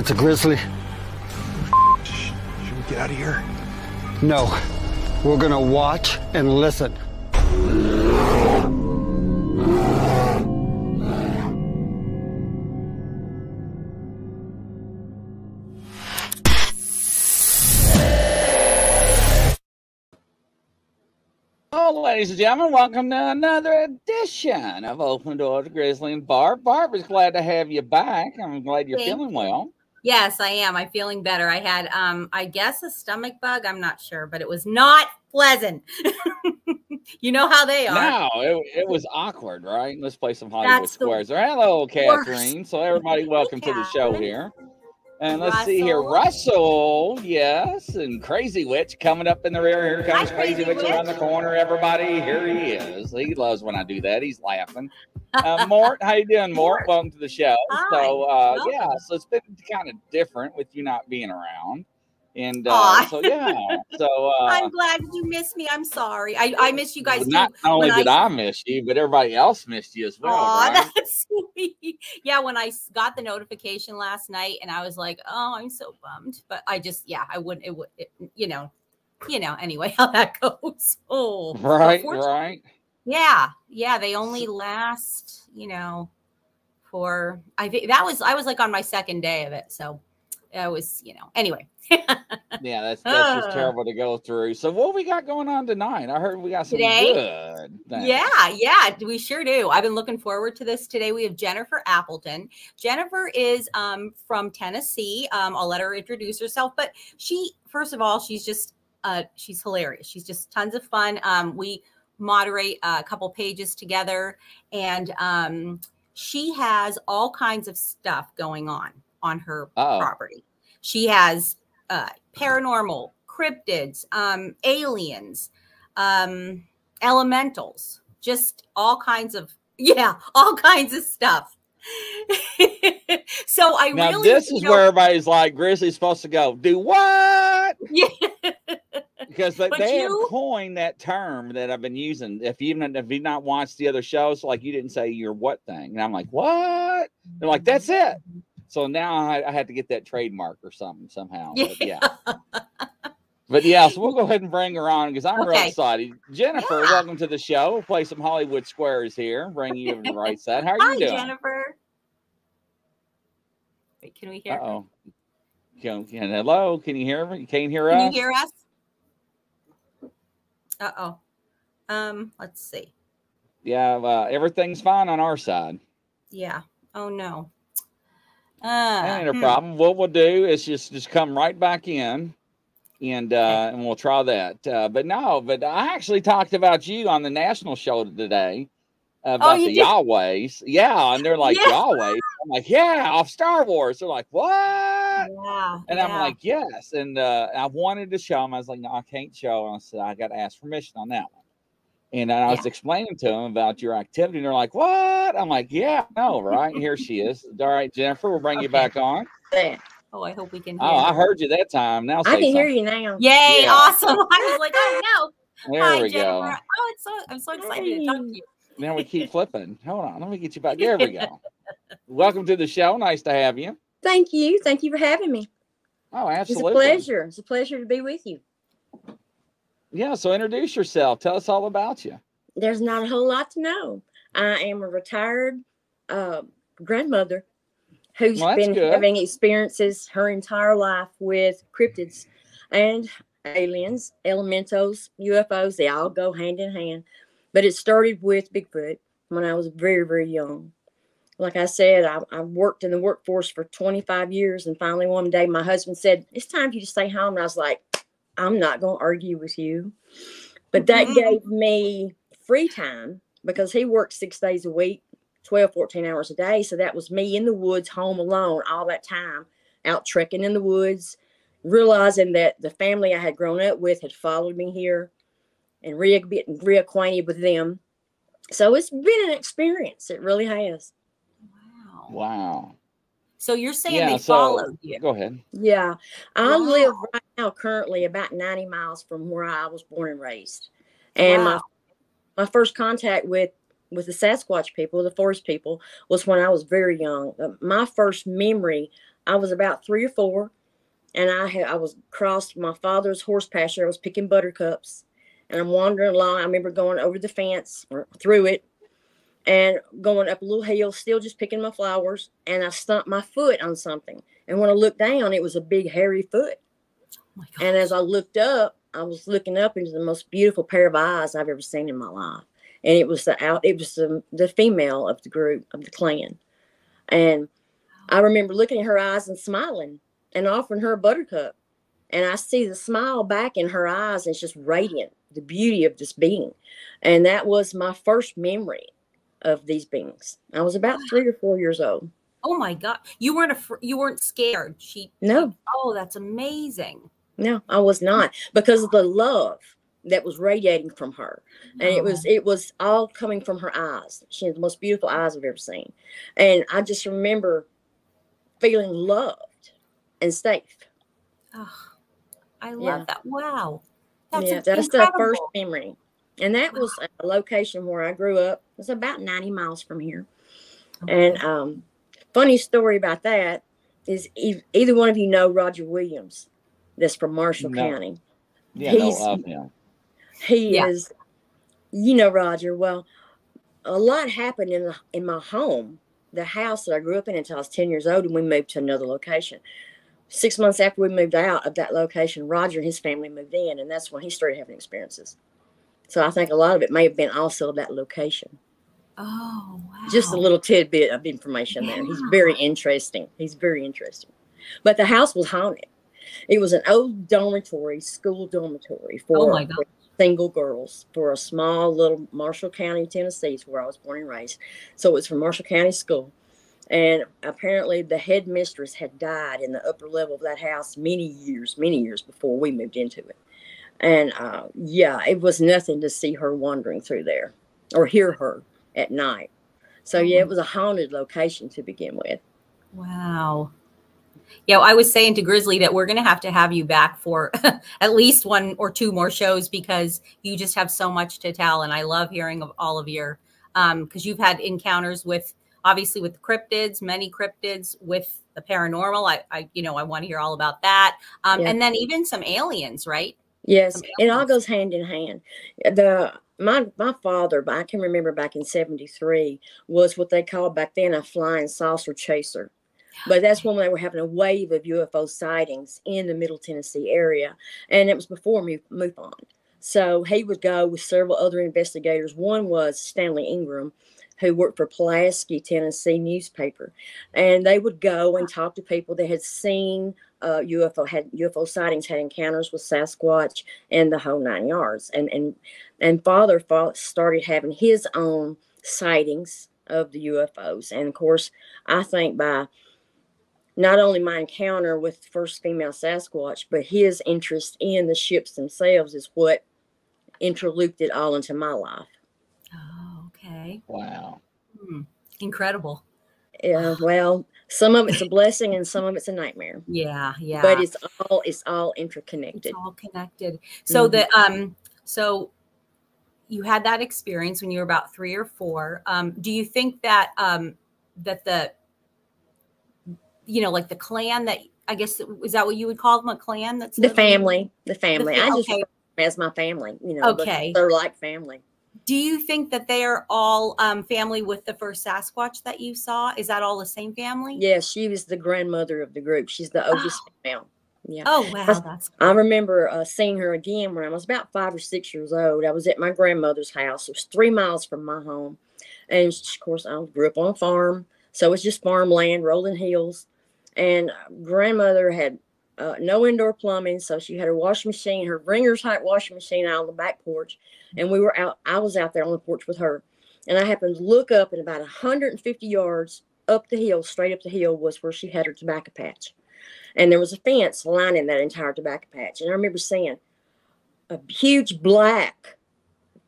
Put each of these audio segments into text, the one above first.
It's a grizzly. Should we get out of here? No. We're gonna watch and listen. Well, ladies and gentlemen, welcome to another edition of Open Door to Grizzly and Barb. Barb is glad to have you back. I'm glad you're Thank feeling well. Yes, I am. I'm feeling better. I had, um, I guess, a stomach bug. I'm not sure, but it was not pleasant. you know how they are. No, it, it was awkward, right? Let's play some Hollywood That's the Squares. Hello, worst. Catherine. So, everybody, welcome to the show here. And let's see here, Russell. Russell, yes, and Crazy Witch coming up in the rear. Here comes Hi, Crazy, Crazy Witch, around the corner. Everybody, here he is. He loves when I do that. He's laughing. Uh, Mort, how you doing, Mort? Mort. Welcome to the show. Hi. So, uh, Welcome. yeah, so it's been kind of different with you not being around, and uh, so yeah, so uh, I'm glad you missed me. I'm sorry. I, I miss you guys not too. only when did I, miss you, but everybody else missed you as well. Aw, right? that's sweet. Yeah, when I got the notification last night, and I was like, "Oh, I'm so bummed," but I just, yeah, I wouldn't. It would, it, you know, you know. Anyway, how that goes. Oh, Right, right. Yeah, yeah. They only last, you know, for I think that was I was like on my second day of it, so I was, you know. Anyway, Yeah, that's that's just terrible to go through. So what we got going on tonight? I heard we got some Today? good. things. Yeah, yeah, we sure do. I've been looking forward to this today. We have Jennifer Appleton. Jennifer is um, from Tennessee. Um, I'll let her introduce herself, but she, first of all, she's just uh, she's hilarious. She's just tons of fun. Um, we moderate a couple pages together, and um, she has all kinds of stuff going on on her Uh-oh. property. She has uh, paranormal, cryptids, um, aliens, um, elementals, just all kinds of yeah, all kinds of stuff. so I Now really this is know, where everybody's like Grizzly's supposed to go. Do what? yeah. Because they, they you, have coined that term that I've been using. If you even if you not watched the other shows, like you didn't say your what thing, and I'm like, what? They're like, that's it. So now I, I had to get that trademark or something somehow. But yeah. But yeah, so we'll go ahead and bring her on because I'm real excited. Jennifer, Yeah. welcome to the show. We'll play some Hollywood Squares here, bring you to the right side. How are Hi, you doing? Jennifer. Wait, can we hear? her? oh. Can, can, hello, can you hear me? Can you hear us. Can you hear us? Uh oh. Um, let's see. Yeah, uh, everything's fine on our side. Yeah. Oh no. Uh, That ain't a hmm. problem. What we'll do is just just come right back in, and uh, and we'll try that. Uh, but no, but I actually talked about you on the national show today about Oh, the did? Yahwehs. Yeah, and they're like Yeah. Yahweh. I'm like, yeah, off Star Wars. They're like, what? Yeah. And yeah. I'm like, yes. And uh, I wanted to show them. I was like, no, I can't show. And I said, I got to ask permission on that one. And then I was Yeah. explaining to them about your activity. And they're like, what? I'm like, yeah, no, right. Here she is. All right, Jennifer, we'll bring you back on. Oh, I hope we can hear. Oh, I heard you that time. Now I can hear you now. Yay! Yeah. Awesome. I was like, oh no. There Hi, we Jennifer. go. Oh, it's so I'm so excited to talk to you. Now we keep flipping. Hold on. Let me get you back. There we go. Welcome to the show. Nice to have you. Thank you. Thank you for having me. Oh, absolutely. It's a pleasure. It's a pleasure to be with you. Yeah. So introduce yourself. Tell us all about you. There's not a whole lot to know. I am a retired uh, grandmother who's Well, been good. having experiences her entire life with cryptids and aliens, elementals, UFOs. They all go hand in hand. But it started with Bigfoot when I was very, very young. Like I said, I, I worked in the workforce for 25 years. And finally, one day, my husband said, It's time for you to stay home. And I was like, I'm not going to argue with you. But that Mhm. gave me free time because he worked six days a week, 12, 14 hours a day. So that was me in the woods, home alone, all that time, out trekking in the woods, realizing that the family I had grown up with had followed me here and re- reacquainted with them. So it's been an experience. It really has. Wow. Wow. So you're saying Yeah, they so- followed you? Go ahead. Yeah. I Wow. live right now currently about 90 miles from where I was born and raised. And my Wow. my first contact with with the Sasquatch people, the forest people, was when I was very young. Uh, My first memory I was about three or four, and I had I was crossed my father's horse pasture. I was picking buttercups, and I'm wandering along. I remember going over the fence or through it, and going up a little hill, still just picking my flowers. And I stumped my foot on something, and when I looked down, it was a big hairy foot. Oh And as I looked up, I was looking up into the most beautiful pair of eyes I've ever seen in my life. And it was the out it was the, the female of the group of the clan. And I remember looking at her eyes and smiling and offering her a buttercup. And I see the smile back in her eyes, and it's just radiant, the beauty of this being. And that was my first memory of these beings. I was about three or four years old. Oh my god. You weren't afr- you weren't scared. She No, Oh, that's amazing. no, I was not because of the love that was radiating from her. and it was oh. it was all coming from her eyes. She had the most beautiful eyes I've ever seen, and I just remember feeling loved and safe. Oh, I love Yeah. that. Wow. That's yeah, that's the first memory, and that was a location where I grew up. It was about ninety miles from here. And um, funny story about that is e- either one of you know Roger Williams, that's from Marshall No. County. Yeah, He's- of him. He Yeah. is, you know, Roger. Well, a lot happened in the, in my home, the house that I grew up in until I was ten years old, and we moved to another location. Six months after we moved out of that location, Roger and his family moved in, and that's when he started having experiences. So I think a lot of it may have been also that location. Oh, wow. Just a little tidbit of information there. He's very interesting. He's very interesting. But the house was haunted. It was an old dormitory, school dormitory oh for Oh my for single girls for a small little Marshall County, Tennessee, is where I was born and raised. So it was from Marshall County School. And apparently the headmistress had died in the upper level of that house many years, many years before we moved into it. And uh, yeah, it was nothing to see her wandering through there or hear her at night. So yeah, it was a haunted location to begin with. Wow. Yeah, I was saying to Grizzly that we're going to have to have you back for at least one or two more shows because you just have so much to tell. And I love hearing of all of your, um, because you've had encounters with obviously with cryptids, many cryptids with the paranormal. I, I you know, I want to hear all about that. Um, Yeah. and then even some aliens, right? Yes, it all goes hand in hand. Eh, the my my father, I can remember back in '73, was what they called back then a flying saucer chaser. But that's when they were having a wave of UFO sightings in the Middle Tennessee area, and it was before Mu- MUFON. So he would go with several other investigators. One was Stanley Ingram, who worked for Pulaski, Tennessee newspaper, and they would go and talk to people that had seen uh, UFO had UFO sightings, had encounters with Sasquatch, and the whole nine yards. And and and Father fa- started having his own sightings of the UFOs, and of course, I think by not only my encounter with first female Sasquatch, but his interest in the ships themselves is what interlooped it all into my life. Oh, okay. Wow. Hmm. Incredible. Yeah, well, some of it's a blessing and some of it's a nightmare, Yeah, yeah. but it's all it's all it's interconnected. all connected so Mhm. the um so you had that experience when you were about three or four um do you think that um that the you know like the clan that i guess is that what you would call them a clan that's The family, the family. fa- I just okay. refer to them as my family. You know, Okay. they're like family. Do you think that they are all um family with the first sasquatch that you saw is that all the same family Yeah, she was the grandmother of the group. She's the oldest female. Yeah. oh wow That's- that's I remember uh, seeing her again when I was about five or six years old. I was at my grandmother's house. It was three miles from my home. And of course, I grew up on a farm. So it's just farmland, rolling hills. And uh, grandmother had uh, no indoor plumbing. So she had her washing machine, her Ringer's height washing machine out on the back porch. And we were out, I was out there on the porch with her. And I happened to look up, and about 150 yards up the hill, straight up the hill, was where she had her tobacco patch and there was a fence lining that entire tobacco patch. And I remember seeing a huge black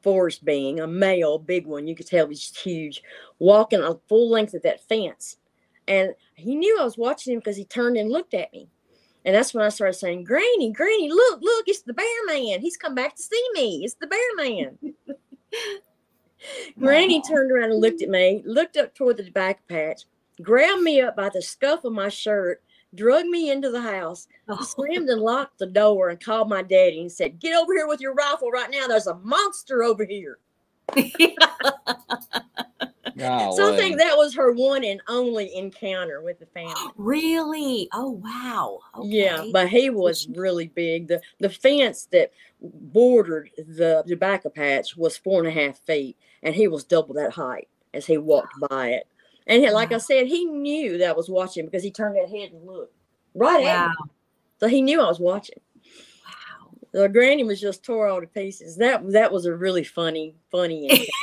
forest being, a male, big one, you could tell he was huge, walking a full length of that fence. And he knew I was watching him because he turned and looked at me. And that's when I started saying, Granny, Granny, look, look, it's the bear man. He's come back to see me. It's the bear man. Granny turned around and looked at me, looked up toward the tobacco patch, grabbed me up by the scuff of my shirt, drug me into the house, Oh. slammed and locked the door, and called my daddy and said, "Get over here with your rifle right now. There's a monster over here." So I think that was her one and only encounter with the family. really? Oh wow. Yeah, but he was really big. The the fence that bordered the tobacco patch was four and a half feet, and he was double that height as he walked by it. And he- like I said, he knew that I was watching because he turned that head and looked right at me. So he knew I was watching. Wow. The granny was just tore all to pieces. That that was a really funny, funny.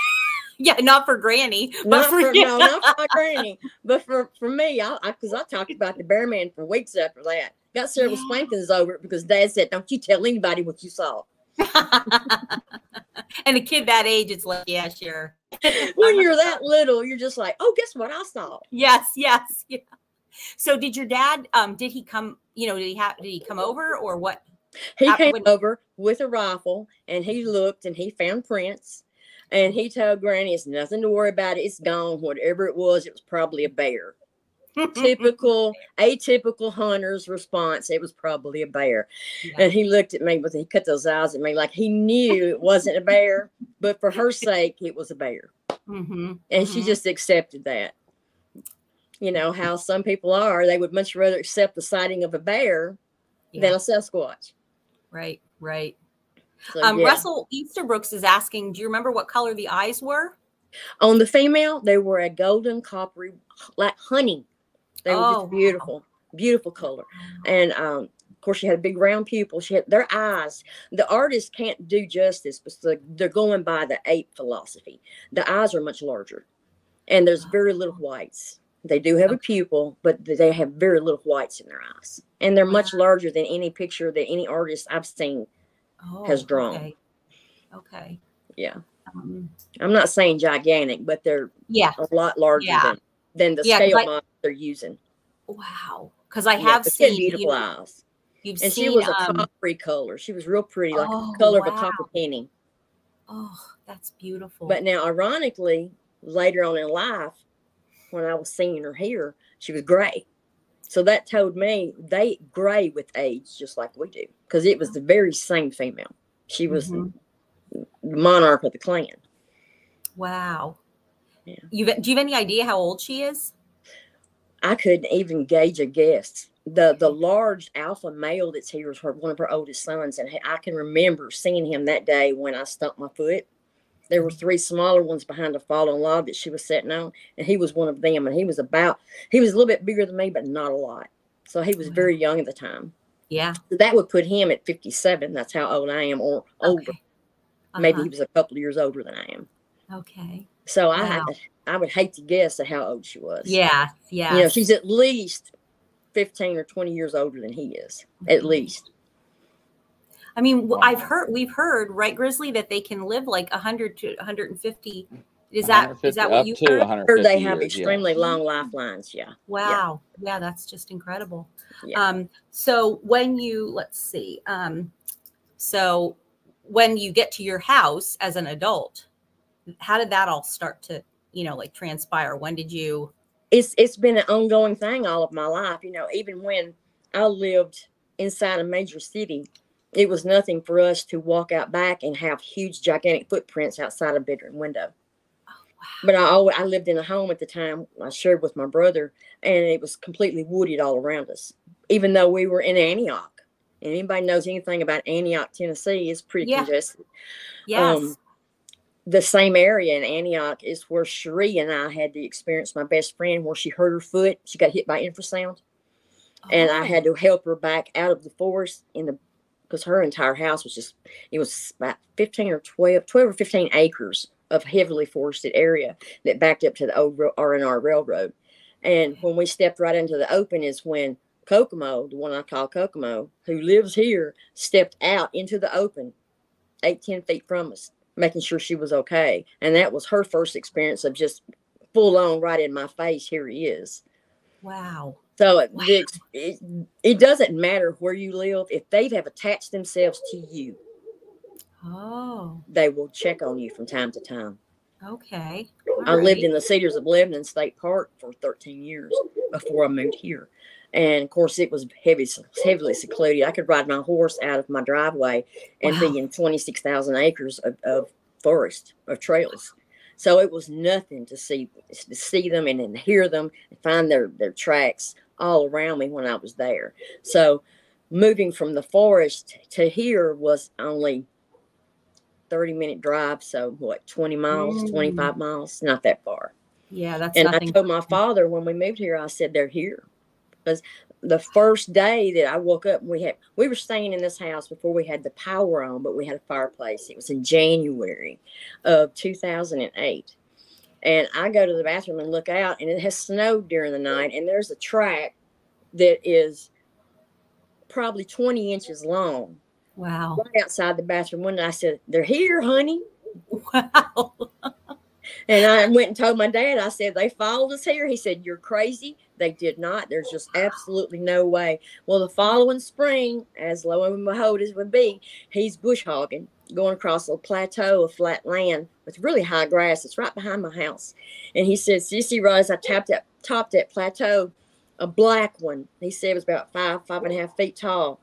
Yeah, not for Granny, but not for, for, no, not for my granny, but for for me, I because I, talked about the bear man for weeks after that. Got several Yeah. spankings over it because Dad said, "Don't you tell anybody what you saw." and a kid that age, it's like, yeah, sure. When you're that little, you're just like, "Oh, guess what I saw?" Yes, yes, yeah. So did your dad? Um, did he come? You know, did he have? Did he come over or what? He came over with a rifle and he looked and he found prints. And he told Granny, "It's nothing to worry about. It's gone. Whatever it was, it was probably a bear." Typical, atypical hunter's response. It was probably a bear. Yeah. And he looked at me with he cut those eyes at me like he knew it wasn't a bear, but for her sake, it was a bear. hmm And she Mhm. just accepted that. You know how some people are, they would much rather accept the sighting of a bear than Yeah. a Sasquatch. Right, right. So, Um, yeah. Russell Easterbrooks is asking, do you remember what color the eyes were? On the female, they were a golden coppery, like honey. They were Oh, just beautiful, beautiful color. And um, of course, she had a big round pupil. She had their eyes. The artist can't do justice, but the, they're going by the ape philosophy. The eyes are much larger, and there's very little whites. They do have a pupil, but they have very little whites in their eyes, and they're much larger than any picture that any artist I've seen. Oh, Has drawn. Okay. okay. Yeah, Um, I'm not saying gigantic, but they're yeah. a lot larger Yeah. than than the Yeah, scale I- model they're using. Wow. Because I have had seen beautiful you, eyes. you've and seen. she was a um, coppery color. She was real pretty, like Oh, the color of a copper penny. oh, that's beautiful. But now, ironically, later on in life, when I was seeing her here, she was gray. So that told me they gray with age, just like we do, because it was the very same female. She was Mhm. the monarch of the clan. wow. Yeah. You do you have any idea how old she is? I couldn't even gauge a guess. The the large alpha male that's here is her one of her oldest sons, and I can remember seeing him that day when I stumped my foot. There were three smaller ones behind a fallen log that she was sitting on, and he was one of them. And he was about he was a little bit bigger than me, but not a lot. So he was Wow. very young at the time. Yeah. So that would put him at fifty seven. That's how old I am, or older. Okay. Maybe Uh-huh. he was a couple of years older than I am. Okay. So I had Wow. to, I would hate to guess at how old she was. Yeah. Yeah. You know, she's at least 15 or 20 years older than he is, at Mhm. least. I mean, I've heard we've heard right, Grizzly, that they can live like hundred to 150. Is that is that what you to heard? 150 Or they have years, yeah. extremely long lifelines. Yeah. Wow. Yeah. that's just incredible. Yeah. Um, so when you let's see, um, so when you get to your house as an adult, how did that all start to, you know, like transpire? When did you It's it's been an ongoing thing all of my life. You know, even when I lived inside a major city, it was nothing for us to walk out back and have huge, gigantic footprints outside a bedroom window. But I always I lived in a home at the time I shared with my brother, and it was completely wooded all around us. Even though we were in Antioch, and anybody knows anything about Antioch, Tennessee, is pretty Yeah. congested. yes. Um, the same area in Antioch is where Cherie and I had the experience. My best friend, where she hurt her foot, she got hit by infrasound, and I Oh, had to help her back out of the forest in the because her entire house was just it was about 15 or 12 12 or 15 acres of heavily forested area that backed up to the old r&r railroad. And when we stepped right into the open is when kokomo the one i call kokomo who lives here stepped out into the open eight ten feet from us making sure she was okay. And that was her first experience of just full on right in my face here he is. Wow. So it, Wow. ex- it, it doesn't matter where you live. If they have attached themselves to you, Oh, they will check on you from time to time. okay. I lived in the Cedars of Lebanon State Park for 13 years before I moved here. And of course, it was heavy, heavily secluded. I could ride my horse out of my driveway and Wow. be in 26,000 acres of, of forest, of trails. So it was nothing to see to see them and then hear them and find their, their tracks all around me when I was there. So moving from the forest to here was only 30 minute drive. So what, 20 miles, Mm. 25 miles, not that far. Yeah, that's And nothing. I told my father when we moved here, I said they're here. Because the first day that I woke up, we had we were staying in this house before we had the power on, but we had a fireplace. It was in January of 2008. And I go to the bathroom and look out, and it has snowed during the night, and there's a track that is probably 20 inches long wow. right outside the bathroom window. I said, They're here, honey. Wow. And I went and told my dad, I said, they followed us here. He said, You're crazy. They did not. There's just absolutely no way. Well, the following spring, as lo and behold as would be, he's bush hogging, going across a plateau of flat land with really high grass. It's right behind my house. And he said, Sissy Rose, I tapped that topped that plateau, a black one. He said it was about five, five and a half feet tall.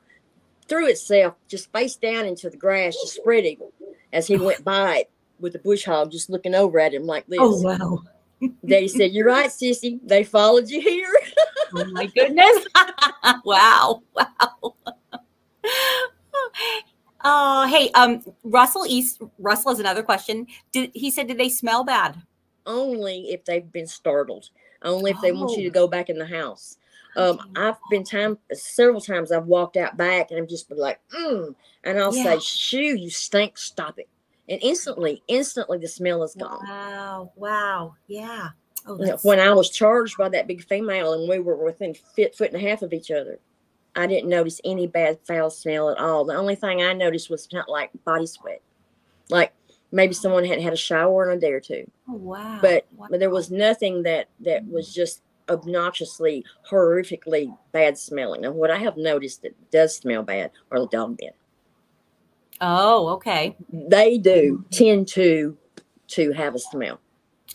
Threw itself just face down into the grass, just spread eagle as he went by it with the bush hog just looking over at him like this. Oh wow. Daddy said, You're right, sissy. They followed you here. Oh my goodness. wow. Wow. Oh, hey, um, Russell East. Russell has another question. Did he said did they smell bad? Only if they've been startled. Only if they want you to Oh. go back in the house. Um, I've been time several times I've walked out back and I've just been like, mm, and I'll Yeah. say, Shoo, you stink, stop it. And instantly, instantly the smell is gone. Wow. Wow. Yeah. Oh, You know, that's, when I was charged by that big female and we were within fit, foot and a half of each other, I didn't notice any bad foul smell at all. The only thing I noticed was not like body sweat, like maybe someone had had a shower in a day or two. oh, wow. But wow. but there was nothing that that was just obnoxiously, horrifically bad smelling. Now, what I have noticed that does smell bad are the dog men. Oh, okay. They do tend to to have a smell.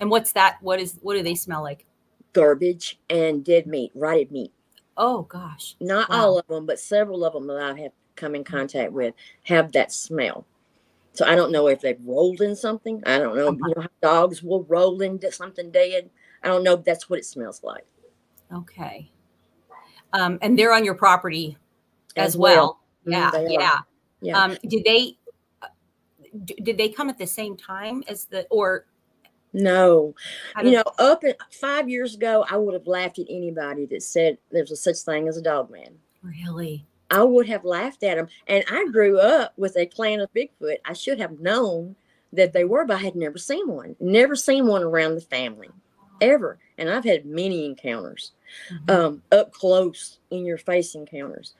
And what's that? What is what do they smell like? Garbage and dead meat, rotted meat. Oh gosh. Not Wow. all of them, but several of them that I have come in contact with have that smell. So I don't know if they've rolled in something. I don't know. You know how dogs will roll into something dead. I don't know if that's what it smells like. Okay. Um, and they're on your property as, As well. well. Mhm, Yeah. are. Yeah. Yeah. Um, did they uh, did they come at the same time as the or no. You know, up in, five years ago, I would have laughed at anybody that said there's a such thing as a dog man. really? I would have laughed at them. And I grew up with a clan of Bigfoot. I should have known that they were, but I had never seen one. Never seen one around the family, ever. And I've had many encounters, Mhm. um, up close, in your face encounters.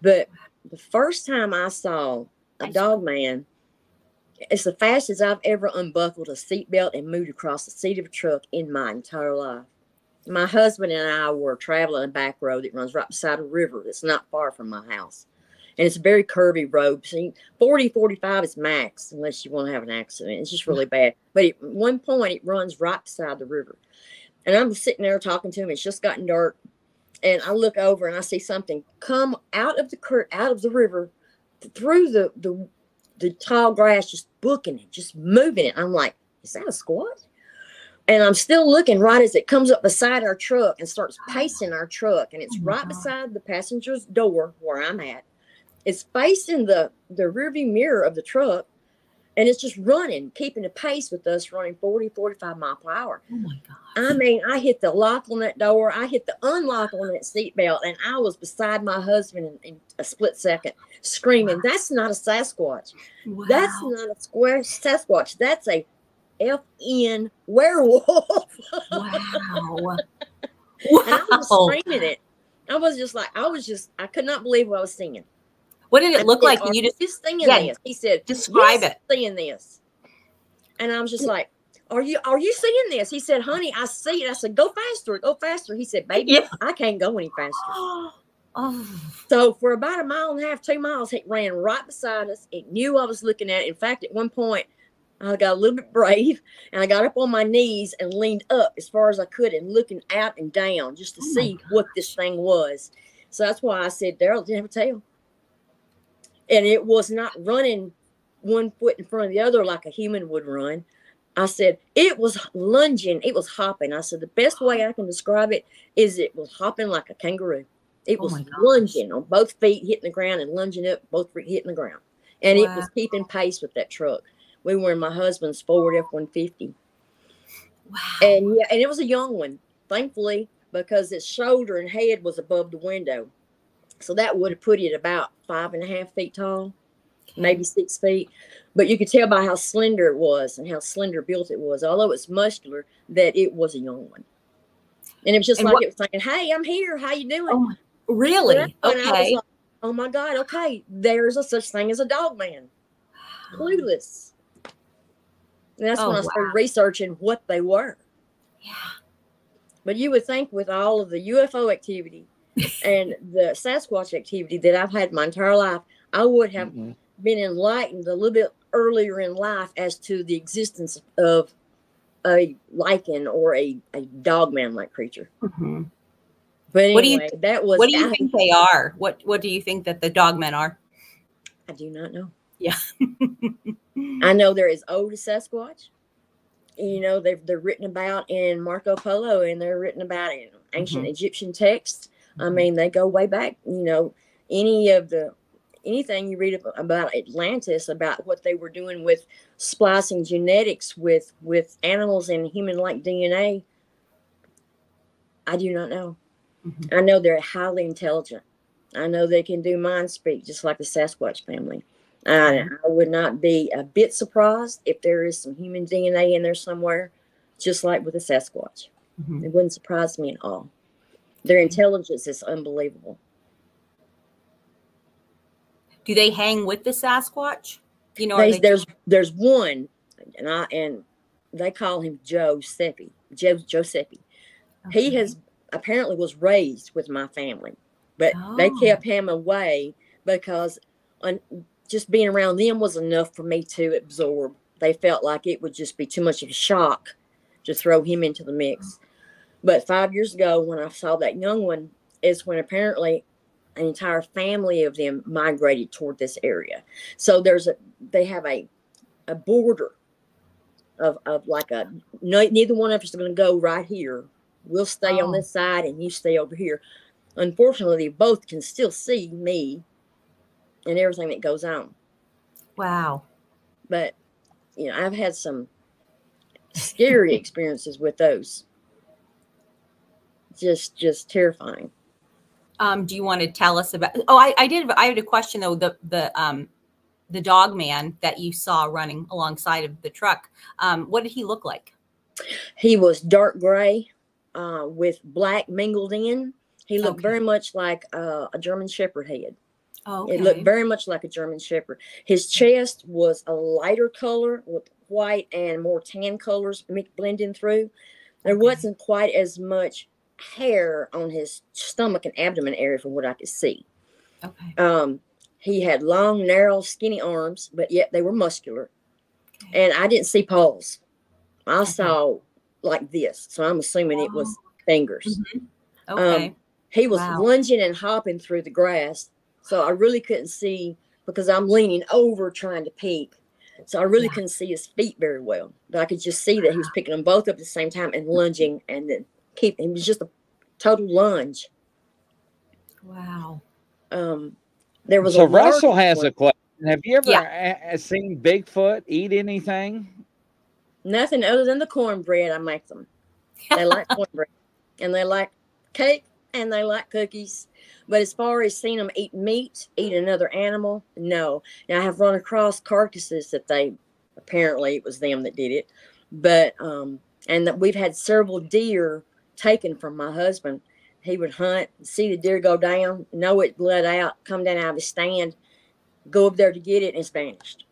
But the first time I saw a dog man, it's the fastest I've ever unbuckled a seatbelt and moved across the seat of a truck in my entire life. My husband and I were traveling a back road that runs right beside a river that's not far from my house. And it's a very curvy road. See, 40, 45 is max unless you want to have an accident. It's just really bad. But at one point, it runs right beside the river. And I'm sitting there talking to him. It's just gotten dark. And I look over and I see something come out of the cur- out of the river through the, the the tall grass, just booking it, just moving it. I'm like, is that a squat? And I'm still looking right as it comes up beside our truck and starts pacing our truck. And it's Oh right God. beside the passenger's door where I'm at. It's facing the, the rearview mirror of the truck. And it's just running, keeping the pace with us, running 40, 45 mile per hour. Oh my gosh. I mean, I hit the lock on that door. I hit the unlock on that seatbelt, and I was beside my husband in, in a split second, screaming, "That's not a Sasquatch. wow. That's not a square Sasquatch. That's a FN werewolf." wow. And I was screaming it. I was just like, I was just, I could not believe what I was seeing. What did it look said, like "Are when you just you seeing Yeah, this? He said, describe it? Seeing this, and I was just like, "Are you are you seeing this?" He said, "Honey, I see it." I said, "Go faster, go faster." He said, "Baby, Yeah. I can't go any faster." Oh, So for about a mile and a half, two miles, it ran right beside us. It knew I was looking at it. In fact, at one point, I got a little bit brave and I got up on my knees and leaned up as far as I could and looking out and down just to Oh see what this thing was. So that's why I said Daryl didn't have a tail. And it was not running one foot in front of the other like a human would run. I said it was lunging, it was hopping. I said the best way I can describe it is it was hopping like a kangaroo. It Oh was lunging on both feet, hitting the ground, and lunging up, both feet hitting the ground. And it was keeping pace with that truck. We were in my husband's Ford F one fifty, Wow. and yeah, and it was a young one, thankfully, because its shoulder and head was above the window, so that would have put it about five and a half feet tall, maybe six feet. But you could tell by how slender it was and how slender built it was, although it's muscular, that it was a young one. And it was just And like what- it was saying, "Hey, I'm here. How you doing?" Oh really? And I was Okay. like, oh my God, okay, there's a such thing as a dog man. Clueless. And that's Oh, when I started researching what they were. Yeah. But you would think with all of the UFO activity and the Sasquatch activity that I've had my entire life, I would have Mm-mm. been enlightened a little bit earlier in life as to the existence of a lycan or a, a dogman like creature. Mhm. But What do you- anyway, that was What do you I- think they are? What What do you think that the dogmen are? I do not know. Yeah. I know they're as old as Sasquatch. You know, they've they're written about in Marco Polo and they're written about in ancient Mhm. Egyptian texts. I Mhm. mean, they go way back. You know, any of the anything you read about Atlantis, about what they were doing with splicing genetics with with animals and human like DNA. I do not know. Mhm. I know they're highly intelligent. I know they can do mind speak just like the Sasquatch family. I, I would not be a bit surprised if there is some human DNA in there somewhere, just like with the Sasquatch. Mhm. It wouldn't surprise me at all. Their intelligence is unbelievable. Do they hang with the Sasquatch? You know, There's they- there's, there's one, and I and they call him Joe Seppi. Joe Giuseppe. He has apparently was raised with my family, but they Oh. kept him away because un, just being around them was enough for me to absorb. They felt like it would just be too much of a shock to throw him into the mix. But five years ago, when I saw that young one, is when apparently an entire family of them migrated toward this area. So there's a they have a a border of of like a no, neither one of us are going to go right here. We'll stay on Oh. this side and you stay over here. Unfortunately, both can still see me and everything that goes on. Wow. But you know, I've had some scary experiences with those. Just just terrifying. Um, do you want to tell us about? Oh, I, I did. I had a question though. The the um the dog man that you saw running alongside of the truck. Um, what did he look like? He was dark gray uh, with black mingled in. He looked Okay. very much like uh, a German Shepherd head. Oh, It looked very much like a German Shepherd. His chest was a lighter color with white and more tan colors blending through. There Okay. wasn't quite as much hair on his stomach and abdomen area from what I could see. okay. Um, he had long, narrow, skinny arms, but yet they were muscular. Okay. And I didn't see paws. I Okay. saw like this. So I'm assuming it was fingers. Okay. He was Wow. lunging and hopping through the grass. So I really couldn't see because I'm leaning over trying to peek. So I really Yeah. couldn't see his feet very well. But I could just see that he was picking them both up at the same time and lunging and then keeping. It was just a total lunge. wow. Um, there was So a Russell has one. a question. Have you ever Yeah. a- a- seen Bigfoot eat anything? nothing other than the cornbread. I make them. They like cornbread and they like cake and they like cookies. But as far as seeing them eat meat, eat another animal, no. Now I have run across carcasses that they apparently it was them that did it. But um and that we've had several deer taken from my husband. He would hunt, see the deer go down, know it bled out, come down out of his stand, go up there to get it, and it's vanished.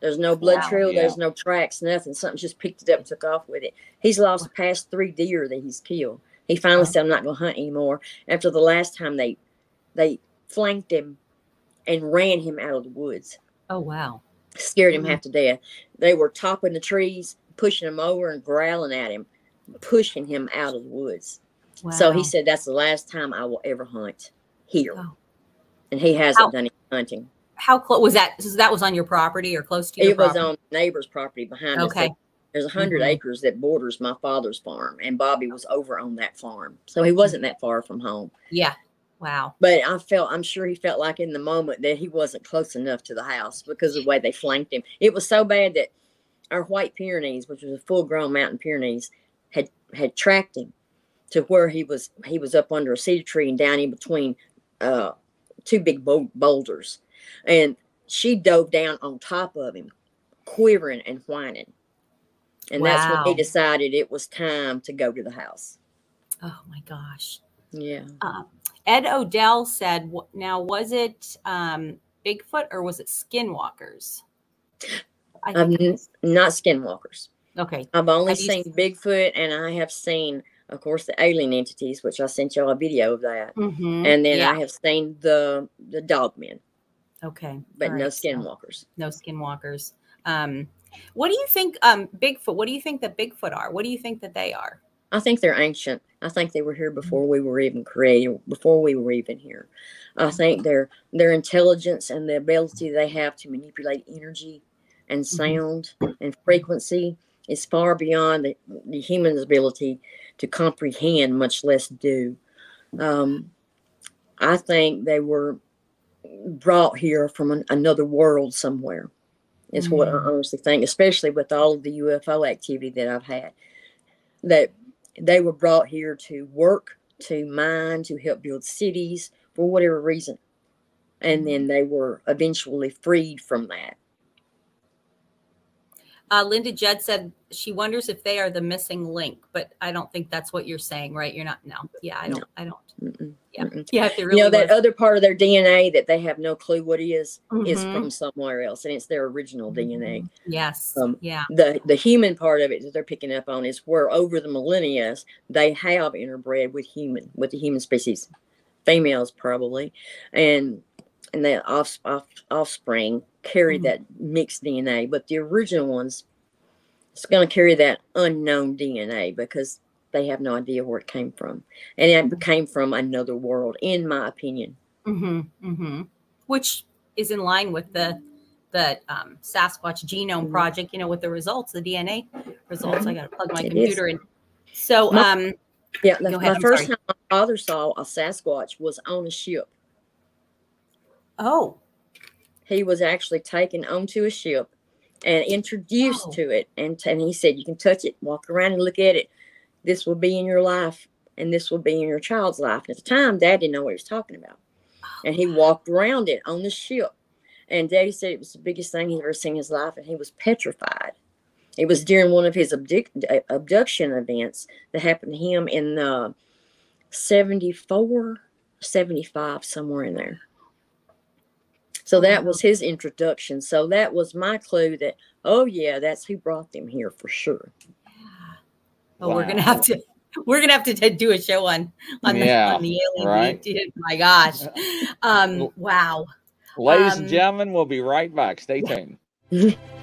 There's no blood Wow. trail, Yeah. there's no tracks, nothing. Something just picked it up and took off with it. He's lost the past three deer that he's killed. He finally said, I'm not going to hunt anymore. After the last time they they flanked him and ran him out of the woods. Oh wow. Scared him Mhm. half to death. They were topping the trees, pushing him over and growling at him, pushing him out of the woods. So he said, That's the last time I will ever hunt here. Oh. And he hasn't How- done any hunting. how close was that? So that was on your property or close to your It was on neighbor's property behind us. Okay. There's a 100 Mhm. acres that borders my father's farm, and Bobby was over on that farm. So he wasn't that far from home. Yeah. Wow. But I felt, I'm sure he felt like in the moment that he wasn't close enough to the house because of the way they flanked him. It was so bad that our white Pyrenees, which was a full grown mountain Pyrenees, had had tracked him to where he was he was up under a cedar tree and down in between uh, two big bou- boulders. And she dove down on top of him, quivering and whining. And that's when Wow. he decided it was time to go to the house. Oh my gosh. Yeah. Ed Odell said, now was it um, Bigfoot or was it Skinwalkers? I Um, Not skinwalkers. Okay. I've only Have seen seen- Bigfoot and I have seen, of course, the alien entities, which I sent y'all a video of that. Mhm. And then Yeah. I have seen the the dog men. okay. but no skinwalkers. no skinwalkers. Um, what do you think, um, Bigfoot? What do you think that Bigfoot are? What do you think that they are? I think they're ancient. I think they were here Mm-hmm. before we were even created, before we were even here. I think their their intelligence and the ability they have to manipulate energy and Mm-hmm. sound and frequency is far beyond the, the human's ability to comprehend, much less do. Um, I think they were brought here from an, another world somewhere. Is what I Mm. honestly think, especially with all of the UFO activity that I've had. That they were brought here to work, to mine, to help build cities for whatever reason. And then they were eventually freed from that. Uh, Linda Judd said she wonders if they are the missing link, but I don't think that's what you're saying, right? You're not. No. Yeah, I don't. I don't. Mm-mm, Yeah. mm-mm. Yeah, if they really you know, that was- other part of their DNA that they have no clue what is, is Mhm. from somewhere else, and it's their original DNA. Yes. um, yeah. The the human part of it that they're picking up on is where over the millennia they have interbred with human with the human species, females probably, and and the off, off, offspring carry Mhm. that mixed DNA, but the original ones it's going to carry that unknown DNA because they have no idea where it came from, and it came from another world, in my opinion. Mm-hmm, mm-hmm. Which is in line with the the um, Sasquatch Genome Mhm. Project. You know, with the results, the DNA results. I got to plug my It is. computer in. So, My- um, Yeah, the, ahead, my I'm first sorry. time my father saw a Sasquatch was on a ship. Oh, He was actually taken onto a ship and introduced Oh. to it, and and he said, "You can touch it, walk around and look at it. This will be in your life, and this will be in your child's life." And at the time, Dad didn't know what he was talking about, and he walked around it on the ship. And Daddy said it was the biggest thing he'd ever seen in his life, and he was petrified. It was during one of his abduc- uh, abduction events that happened to him in uh, 74, 75, somewhere in there. So that was his introduction. So that was my clue that, oh, yeah, that's who brought them here for sure. oh, we're gonna have to. We're gonna have to do a show on on the, on the alien. right. dude. My gosh. Um. Wow. Ladies Um, and gentlemen, we'll be right back. Stay tuned.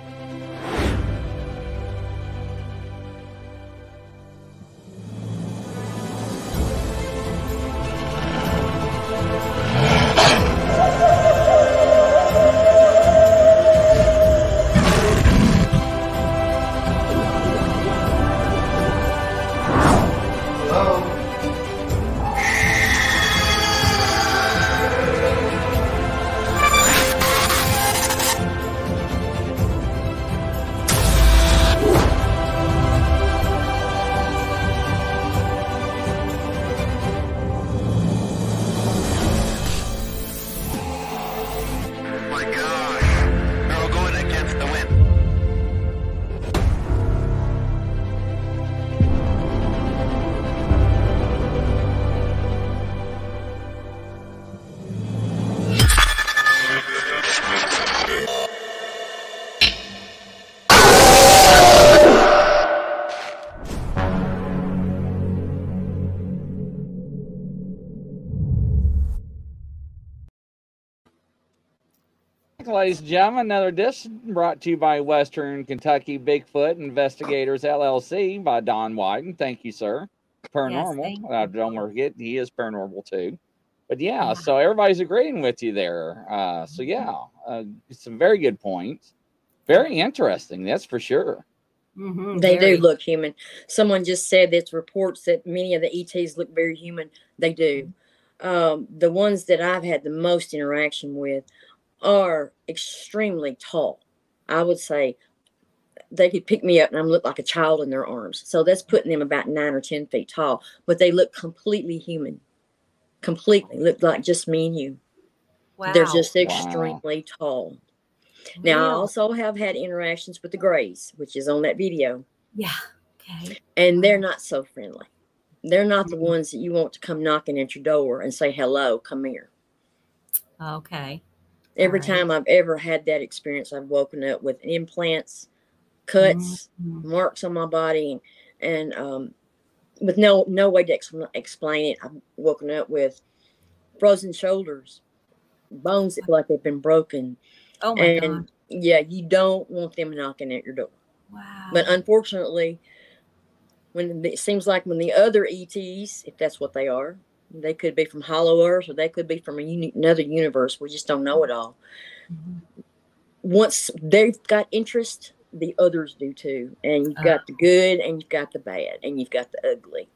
ladies and gentlemen. Another disc brought to you by Western Kentucky Bigfoot Investigators LLC by Don Wyden. Thank you, sir. Paranormal. thank uh, don't forget, he is paranormal too. But yeah, so everybody's agreeing with you there. Uh, so yeah, uh, some very good points. Very interesting, that's for sure. Mhm, They very. do look human. Someone just said that reports that many of the ETs look very human. They do. Um, the ones that I've had the most interaction with are extremely tall. I would say they could pick me up and I'm look like a child in their arms. So that's putting them about nine or ten feet tall, but they look completely human. Completely look like just me and you. Wow. They're just Wow. extremely tall. Now I also have had interactions with the Greys, which is on that video yeah. Okay. and they're not so friendly. They're not the Mhm. ones that you want to come knocking at your door and say, hello, come here. Okay. Every Alright. time I've ever had that experience, I've woken up with implants, cuts, Mhm. marks on my body, and um, with no no way to ex- explain it. I've woken up with frozen shoulders, bones that feel like they've been broken, Oh my and god. yeah, you don't want them knocking at your door. Wow. But unfortunately, when it seems like when the other ETs, if that's what they are, they could be from Hollow Earth or they could be from a uni- another universe. We just don't know it all. Mhm. Once they've got interest, the others do too. And you've got the good and you've got the bad and you've got the ugly.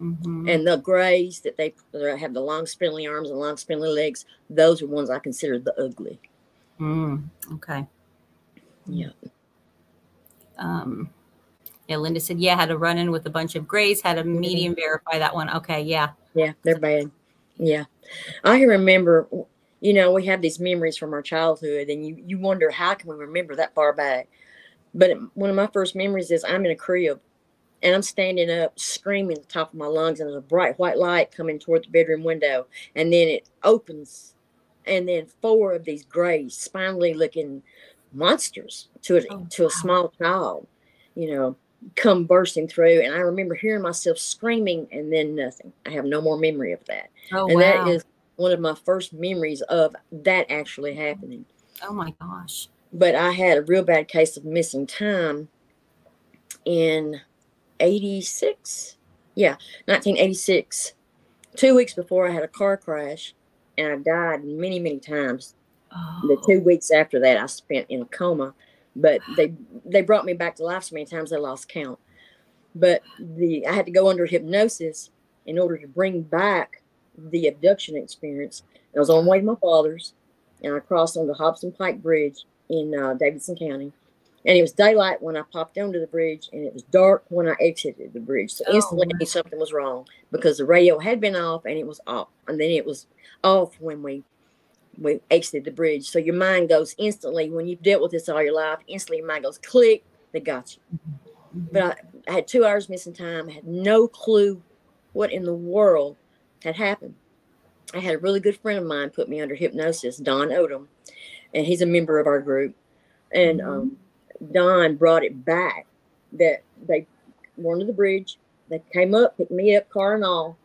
Mhm. And the grays that they that have the long spindly arms and long spindly legs, those are ones I consider the ugly. Mm, okay. Yeah. Um, yeah, Linda said, yeah, had a run in with a bunch of grays, had a medium verify that one. Okay, yeah. Yeah, they're bad. Yeah. I can remember, you know, we have these memories from our childhood and you, you wonder how can we remember that far back? But one of my first memories is I'm in a crib and I'm standing up screaming at the top of my lungs and there's a bright white light coming toward the bedroom window and then it opens and then four of these gray spindly looking monsters to a, Oh, to a wow. small child, you know, come bursting through and I remember hearing myself screaming and then nothing. I have no more memory of that. Oh, and wow. that is one of my first memories of that actually happening. oh my gosh. But I had a real bad case of missing time in 86. Yeah, 1986. Two weeks before I had a car crash and I died many, many times. The oh. two weeks after that, I spent in a coma, but they they brought me back to life so many times I lost count. But the I had to go under hypnosis in order to bring back the abduction experience. I was on the way to my father's, and I crossed on the Hobson Pike Bridge in uh, Davidson County, and it was daylight when I popped onto the bridge, and it was dark when I exited the bridge. So Oh, instantly, knew something was wrong because the radio had been off and it was off, and then it was off when we we exited the bridge. So your mind goes instantly when you've dealt with this all your life. Instantly, your mind goes click. They got you. But I, I had two hours missing time. I had no clue what in the world had happened. I had a really good friend of mine put me under hypnosis, Don Odom, and he's a member of our group. And um, Don brought it back that they were under the bridge. They came up, picked me up, car and all.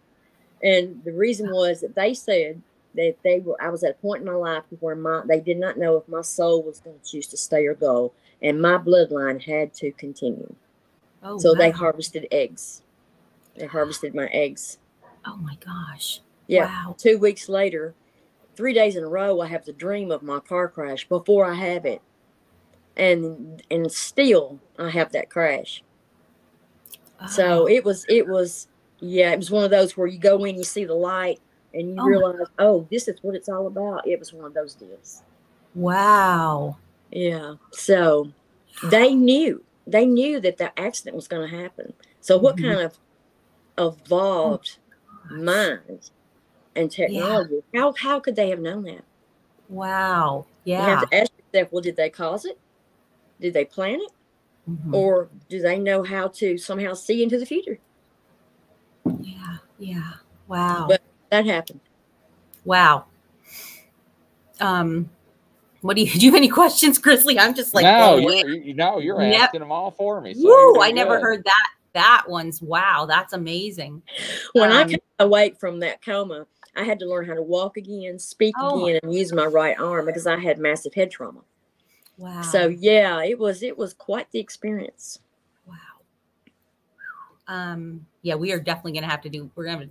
And the reason was that they said that they were I was at a point in my life where my they did not know if my soul was going to choose to stay or go, and my bloodline had to continue. oh, so they harvested eggs. They harvested my eggs. Oh my gosh. Yeah. Wow. Two weeks later, three days in a row, I have the dream of my car crash before I have it, and and still I have that crash. So Oh, it was it was yeah it was one of those where you go in you see the light and you Oh realize oh this is what it's all about. It was one of those deals. wow. Yeah. So they knew they knew that the accident was going to happen. So what Mhm. kind of evolved mind and technology? How how could they have known that? Wow. Yeah. You Yeah. have to ask yourself, well, did they cause it? Did they plan it? Mhm. Or do they know how to somehow see into the future? yeah. Yeah. Wow. But- That happened. wow. Um, what do you do? You have any questions, Grizzly? I'm just like, no, blown you're, away. you, you know, you're Yep. asking them all for me. So Woo! you're I never good. heard that that one's wow, that's amazing. When I Um, came awake from that coma, I had to learn how to walk again, speak Oh, again, and use my right arm because I had massive head trauma. Wow. So yeah, it was it was quite the experience. wow. Um, yeah, we are definitely gonna have to do we're gonna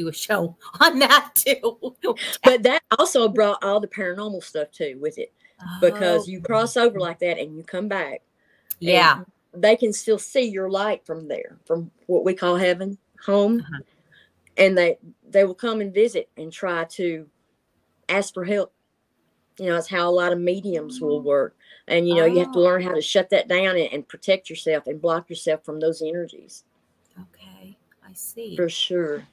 do a show on that too. But that also brought all the paranormal stuff too with it because Oh, you cross over like that and you come back. yeah. they can still see your light from there, from what we call heaven, home, Uh-huh. and they they will come and visit and try to ask for help. You know, it's how a lot of mediums will work, and you know you have to Oh. learn how to shut that down and, and protect yourself and block yourself from those energies Okay, I see. for sure.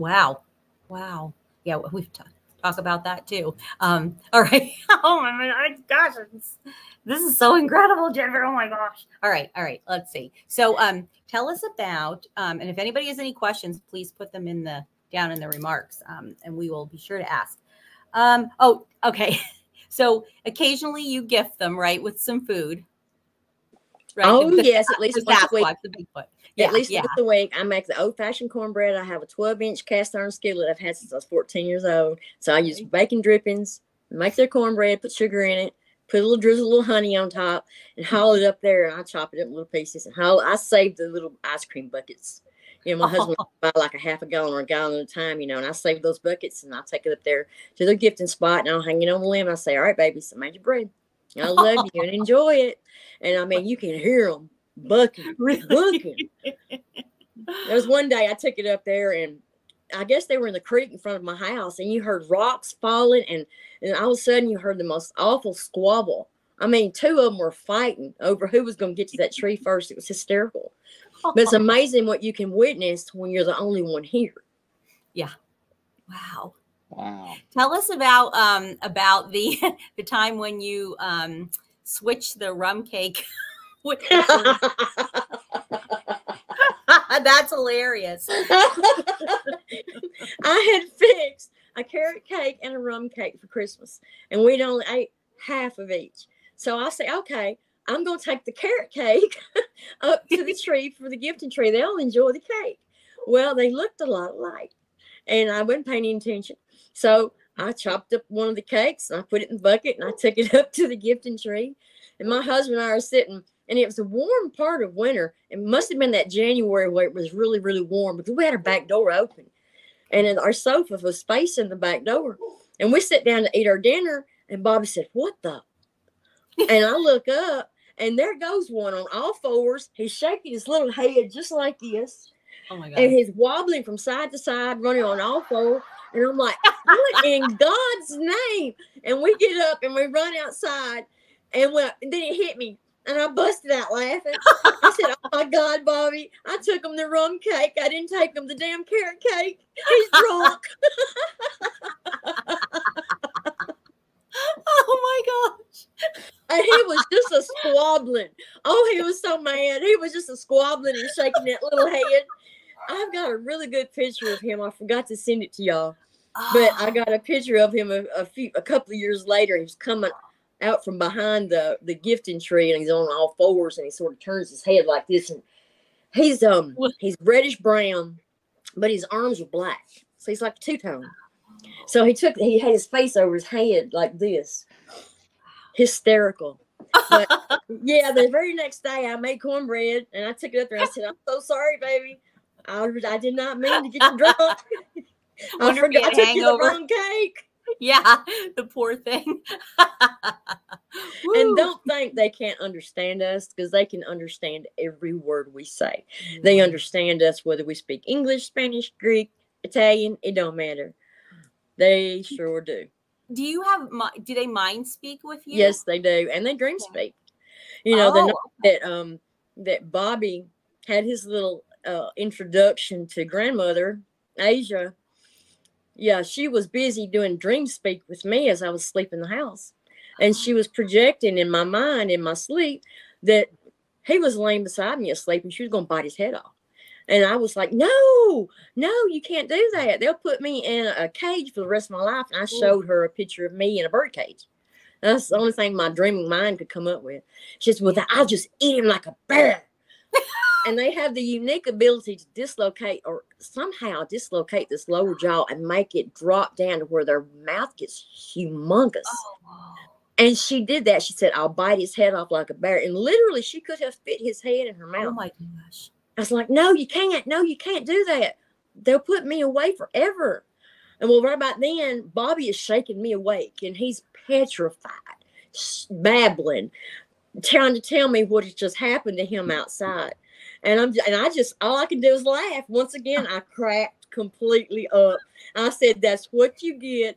Wow. Wow. Yeah, we- we've talked talk about that too. Um, all right. oh my gosh, this is so incredible, Jennifer. Oh my gosh. All right, all right. Let's see. So um tell us about um, and if anybody has any questions, please put them in the down in the remarks. Um, and we will be sure to ask. Um, oh, okay. So occasionally you gift them, right, with some food. Right. Oh The- yes, at least once a week. Sasquatch, the Bigfoot. Yeah, at least yeah. once a week, I make the old fashioned cornbread. I have a 12 inch cast iron skillet I've had since I was 14 years old. So I use bacon drippings, make their cornbread, put sugar in it, put a little drizzle, a little honey on top, and haul it up there. And I chop it up in little pieces and haul. I save the little ice cream buckets. You know, my husband buy like a half a gallon or a gallon at a time, you know, and I save those buckets and I take it up there to their gifting spot and I'll hang it on the limb. And I say, All right, baby, so I made your bread. I love you and enjoy it. And I mean, you can hear them bucking, bucking. There was one day I took it up there and I guess they were in the creek in front of my house and you heard rocks falling and, and all of a sudden you heard the most awful squabble. I mean, two of them were fighting over who was going to get to that tree first. It was hysterical. But it's amazing what you can witness when you're the only one here. Yeah. Wow. Wow. Tell us about um about the the time when you um switched the rum cake. That's hilarious. I had fixed a carrot cake and a rum cake for Christmas, and we'd only ate half of each. So I say, okay, I'm going to take the carrot cake up to the tree for the gifting tree. They'll enjoy the cake. Well, they looked a lot alike, and I wasn't paying any attention. So I chopped up one of the cakes and I put it in the bucket and I took it up to the gifting tree. And my husband and I are sitting, and it was a warm part of winter. It must have been that January where it was really, really warm because we had our back door open. And our sofa was facing the back door. And we sit down to eat our dinner, and Bobby said, What the? and I look up, and there goes one on all fours. He's shaking his little head just like this, Oh my god. and he's wobbling from side to side, running on all fours. And I'm like, What in God's name? And we get up and we run outside, and, and then it hit me. And I busted out laughing. I said, "Oh my God, Bobby! I took him the rum cake. I didn't take him the damn carrot cake. He's drunk." oh my gosh. And he was just a squabbling. Oh, he was so mad. He was just a squabbling and shaking that little head. I've got a really good picture of him. I forgot to send it to y'all, but I got a picture of him a, a few, a couple of years later. He's coming out from behind the the gifting tree, and he's on all fours, and he sort of turns his head like this, and he's um he's reddish brown, but his arms are black, so he's like two tone. So he took he had his face over his head like this, hysterical. But yeah, the very next day I made cornbread and I took it up there. and I said, "I'm so sorry, baby. I, I did not mean to get drunk. I forgot I took the wrong cake." yeah, the poor thing. And don't think they can't understand us because they can understand every word we say. They understand us whether we speak English, Spanish, Greek, Italian. It don't matter. They sure do. Do you have do they mind speak with you? Yes, they do, and they dream speak. You know, the Oh. night that um that Bobby had his little uh, introduction to grandmother Asia. Yeah, she was busy doing dream speak with me as I was sleeping in the house, and she was projecting in my mind in my sleep that he was laying beside me asleep, and she was going to bite his head off. And I was like, no, no, you can't do that. They'll put me in a cage for the rest of my life. And I showed her a picture of me in a bird cage. That's the only thing my dreaming mind could come up with. She said, Well, I'll just eat him like a bear. and they have the unique ability to dislocate or somehow dislocate this lower jaw and make it drop down to where their mouth gets humongous. Oh, And she did that. She said, I'll bite his head off like a bear. And literally, she could have fit his head in her oh mouth. oh my gosh. I was like, no, you can't. No, you can't do that. They'll put me away forever. And well, right about then, Bobby is shaking me awake and he's petrified, babbling, trying to tell me what has just happened to him outside. And I'm and I just all I can do is laugh. Once again, I cracked completely up. I said, That's what you get,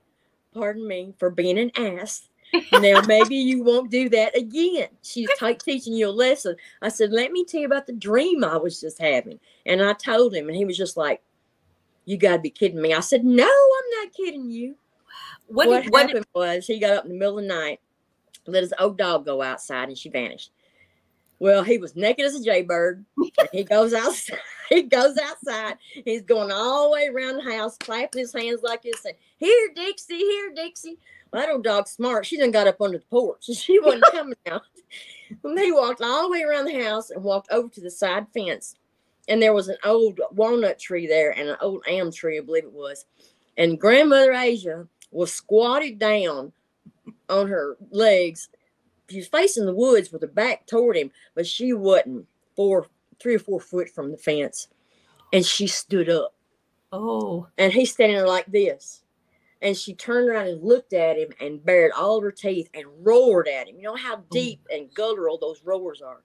pardon me, for being an ass. Now maybe you won't do that again. She's t- teaching you a lesson. I said, Let me tell you about the dream I was just having. And I told him, and he was just like, You got to be kidding me. I said, No, I'm not kidding you. What, What, did, what happened was he got up in the middle of the night, let his old dog go outside, and she vanished. Well, he was naked as a jaybird. he goes outside. He goes outside. He's going all the way around the house, clapping his hands like this, saying, Here, Dixie, here, Dixie. My that old dog's smart. She done got up under the porch. She wasn't coming out. And he walked all the way around the house and walked over to the side fence. And there was an old walnut tree there and an old elm tree, I believe it was. And grandmother Asia was squatted down on her legs. She was facing the woods with her back toward him, but she wasn't four, three or four foot from the fence. And she stood up oh, and he's standing there like this. And she turned around and looked at him and bared all of her teeth and roared at him. You know how oh. deep and guttural those roars are.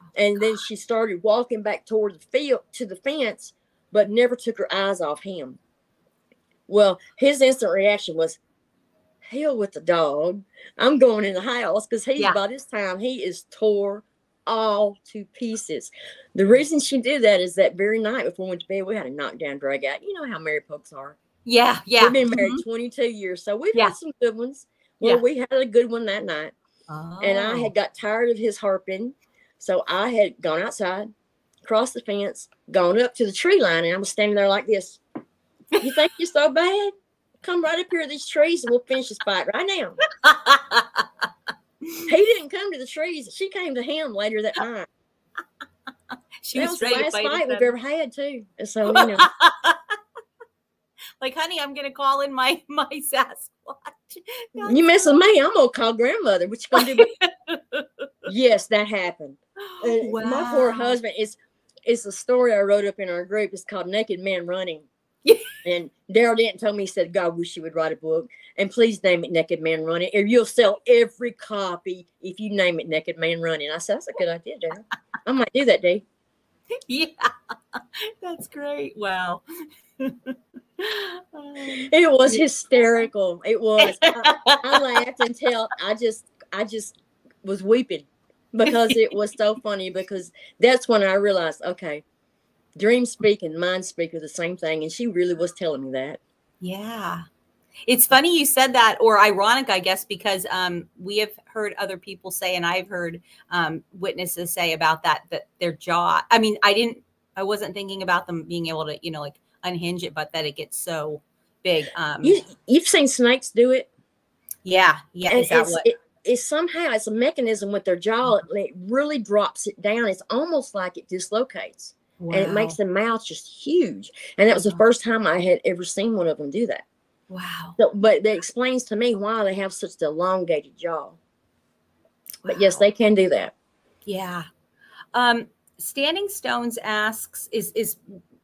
Oh, and then she started walking back toward the field to the fence, but never took her eyes off him. Well, his instant reaction was, hell with the dog. I'm going in the house because he Yeah. by this time he is tore all to pieces. The reason she did that is that very night before we went to bed, we had a knockdown drag out. You know how married folks are. yeah, yeah. We've been married Mhm. 22 years, so we've Yeah. had some good ones. Well, Yeah. we had a good one that night, and I Oh. had got tired of his harping, so I had gone outside, crossed the fence, gone up to the tree line, and I was standing there like this. You think you're so bad? Come right up here to these trees, and we'll finish this fight right now. He didn't come to the trees; she came to him later that night. she that was was the last fight. we've ever had, too. So you know. like, honey, I'm gonna call in my my Sasquatch. You mess with me, I'm gonna call grandmother. What you gonna do? yes, that happened. And uh, My poor husband is it's a story I wrote up in our group. It's called Naked Man Running. And Daryl Denton told me, he said, God wish you would write a book. And please name it Naked Man Running. Or you'll sell every copy if you name it Naked Man Running. I said, That's a good idea, Daryl. I might do that, Dave. Yeah, that's great. Wow. It was um, hysterical. It was. I, I laughed until I just I just was weeping because it was so funny because that's when I realized, okay, dream speak and mind speak are the same thing. And she really was telling me that. Yeah. It's funny you said that, or ironic, I guess, because um, we have heard other people say, and I've heard um, witnesses say about that, that their jaw, I mean, I didn't, I wasn't thinking about them being able to, you know, like unhinge it, but that it gets so big. Um, You you've seen snakes do it. yeah. Yeah. and Is that it's, what? it, it's somehow it's a mechanism with their jaw. It really drops it down. It's almost like it dislocates. And it makes Wow. the mouth just huge. And that was the first time I had ever seen one of them do that. Wow. So, but that explains to me why they have such an elongated jaw. But yes, they can do that. Yeah. Um, Standing Stones asks is is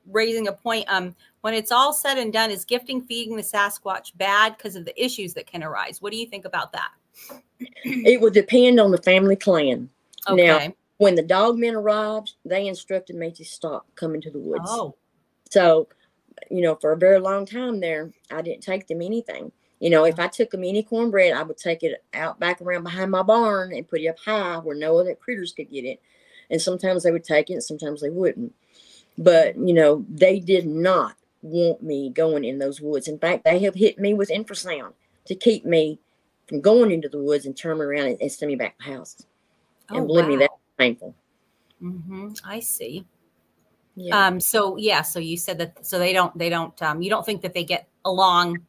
raising a point. Um, when it's all said and done, is gifting feeding the Sasquatch bad because of the issues that can arise? What do you think about that? It would depend on the family clan. Okay. Now, when the dog men arrived, they instructed me to stop coming to the woods. oh, So, you know, for a very long time there, I didn't take them anything. You know, if I took them any cornbread, I would take it out back around behind my barn and put it up high where no other critters could get it. And sometimes they would take it, and sometimes they wouldn't. But, you know, they did not want me going in those woods. In fact, they have hit me with infrasound to keep me from going into the woods and turn me around and, and send me back to the house. And oh, believe me, wow. That's painful. hmm I see. Yeah. Um, so yeah, so you said that so they don't they don't um you don't think that they get along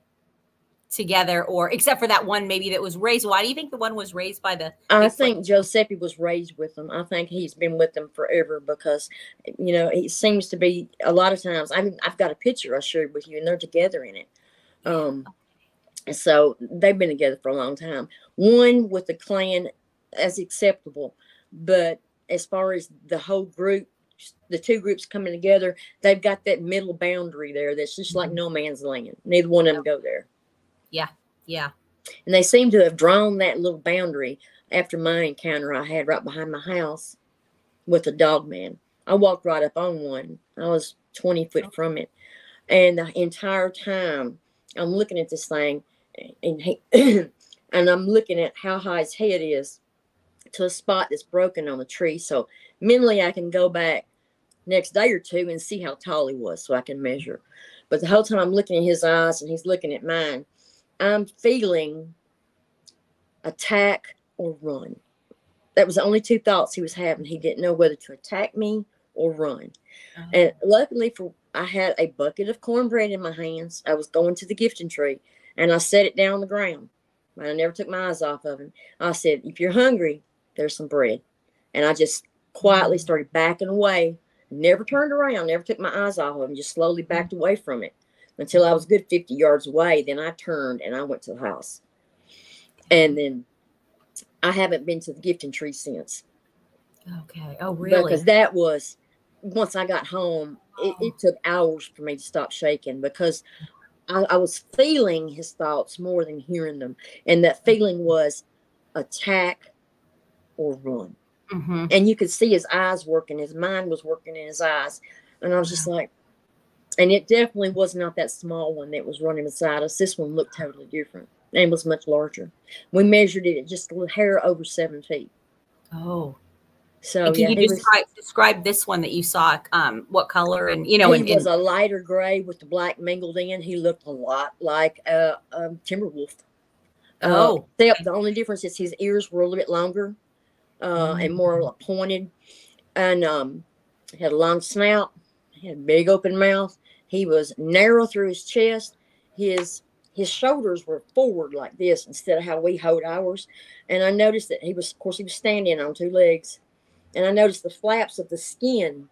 together, or except for that one maybe that was raised. Why do you think the one was raised by the? I Bigfoot? think Giuseppe was raised with them. I think he's been with them forever because, you know, he seems to be a lot of times. I mean, I've got a picture I shared with you, and they're together in it. Um, and so they've been together for a long time. One with the clan as acceptable, but as far as the whole group, the two groups coming together, they've got that middle boundary there that's just like mm-hmm. no man's land. Neither one of them go there. Yeah. Yeah. And they seem to have drawn that little boundary after my encounter I had right behind my house with a dog man. I walked right up on one. I was 20 foot oh. from it. And the entire time I'm looking at this thing and he, and I'm looking at how high his head is to a spot that's broken on the tree. So mentally I can go back next day or two and see how tall he was so I can measure. But the whole time I'm looking at his eyes and he's looking at mine, I'm feeling attack or run. That was the only two thoughts he was having. He didn't know whether to attack me or run. Uh-huh. And luckily for I had a bucket of cornbread in my hands. I was going to the gifting tree and I set it down on the ground. I never took my eyes off of him. I said, if you're hungry, there's some bread. And I just quietly mm-hmm. started backing away. Never turned around, never took my eyes off of him, just slowly mm-hmm. backed away from it until I was a good 50 yards away. Then I turned and I went to the house. And mm-hmm. then I haven't been to the gifting tree since. Okay. Oh, really? Because that was once I got home, it, it took hours for me to stop shaking because I, I was feeling his thoughts more than hearing them. And that feeling was attack or run. hmm And you could see his eyes working, his mind was working in his eyes. And I was just like, and it definitely was not that small one that was running beside us. This one looked totally different and was much larger. We measured it at just a little hair over seven feet. Oh. So And can yeah, you he was- describe describe this one that you saw? Um, what color and you know, he and, was and a lighter gray with the black mingled in. He looked a lot like a, a timber wolf. Uh, oh, except the only difference is his ears were a little bit longer uh, and more pointed, and um, had a long snout. Had a big open mouth. He was narrow through his chest. His his shoulders were forward like this instead of how we hold ours. And I noticed that he was, of course, he was standing on two legs, and I noticed the flaps of the skin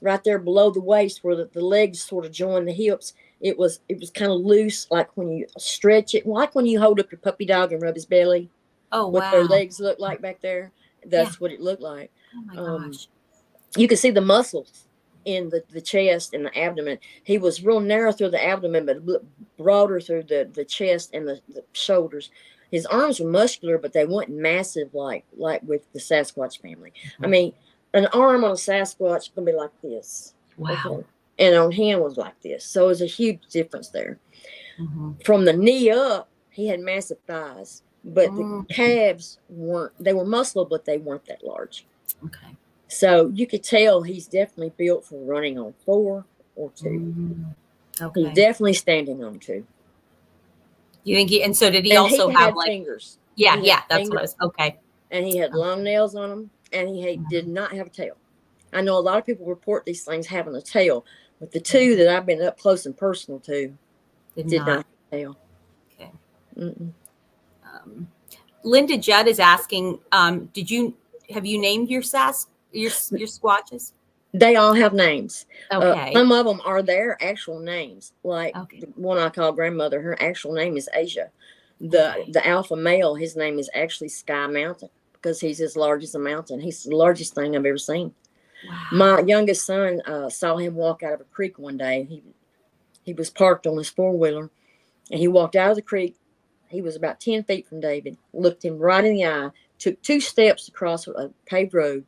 right there below the waist where the, the legs sort of join the hips it was it was kind of loose like when you stretch it like when you hold up your puppy dog and rub his belly oh what wow. their legs look like back there that's what it looked like. Oh my um, gosh. you could see the muscles in the, the chest and the abdomen. He was real narrow through the abdomen but broader through the, the chest and the, the shoulders. His arms were muscular but they weren't massive like like with the sasquatch family. I mean an arm on a sasquatch gonna be like this. Wow. okay? and on him was like this. So it was a huge difference there. Mhm. from the knee up, he had massive thighs, but Mm. the calves weren't. They were muscle, but they weren't that large. Okay. So you could tell he's definitely built for running on four or 2 Mhm. He's Okay. definitely standing on two. You think he? And so did he and also he have like? fingers, Yeah, yeah. That's what I was. Okay. and he had long nails on him, and he had, did not have a tail. I know a lot of people report these things having a tail, but the two that I've been up close and personal to Did, did not. not have a tail. Okay. Mm-mm. Um, Linda Judd is asking, um, did you have you named your sas your your squatches? They all have names. Uh, Okay. some of them are their actual names. Like Okay. the one I call grandmother, her actual name is Asia. The Okay. the alpha male, his name is actually Sky Mountain because he's as large as a mountain. He's the largest thing I've ever seen. wow. My youngest son uh, saw him walk out of a creek one day. He he was parked on his four wheeler, and he walked out of the creek. He was about ten feet from David. Looked him right in the eye. Took two steps across a paved road,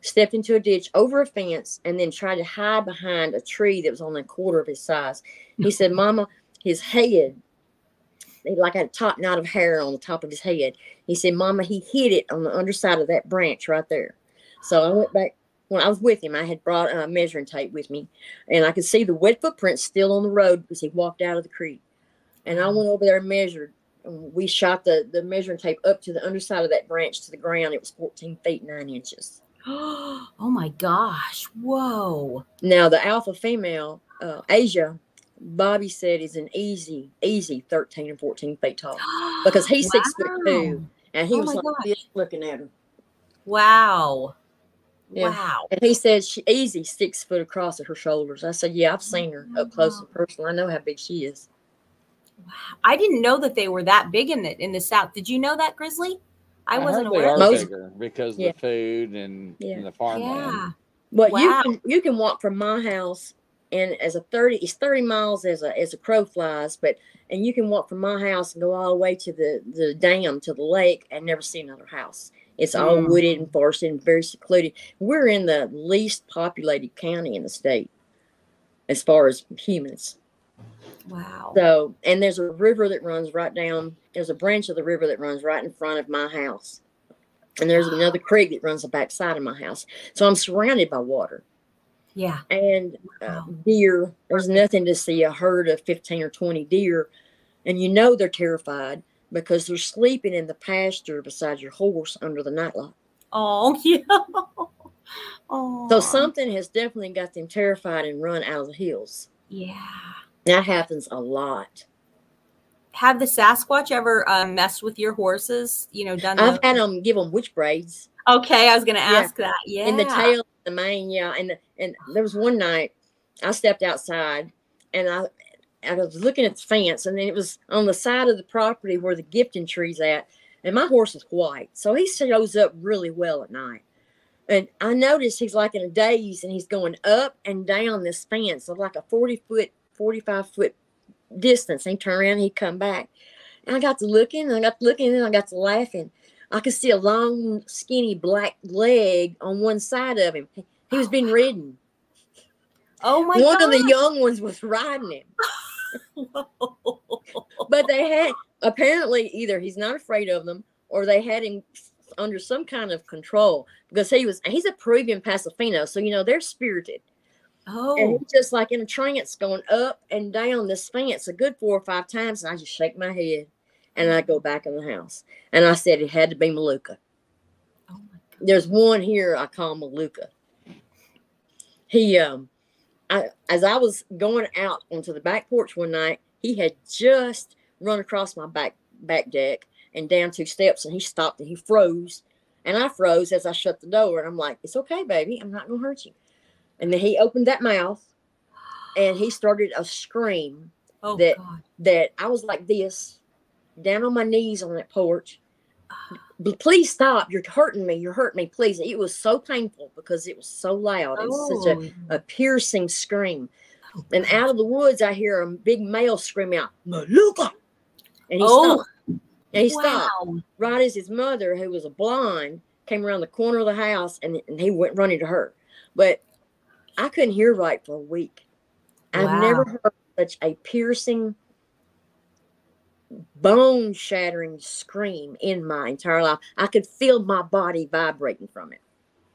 stepped into a ditch, over a fence, and then tried to hide behind a tree that was only a quarter of his size. He said, "Mama, his head." He like had a top knot of hair on the top of his head. He said, "Mama, he hit it on the underside of that branch right there." So I went back when I was with him, I had brought uh, measuring tape with me, and I could see the wet footprints still on the road because he walked out of the creek. And I went over there and measured. And we shot the, the measuring tape up to the underside of that branch to the ground. It was 14 feet 9 inches. oh my gosh! Whoa! Now, the alpha female, uh, Asia, Bobby said is an easy, easy 13 or 14 feet tall because he's six foot two. And he Oh was like gosh. this looking at her. Wow. Yeah. Wow. And he said she easy six foot across at her shoulders. I said, Yeah, I've seen her up close and personal. I know how big she is. Wow. I didn't know that they were that big in the in the South. Did you know that, Grizzly? I wasn't heard they aware. are Most- bigger because Yeah. the food and, Yeah. and the farmland. Yeah. But Wow. you can you can walk from my house and as a 30 it's 30 miles as a as a crow flies, but and you can walk from my house and go all the way to the, the dam to the lake and never see another house. It's all Mm. wooded and forested and very secluded. We're in the least populated county in the state as far as humans. Wow. So, and there's a river that runs right down. There's a branch of the river that runs right in front of my house, and there's another creek that runs the back side of my house. So I'm surrounded by water Yeah. and uh, deer. There's nothing to see a herd of 15 or 20 deer, and you know they're terrified because they're sleeping in the pasture beside your horse under the nightlight. Oh yeah. Oh. So something has definitely got them terrified and run out of the hills. Yeah. That happens a lot. Have the Sasquatch ever um, messed with your horses? You know, done. I've the- had them give them witch braids. Okay, I was going to Yeah. ask that. Yeah. in the tail the mane yeah and the, and there was one night i stepped outside and i i was looking at the fence and then it was on the side of the property where the gifting tree's at and my horse is white so he shows up really well at night and i noticed he's like in a daze and he's going up and down this fence of like a 40 foot 45 foot distance and he turned around he'd come back and i got to looking and i got to looking and i got to laughing I could see a long, skinny black leg on one side of him. He, was being ridden. Oh my one god. of the young ones was riding him. But they had apparently either he's not afraid of them or they had him under some kind of control because he was he's a Peruvian Paso Fino, so you know they're spirited. And oh. he's just like in a trance going up and down this fence a good four or five times, and I just shake my head and I go back in the house. And I said it had to be Maluka. Oh there's one here I call Maluka. He um I as I was going out onto the back porch one night, he had just run across my back back deck and down two steps and he stopped and he froze. And I froze as I shut the door and I'm like, It's okay, baby, I'm not gonna hurt you. And then he opened that mouth and he started a scream Oh that- god. that I was like this, down on my knees on that porch. Please stop. You're hurting me. You're hurting me. Please. It was so painful because it was so loud. It was such Oh. a, a piercing scream. Oh, And out of the woods, I hear a big male scream out, Maluka. And he Oh. stopped. And he stopped Wow. right as his mother, who was a blonde, came around the corner of the house and, and he went running to her. But I couldn't hear right for a week. I've never heard such a piercing, bone shattering scream in my entire life. I could feel my body vibrating from it.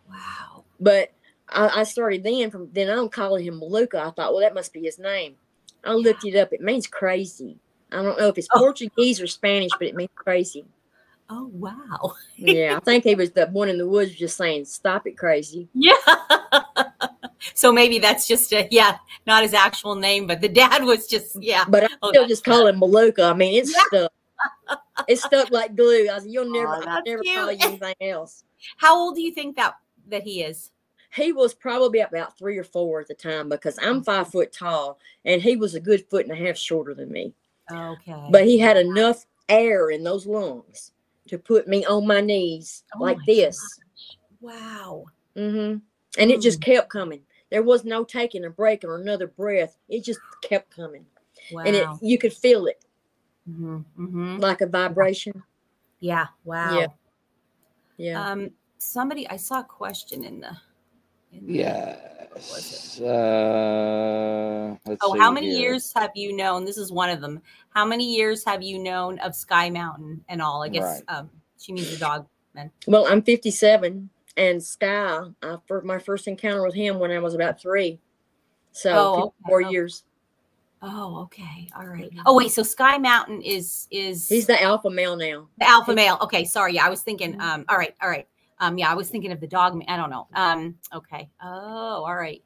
Wow. But I, I started then from then on calling him Maluka. I thought, well, that must be his name. I looked it up. It means crazy. I don't know if it's Oh. Portuguese or Spanish, but it means crazy. Oh wow. Yeah, I think he was the one in the woods just saying, "Stop it, crazy." Yeah. so maybe that's just a yeah, not his actual name, but the dad was just yeah. But I Oh, still that's just call him Maluka. I mean, it's Yeah. stuck. It's stuck like glue. I said, "You'll never, Aw, I'll never call you anything else." How old do you think that that he is? He was probably about three or four at the time because I'm five foot tall, and he was a good foot and a half shorter than me. Okay. But he had enough air in those lungs to put me on my knees Oh like my this. wow. hmm And it just kept coming. There was no taking a break or another breath. It just kept coming, Wow. and it you could feel it hmm hmm like a vibration. Yeah. Wow. Yeah. Um. Somebody, I saw a question in the. In the- Yes. Uh, let's Oh, how many here. years have you known? This is one of them. How many years have you known of Sky Mountain and all? I guess Right. um, she means the dog. Man. Well, I'm 57, and Sky, I, for my first encounter with him when I was about three. So Oh, okay. 54 Oh. years. Oh, okay, all right. Oh, wait. So Sky Mountain is is He's the alpha male now. the alpha male. Okay, sorry. Yeah, I was thinking. Mhm. Um. All right. All right. Um. Yeah, I was thinking of the dog. I don't know. Um. Okay. Oh, all right.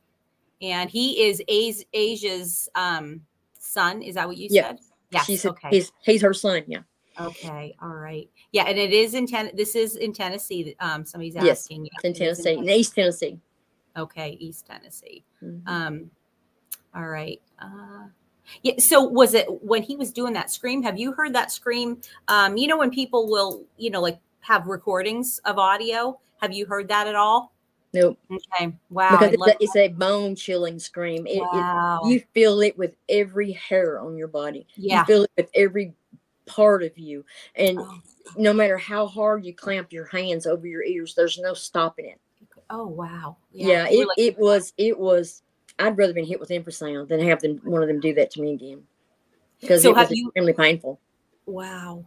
And he is As- Asia's um son. Is that what you Yeah. said? Yes. She's okay. he's he's her son. Yeah. Okay. All right. Yeah, and it is in ten. This is in Tennessee. Um, somebody's Yes, asking. Yeah, It's in it Tennessee, in East Tennessee. Okay, East Tennessee. Mhm. Um, all right. Uh, yeah. So was it when he was doing that scream? Have you heard that scream? Um, you know when people will, you know, like have recordings of audio. Have you heard that at all? Nope. Okay. Wow. because it's a, it's a bone chilling scream. It, it, wow. you feel it with every hair on your body. yeah. You feel it with every part of you. And Oh, no matter how hard you clamp your hands over your ears, there's no stopping it. oh, wow. Yeah, were it, like- it was it was I'd rather been hit with infrasound than have them one of them do that to me again. Because So it was you- extremely painful. Wow.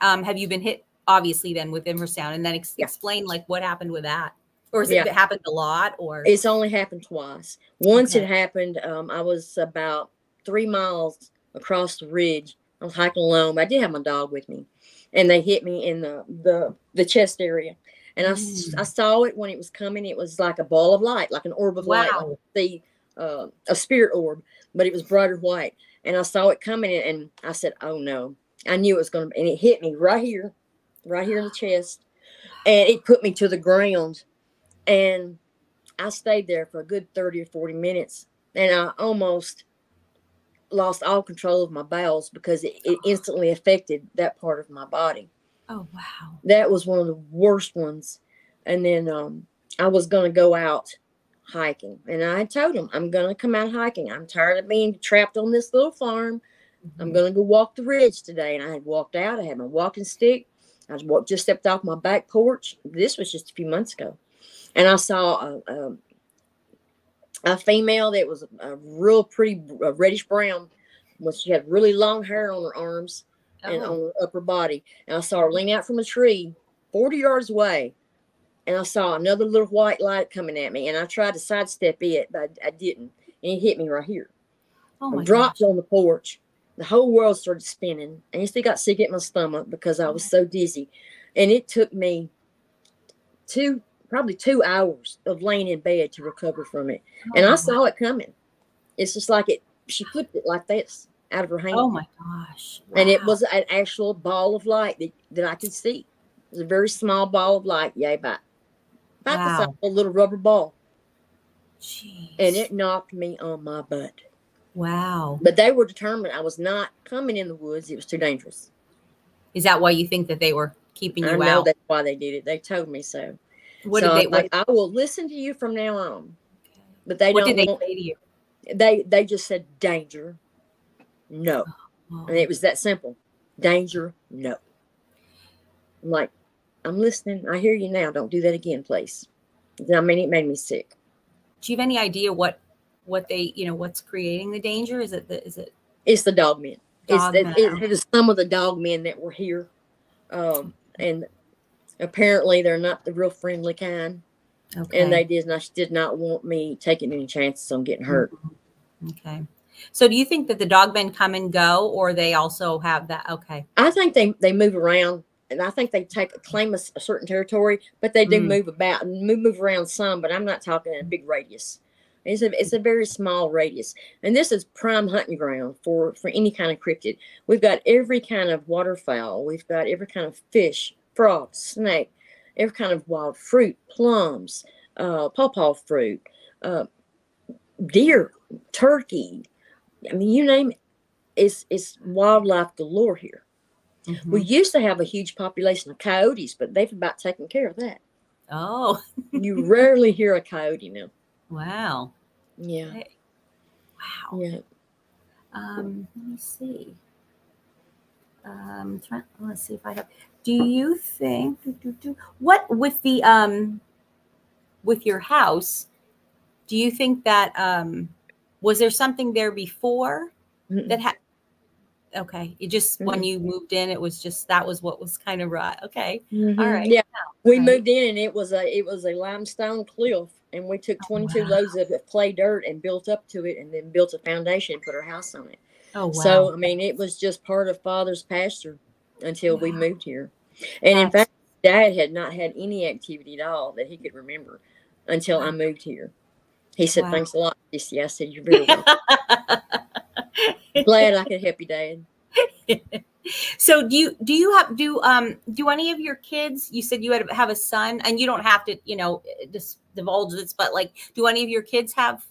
Um, have you been hit obviously then with infrasound and then ex- Yeah. explain like what happened with that? Or has Yeah. it happened a lot or It's only happened twice. Once Okay. it happened, um, I was about three miles across the ridge. I was hiking alone. But I did have my dog with me, and they hit me in the the, the chest area. And I, Mm. I saw it when it was coming. It was like a ball of light, like an orb of light, like the uh, a spirit orb, but it was brighter white. And I saw it coming, and- and I said, "Oh no!" I knew it was going to, and it hit me right here, right here in the chest, and it put me to the ground. And I stayed there for a good 30 or 40 minutes and I almost lost all control of my bowels because it, it instantly affected that part of my body. oh wow. That was one of the worst ones. And then um, I was going to go out hiking. And I told him, I'm going to come out hiking. I'm tired of being trapped on this little farm. I'm going to go walk the ridge today. And I had walked out. I had my walking stick. I just stepped off my back porch. This was just a few months ago. And I saw a, a, a female that was a real pretty uh, reddish brown. Well, she had really long hair on her arms and Oh, on her upper body. And I saw her lean out from a tree 40 yards away. And I saw another little white light coming at me. And I tried to sidestep it, but I, I didn't. And it hit me right here. oh I my dropped gosh. on the porch. The whole world started spinning. And I still got sick at my stomach because I was so dizzy. And it took me two, probably two hours of laying in bed to recover from it. And Oh, I saw it coming. It's just like it, she flipped it like this out of her hand. Oh my gosh. And it was an actual ball of light that, that I could see. It was a very small ball of light, yay, about, about the size of a little rubber ball. Jeez. And it knocked me on my butt. wow. But they were determined I was not coming in the woods. It was too dangerous. Is that why you think that they were keeping you I know out? that's why they did it. They told me so. What so did I they what, I will listen to you from now on. But they what don't did they want, say to you? they they just said danger. No. Oh, And it was that simple. Danger, no. I'm like, I'm listening. I hear you now. Don't do that again, please. I mean, it made me sick. do you have any idea what what they you know what's creating the danger? Is it the is it It's the dog men. It's Dog the, men. it, it is some of the dog men that were here, um, and apparently they're not the real friendly kind. okay? And they did not did not want me taking any chances on getting hurt. Okay. So do you think that the dogmen come and go, or they also have that? Okay. I think they they move around, and I think they take claim a certain territory, but they do Mm. move about move move around some. But I'm not talking in a big radius. It's a it's a very small radius, and this is prime hunting ground for for any kind of cryptid. We've got every kind of waterfowl. We've got every kind of fish, frog, snake, every kind of wild fruit, plums, uh, pawpaw fruit, uh, deer, turkey. I mean, you name it. It's it's wildlife galore here. Mhm. We used to have a huge population of coyotes, but they've about taken care of that. Oh, You rarely hear a coyote now. wow. Yeah, Okay. Wow. yeah. Um, let me see. Um, try, let's see if I have. Do you think do, do, do, what with the um with your house? Do you think that um was there something there before Mm-mm. that had? Okay, it just when Mhm. you moved in, it was just that was what was kind of right. Okay, Mhm. right. Yeah, we right. moved in and it was a it was a limestone cliff, and we took Oh, twenty two wow. loads of clay dirt and built up to it, and then built a foundation and put our house on it. oh wow. So I mean, it was just part of Father's pasture until we moved here. And in fact, Dad had not had any activity at all that he could remember until I moved here. He said, Wow. "Thanks a lot, Sissy." I said, "You're very welcome." Glad I could help you, Dad. so do you do you have do um do any of your kids you said you had have a son and you don't have to you know just divulge this but like do any of your kids have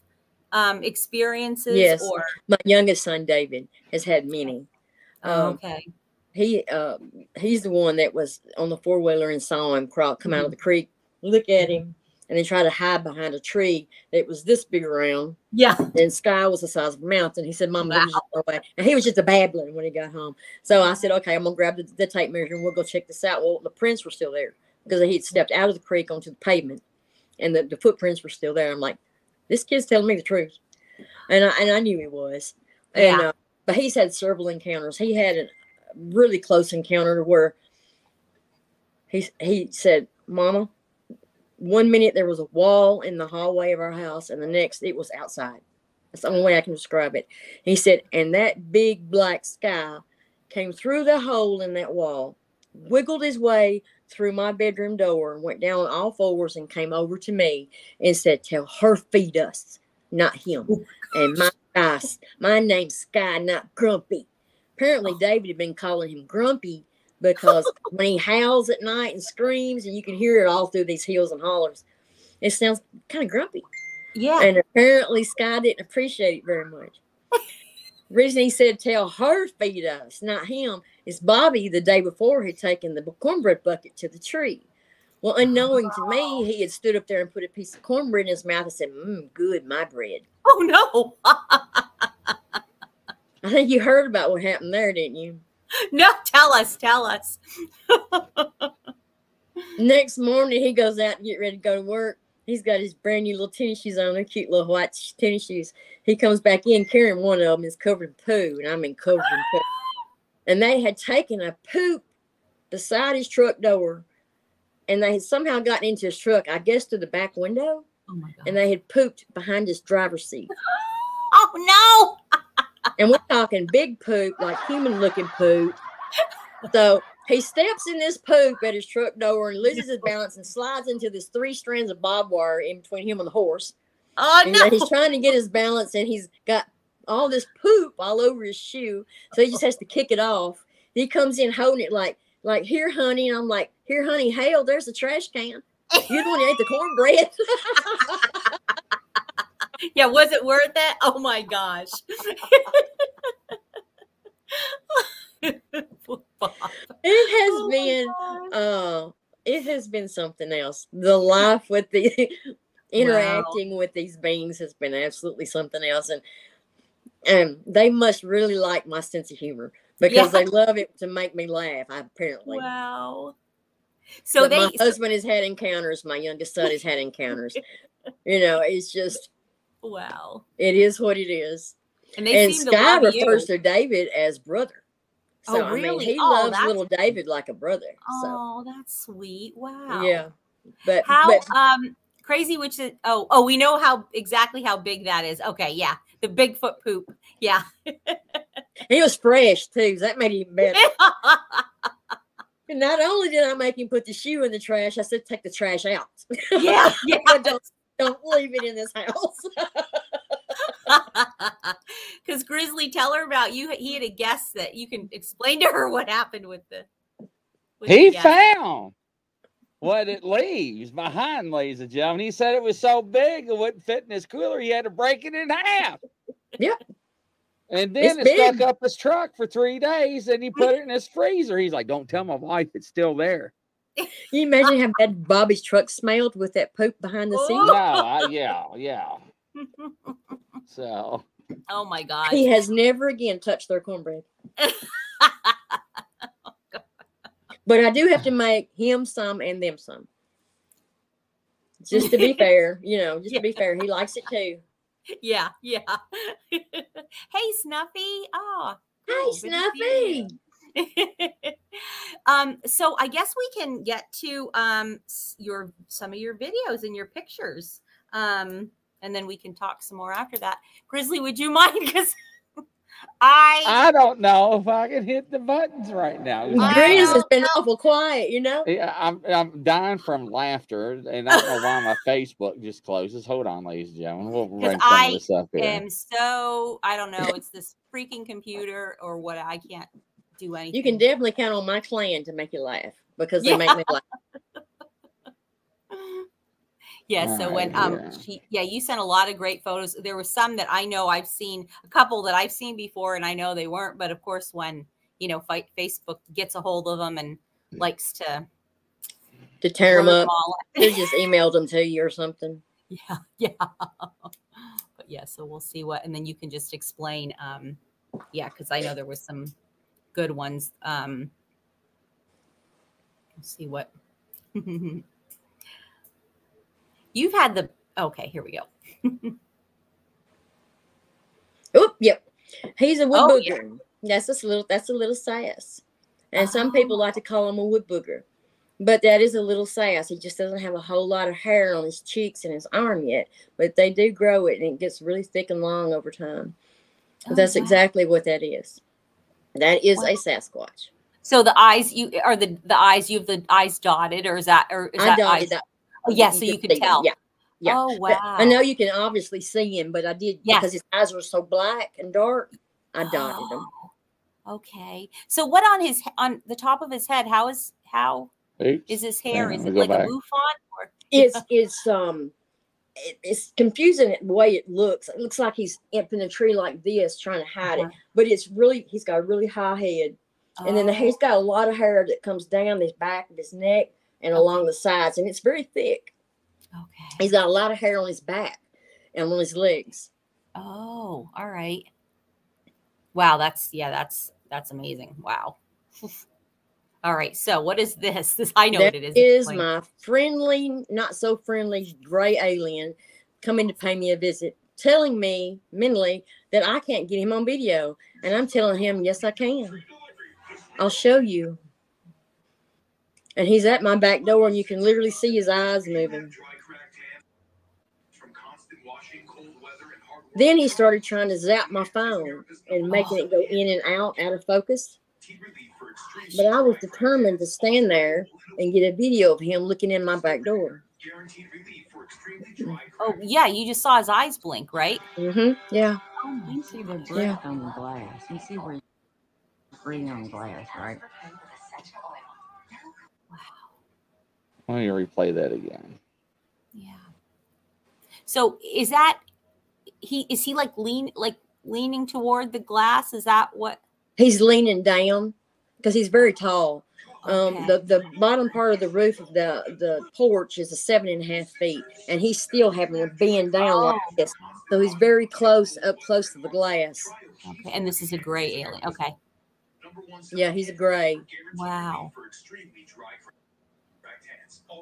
um experiences Yes. or My youngest son, David, has had many. oh, Um, okay he uh, he's the one that was on the four wheeler and saw him crawl come out of the creek, look at him, and then try to hide behind a tree that was this big around. yeah And Sky was the size of a mountain. He said, "Mom, let me just go away." And he was just a babbling when he got home. So I said, "Okay, I'm gonna grab the, the tape measure and we'll go check this out." Well, the prints were still there because he had stepped out of the creek onto the pavement, and the, the footprints were still there. I'm like, "This kid's telling me the truth," and I and I knew he was. And Yeah. uh, but he's had several encounters. He had a really close encounter where he he said, "Mama." One minute there was a wall in the hallway of our house, and the next it was outside. That's the only way I can describe it. He said, and that big black sky came through the hole in that wall, wiggled his way through my bedroom door, and went down on all fours and came over to me and said, Tell her feed us, not him. Oh, and my Sky, my name's Sky, not Grumpy. Apparently, oh. David had been calling him Grumpy because when he howls at night and screams, and you can hear it all through these hills and hollers, it sounds kind of grumpy. yeah And apparently, Sky didn't appreciate it very much. reason he said tell her feed us, not him, is Bobby the day before had taken the cornbread bucket to the tree. Well, unknowing to me, he had stood up there and put a piece of cornbread in his mouth and said, Mmm, good, my bread. oh no I think you heard about what happened there, didn't you? no tell us tell us Next morning, he goes out to get ready to go to work. He's got his brand new little tennis shoes on, they're cute little white tennis shoes. He comes back in carrying one of them is covered in poo, and I mean covered in poo. And they had taken a poop beside his truck door, and they had somehow gotten into his truck, I guess through the back window, oh my god and they had pooped behind his driver's seat. oh And we're talking big poop, like human looking poop. So he steps in this poop at his truck door and loses his balance and slides into this three strands of barbed wire in between him and the horse. oh And no he's trying to get his balance and he's got all this poop all over his shoe. So he just has to kick it off. He comes in holding it like, like, here, honey. And I'm like, here, honey, hail, there's the trash can. You're the one who ate the cornbread. yeah was it worth it oh my gosh it has Oh been uh it has been something else. The life with the interacting with these beings has been absolutely something else. And and they must really like my sense of humor because Yeah. they love it to make me laugh, apparently. wow so they my husband has had encounters, my youngest son has had encounters. you know, it's just wow it is what it is. and they and seem to Sky refers you. to David as brother. Oh, So I mean really? he Oh, loves little David like a brother. So oh that's sweet wow yeah. But how but um crazy which is oh oh we know how exactly how big that is okay yeah the bigfoot poop yeah he was fresh too. So that made him better. And not only did I make him put the shoe in the trash, I said take the trash out. yeah yeah don't, don't leave it in this house. because grizzly tell her about you he had a guess that you can explain to her what happened with the with He the found what it leaves behind, ladies and gentlemen. He said it was so big it wouldn't fit in his cooler. He had to break it in half. Yep. And then It's it stuck up his truck for three days and he put it in his freezer. He's like, Don't tell my wife it's still there. Can you imagine how bad Bobby's truck smelled with that poop behind the No, oh. seat? I, yeah, yeah. So oh my God. He has never again touched their cornbread. But I do have to make him some and them some. Just to be fair, you know, just to be fair, he likes it too. yeah yeah hey snuffy oh Hey, cool. Good Snuffy. You. um so i guess we can get to um your some of your videos and your pictures um and then we can talk some more after that grizzly would you mind because I I don't know if I can hit the buttons right now. Grizz has been awful quiet, you know. Yeah, I'm I'm dying from laughter, and I don't know why my Facebook just closes. Hold on, ladies and gentlemen, we'll bring some I this up here. am so I don't know. It's this freaking computer or what. I can't do anything. You can definitely count on my clan to make you laugh because they Yeah. make me laugh. Yeah. So when um yeah. she yeah, you sent a lot of great photos. There were some that I know I've seen, a couple that I've seen before, and I know they weren't. But of course, when you know, fight Facebook gets a hold of them and likes to To tear them up, they just emailed them to you or something. Yeah, yeah. but yeah, so we'll see what, and then you can just explain. Um, yeah, because I know there was some good ones. Um, let's see what you've had the. Okay, here we go. Oop, yep. He's a wood Oh, booger. That's a little that's a little sass. And some Oh. people like to call him a wood booger. But that is a little sass. He just doesn't have a whole lot of hair on his cheeks and his arm yet. But they do grow it and it gets really thick and long over time. Oh, that's wow. exactly what that is. That is Wow. a Sasquatch. So the eyes, you are the the eyes. You have the eyes dotted, or is that or is I that dotted eyes? that. Oh, yeah, so you can could see them. tell. Yeah. Yeah. Oh But wow! I know you can obviously see him, but I did Yes. because his eyes were so black and dark. I dotted them. Oh, Okay. So what on his on the top of his head? How is how Oops. is his hair? Hang Is it like go a back. bouffant or It's it's um it- it's confusing the way it looks. It looks like he's up in a tree like this trying to hide it, Uh-huh. but it's really he's got a really high head, and then the, Oh, he's got a lot of hair that comes down his back of his neck and along the sides, and it's very thick. okay. He's got a lot of hair on his back and on his legs. Oh, all right. Wow, that's yeah, that's that's amazing. Wow. all right. So what is this? This I know That what it is. is Explain. my friendly, not so friendly gray alien coming to pay me a visit, telling me mentally that I can't get him on video. And I'm telling him, yes, I can. I'll show you. And he's at my back door, and you can literally see his eyes moving. Then he started trying to zap my phone and making it go in and out, out of focus. But I was determined to stand there and get a video of him looking in my back door. Oh yeah, you just saw his eyes blink, right? Mm-hmm. Yeah. You see the breath Yeah. on the glass. You see where you're breathing on glass, right? Wow. Let me replay that again. Yeah. So is that he is he like lean like leaning toward the glass? Is that what He's leaning down because he's very tall. Um, Okay. the, the bottom part of the roof of the, the porch is a seven and a half feet, and he's still having to bend down like Oh. this. So he's very close, up close to the glass. okay. And this is a gray alien. Okay. Yeah, he's a gray. Wow.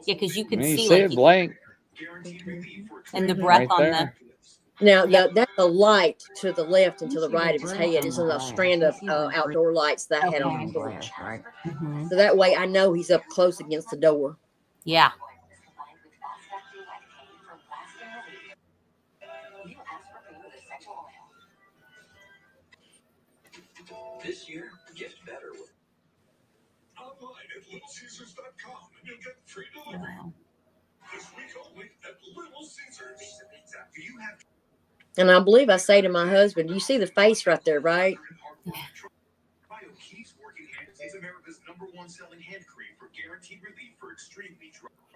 Yeah, because you I could see see like it blank and the Mhm. breath right on there. Now, Yep. the, that's a light to the left and to the right of his head. is a glass. strand of uh, outdoor lights that I had on on the the porch. glass, right? Mhm. So that way I know he's up close against the door. Yeah. This year, gift better with online at littlecaesars.com and you'll get free delivery Wow. this week only at Little Caesars. Do you have And I believe I say to my husband, You see the face right there, right? Try O'Keefe's Working Hands is America's number one selling hand cream for guaranteed relief for extremely.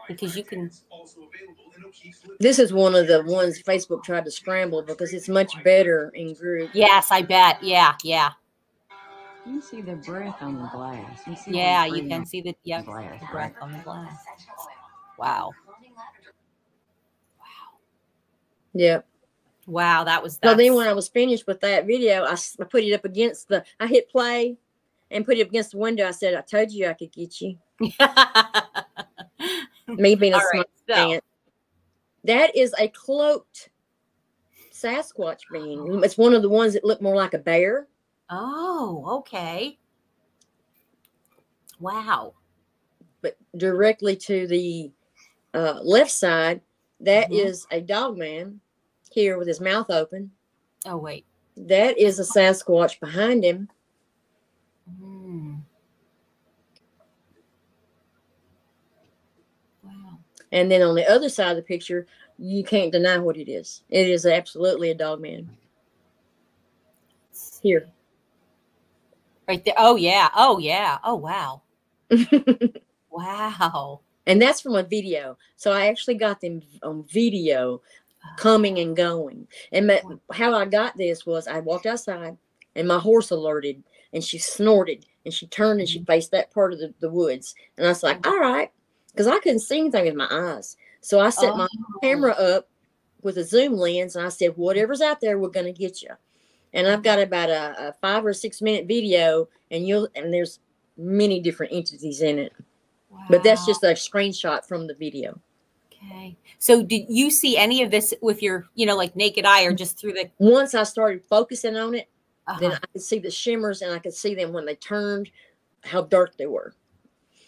Because you can- Also available in O'Keefe's This is one of the ones Facebook tried to scramble because it's much better in group. Yes, I bet. Yeah, yeah. You see the breath on the glass. You see Yeah, you're you can see the the yep, glass, the breath on the glass. Wow. Wow. Yep. Wow, that was So that. then when I was finished with that video, I, I put it up against the, I hit play and put it up against the window. I said, I told you I could get you. Me being a All smart right, so. That is a cloaked Sasquatch being. It's one of the ones that look more like a bear. Oh, okay. Wow. but directly to the uh, left side, that Mhm. is a dog man here with his mouth open. Oh wait. That is a Sasquatch behind him. Mm. Wow. And then on the other side of the picture, you can't deny what it is. It is absolutely a dog man. Here. Right there. Oh yeah. Oh yeah. Oh wow. Wow. and that's from a video. So I actually got them on video coming and going. And my, how I got this was I walked outside and my horse alerted and she snorted and she turned and she mm-hmm. faced that part of the, the woods. And I was like, mm-hmm. all right, because I couldn't see anything with my eyes. So I set my Oh. camera up with a zoom lens and I said, whatever's out there, we're going to get you. And I've mm-hmm. got about a, a five or six minute video and you'll, and there's many different entities in it, but that's just a screenshot from the video. Okay. So did you see any of this with your, you know, like naked eye or just through the Once I started focusing on it, then uh-huh. I could see the shimmers and I could see them when they turned, how dark they were.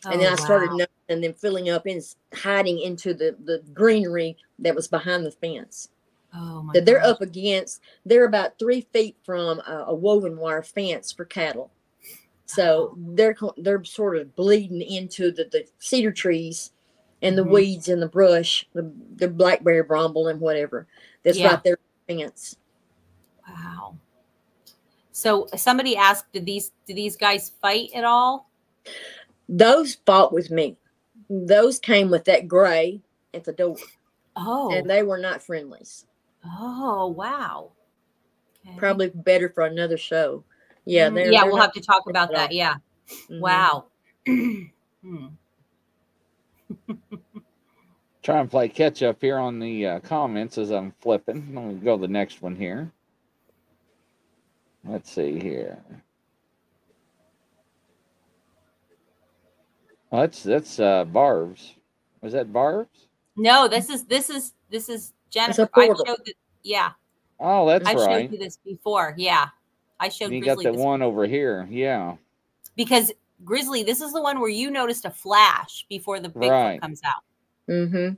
Oh, and then Oh, I started and then filling up and hiding into the, the greenery that was behind the fence. Oh my That they're gosh. up against, they're about three feet from a, a woven wire fence for cattle. So they're co- they're sort of bleeding into the, the cedar trees and the Mhm. weeds and the brush, the, the blackberry bramble and whatever that's Yeah. right there fence. Wow. So somebody asked, did these did these guys fight at all? Those fought with me. Those came with that gray at the door, Oh. and they were not friendlies. oh wow. Okay. Probably better for another show. Yeah, Mm, they're, yeah, they're we'll have to talk about that. Yeah. Mhm. Wow. Hmm. Try and play catch up here on the uh, comments as I'm flipping. Let me go to the next one here. Let's see here. Oh, that's that's uh, Barb's. Was that Barb's? No, this is this is this is Jennifer. I showed the, yeah, Oh, that's I right. showed you this before. Yeah. I showed And you got the this one over here. Yeah. because Grizzly, this is the one where you noticed a flash before the big Right. comes out. Mhm.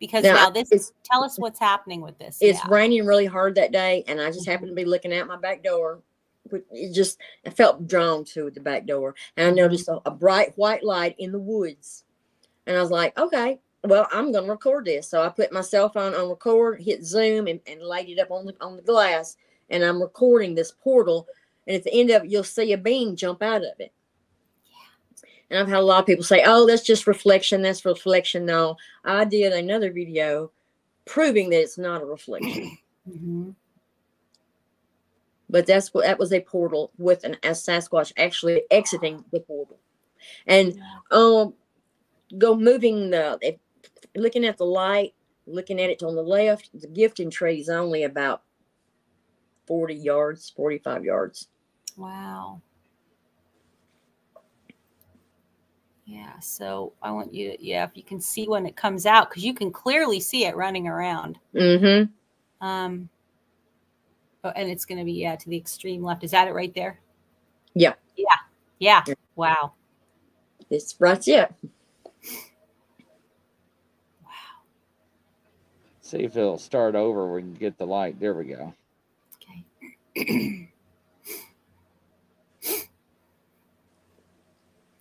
Because Now, now this tell us what's happening with this. it's raining really hard that day, and I just happened to be looking out my back door. but It just I felt drawn to the back door, and I noticed a, a bright white light in the woods, and I was like, okay. Well, I'm gonna record this. So I put my cell phone on record, hit zoom, and, and laid it up on the on the glass, and I'm recording this portal. And at the end of it, you'll see a being jump out of it. And I've had a lot of people say, "Oh, that's just reflection. That's reflection." No, I did another video proving that it's not a reflection, Mhm. but that's what that was a portal with an a Sasquatch actually exiting the portal, and um, go moving the if, looking at the light, looking at it on the left. The gifting tree is only about forty yards, forty-five yards. Wow. Yeah, so I want you to, yeah, if you can see when it comes out, because you can clearly see it running around. Mm-hmm. Um, oh, and it's going to be, yeah, to the extreme left. Is that it right there? Yeah. Yeah. Yeah. Wow. It's right there. Wow. See if it'll start over. We can get the light. There we go. Okay.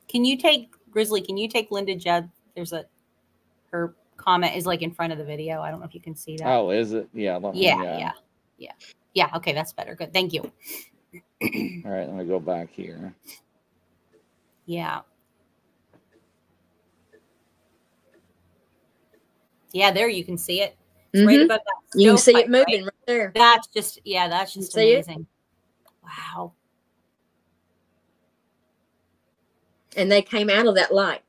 can you take Grizzly? Can you take Linda Judd? There's a her comment is like in front of the video. I don't know if you can see that. Oh, is it? Yeah. Let me, yeah, uh, yeah, yeah, yeah. Okay, that's better. Good. Thank you. All right. Let me go back here. Yeah. Yeah, there you can see it. It's right Mhm. above that. You can see stovepipe, it moving right there. That's just yeah, that's You just see it? amazing. Wow. And they came out of that light.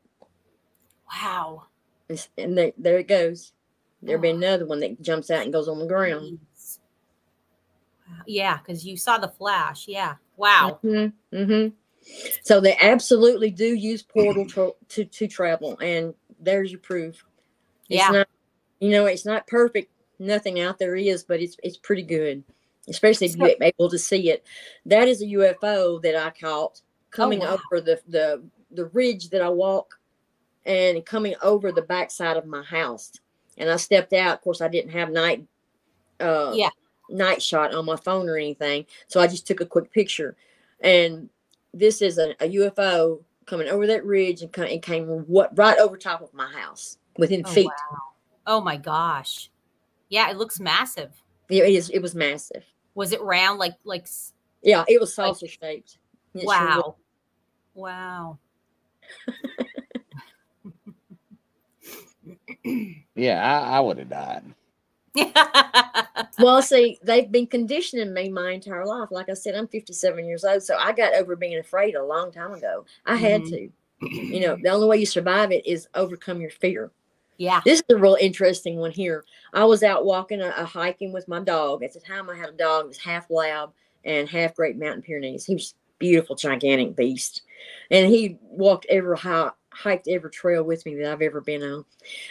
Wow. And And there, there it goes. There'll be another one that jumps out and goes on the ground. Wow. Yeah, because you saw the flash. Yeah. Wow. Mm-hmm. hmm So they absolutely do use portal to, to to travel, and there's your proof. It's Yeah. not, you know, it's not perfect. Nothing out there is, but it's it's pretty good, especially if you're able to see it. That is a UFO that I caught coming wow. over the the the ridge that I walk, and coming over the backside of my house. And I stepped out. Of course, I didn't have night. Uh, Yeah. night shot on my phone or anything, so I just took a quick picture. And this is a, a UFO coming over that ridge and, come, and came what right over top of my house within Oh, feet. wow. Oh my gosh. Yeah, it looks massive. Yeah, it is. It was massive. Was it round like like Yeah, it was Like- saucer shaped. It sure. Wow. Wow. Yeah, I, I would have died. Well, see, they've been conditioning me my entire life. Like I said, I'm 57 years old, so I got over being afraid a long time ago. I had Mhm. to. You know, the only way you survive it is overcome your fear. yeah. This is a real interesting one here. I was out walking, a, a hiking with my dog. At the time, I had a dog that was half lab and half Great Mountain Pyrenees. He was a beautiful, gigantic beast, and he walked every hi- hiked every trail with me that I've ever been on.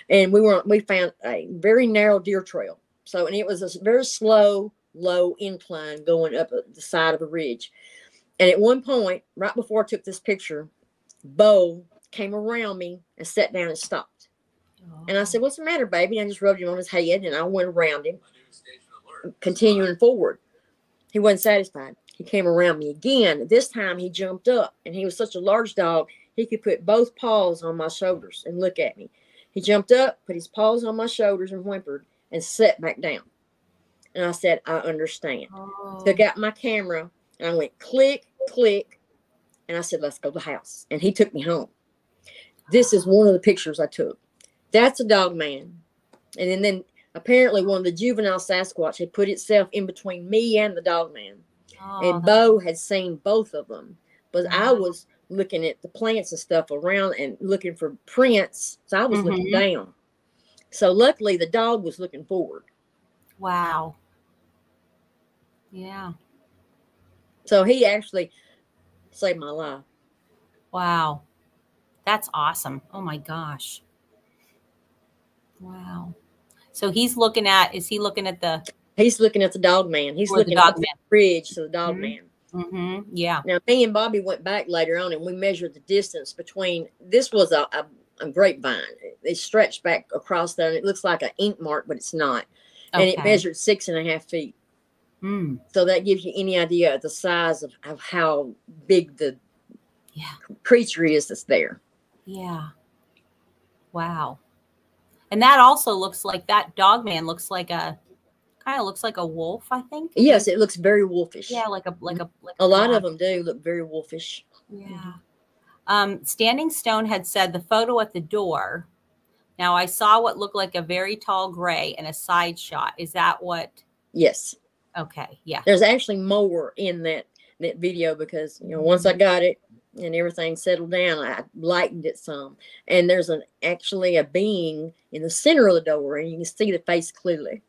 And we were we found a very narrow deer trail. So, and it was a very slow, low incline going up uh, the side of a ridge. And at one point, right before I took this picture, Bo came around me and sat down and stopped. And I said, What's the matter, baby? And I just rubbed him on his head and I went around him, continuing forward. He wasn't satisfied. He came around me again. This time he jumped up and he was such a large dog, he could put both paws on my shoulders and look at me. He jumped up, put his paws on my shoulders and whimpered and sat back down. And I said, I understand. Oh. Took out my camera and I went click, click. And I said, Let's go to the house. And he took me home. This is one of the pictures I took. That's a dog man. And then, then apparently one of the juvenile Sasquatch had put itself in between me and the dog man. Oh, and uh-huh. Bo had seen both of them. But I mm-hmm. was looking at the plants and stuff around and looking for prints. So I was looking mm-hmm. down. So luckily the dog was looking forward. wow. Yeah. So he actually saved my life. Wow. That's awesome. Oh my gosh. Wow. So he's looking at, is he looking at the, He's looking at the dog man. He's Or looking at the man. bridge to the dog Mhm. man. hmm yeah. Now, me and Bobby went back later on and we measured the distance between this was a, a, a grapevine. It stretched back across there and it looks like an ink mark, but it's not. And it measured six and a half feet. Mm, So that gives you any idea of the size of, of how big the Yeah. creature is that's there. yeah. Wow. And that also looks like that dog man looks like a, kind of looks like a wolf, I think. Yes, it looks very wolfish. Yeah, like a, like a, like A lot yeah. of them do look very wolfish. Yeah. Um, Standing Stone had said the photo at the door. Now I saw what looked like a very tall gray and a side shot. Is that what? Yes. Okay. Yeah. There's actually more in that that video because you know once I got it and everything settled down, I lightened it some. And there's an actually a being in the center of the door, and you can see the face clearly.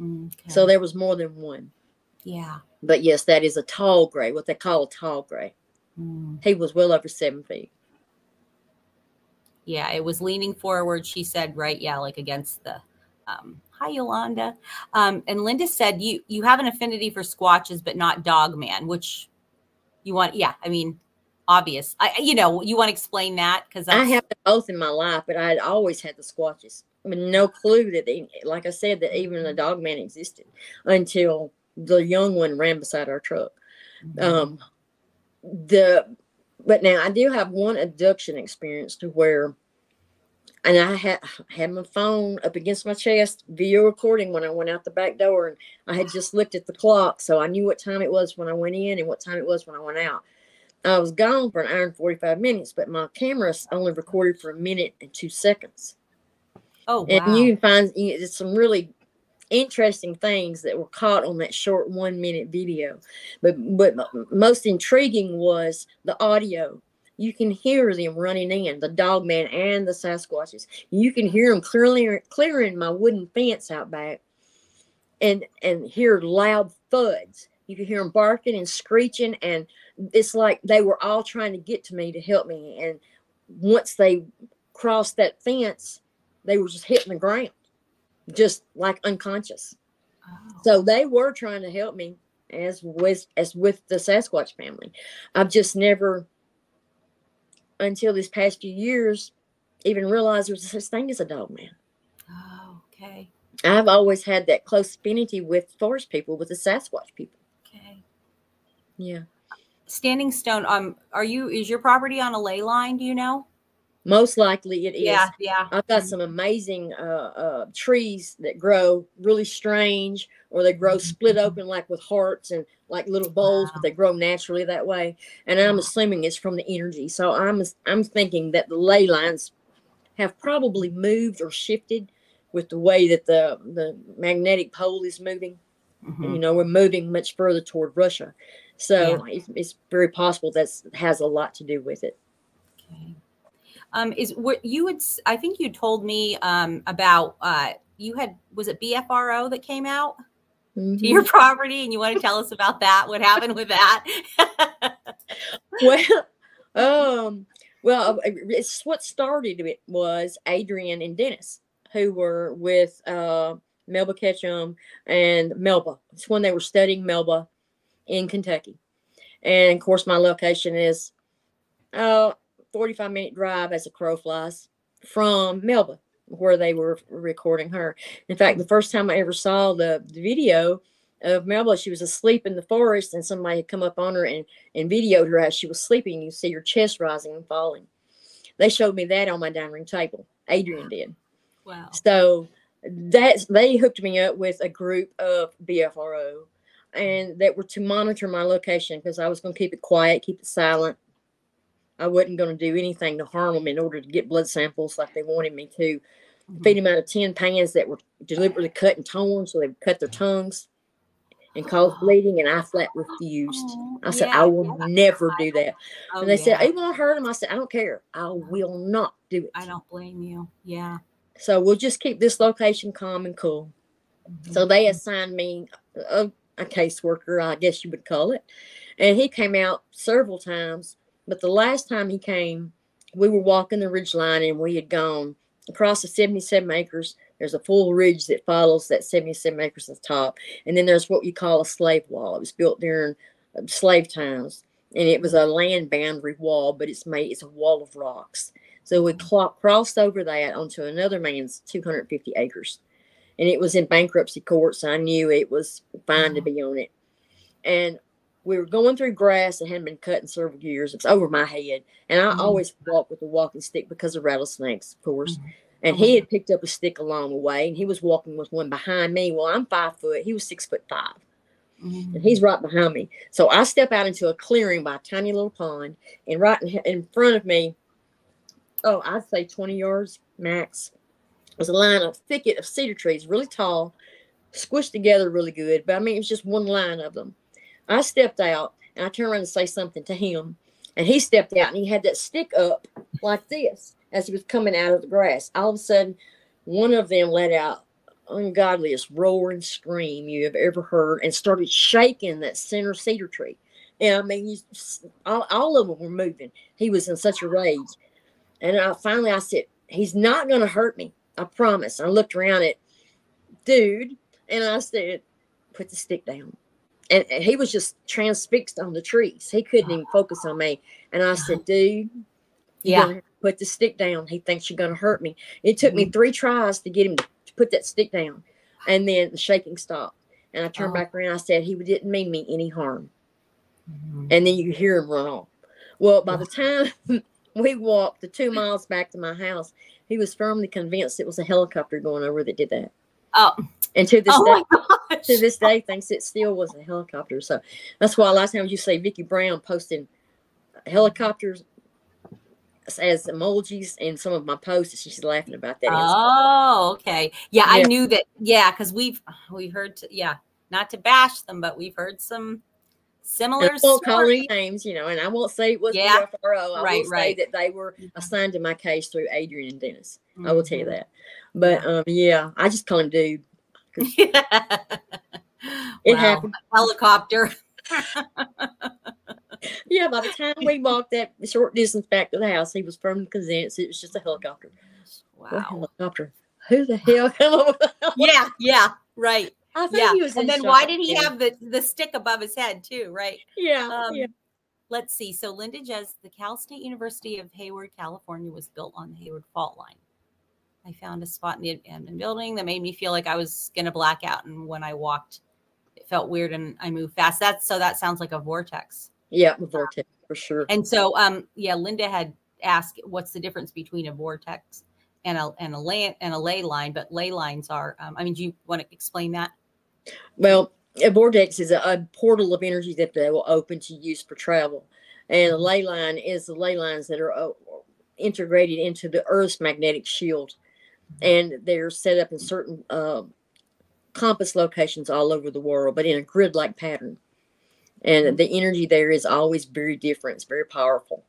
Okay. So there was more than one. yeah. But yes, that is a tall gray, what they call a tall gray. Mm. He was well over seven feet. Yeah. It was leaning forward. She said, right. Yeah. Like against the, um, hi Yolanda. Um, and Linda said, you, you have an affinity for squatches, but not dog man, which you want. Yeah. I mean, obvious. I, you know, you want to explain that? Cause I have both in my life, but I had always had the squatches. I mean, no clue that, they, like I said, that even a dog man existed until the young one ran beside our truck. Mm-hmm. um the but now i do have one abduction experience to where and i had had my phone up against my chest video recording when i went out the back door and i had just looked at the clock so i knew what time it was when i went in and what time it was when i went out i was gone for an hour and 45 minutes but my camera only recorded for a minute and two seconds oh, wow. and you can find you know, some really interesting things that were caught on that short one minute video. But but most intriguing was the audio. You can hear them running in the dog man and the sasquatches. You can hear them clearly clearing my wooden fence out back and and hear loud thuds. You can hear them barking and screeching and it's like they were all trying to get to me to help me. And once they crossed that fence they were just hitting the ground just like unconscious Oh. so they were trying to help me as with as with the sasquatch family i've just never until this past few years even realized there was such thing as a dog man Oh, okay. I've always had that close affinity with forest people, with the Sasquatch people. Okay. Yeah. Standing Stone. Um, are you? Is your property on a ley line? Do you know? Most likely it is. Yeah. Yeah. I've got some amazing uh, uh, trees that grow really strange, or they grow split open like with hearts and like little bowls, but they grow naturally that way. And I'm assuming it's from the energy. So I'm I'm thinking that the ley lines have probably moved or shifted with the way that the the magnetic pole is moving. Mhm. And, you know, we're moving much further toward Russia, so it's, it's very possible that has a lot to do with it. Okay. Um, is what you would? I think you told me um about uh you had was it BFRO that came out to Mhm. your property and you want to tell us about that? What happened with that? well, um, well, uh, it's what started it was Adrian and Dennis, who were with uh, Melba Ketchum and Melba. It's when they were studying Melba in Kentucky, and of course, my location is uh, 45 minute drive as a crow flies from Melba, where they were recording her. In fact, the first time I ever saw the, the video of Melba, she was asleep in the forest, and somebody had come up on her and and videoed her as she was sleeping. You see her chest rising and falling. They showed me that on my dining room table. Adrian did. wow. So that's they hooked me up with a group of BFRO, and that were to monitor my location because I was going to keep it quiet, keep it silent. I wasn't going to do anything to harm them in order to get blood samples like they wanted me to. Feed them out of tin pans that were deliberately cut and torn, so they would cut their tongues and cause bleeding. And I flat refused. Oh, I said, yeah, I will yeah. never do that. Oh, and they said, yeah. it won't hurt him. I said, I don't care. I will not do it. I don't blame you. Yeah. So we'll just keep this location calm and cool. Mm-hmm. So they assigned me a, a caseworker, I guess you would call it. And he came out several times. But the last time he came, we were walking the ridge line and we had gone across the 77 acres. There's a full ridge that follows that 77 acres at the top. And then there's what you call a slave wall. It was built during uh, slave times. And it was a land boundary wall, but it's made, it's a wall of rocks. So we crossed over that onto another man's 250 acres. And it was in bankruptcy court, so I knew it was fine to be on it. And we were going through grass that hadn't been cut in several years. It was over my head. And I Mhm. always walk with a walking stick because of rattlesnakes, of course. Mhm. And he had picked up a stick along the way and he was walking with one behind me. Well, I'm five foot, he was six foot five Mhm. and he's right behind me. So I step out into a clearing by a tiny little pond, and right in, in front of me, oh, I'd say 20 yards max, was a line of thicket of cedar trees, really tall, squished together really good. But I mean, it was just one line of them. I stepped out and I turned around to say something to him, and he stepped out and he had that stick up like this as he was coming out of the grass. All of a sudden, one of them let out ungodliest roaring scream you have ever heard and started shaking that center cedar tree. And I mean, all, all of them were moving. He was in such a rage. And I finally I said, He's not going to hurt me. I promise. I looked around at dude and I said, Put the stick down. And, he was just transfixed on the trees. He couldn't even focus on me. And I said, Dude, you're Yeah. gonna put the stick down. He thinks you're going to hurt me. It took me three tries to get him to put that stick down. And then the shaking stopped. And I turned Oh. back around. I said, He didn't mean me any harm. Mhm. And then you hear him run off. Well, by the time we walked the two miles back to my house, he was firmly convinced it was a helicopter going over that did that. Oh, And to this oh day, to this day, thinks it still was a helicopter. So that's why last time you say Vicky Brown posting helicopters as emojis in some of my posts. She's laughing about that. Oh, okay. Yeah, I knew that. Yeah, because we've we've heard. t- yeah, not to bash them, but we've heard some similar. Stories. names, you know, and I won't say it was Yeah. BFRO. I Right, will right. say that they were Mhm. assigned to my case through Adrian and Dennis. I will tell you Mhm. that. But um, yeah, I just call him dude. it happened. Helicopter. Yeah, by the time we walked that short distance back to the house, he was firmly convinced it was just a helicopter. What Wow. helicopter? Who the hell? Yeah, yeah, right. I think Yeah. he was And then why did he yeah. have the the stick above his head too? Right. Yeah, Um, yeah. Let's see. So Linda Jez, the Cal State University of Hayward, California, was built on the Hayward Fault Line. I found a spot in the building that made me feel like I was going to black out. And when I walked, it felt weird and I moved fast. That's so that sounds like a vortex. Yeah, a vortex for sure. And so, um, yeah, Linda had asked, what's the difference between a vortex and a and a lay and a ley line? But ley lines are, um, I mean, do you want to explain that? Well, a vortex is a, a portal of energy that they will open to use for travel, and a ley line is the ley lines that are uh, integrated into the Earth's magnetic shield, and they're set up in certain uh, compass locations all over the world, but in a grid-like pattern. And the energy there is always very different. It's very powerful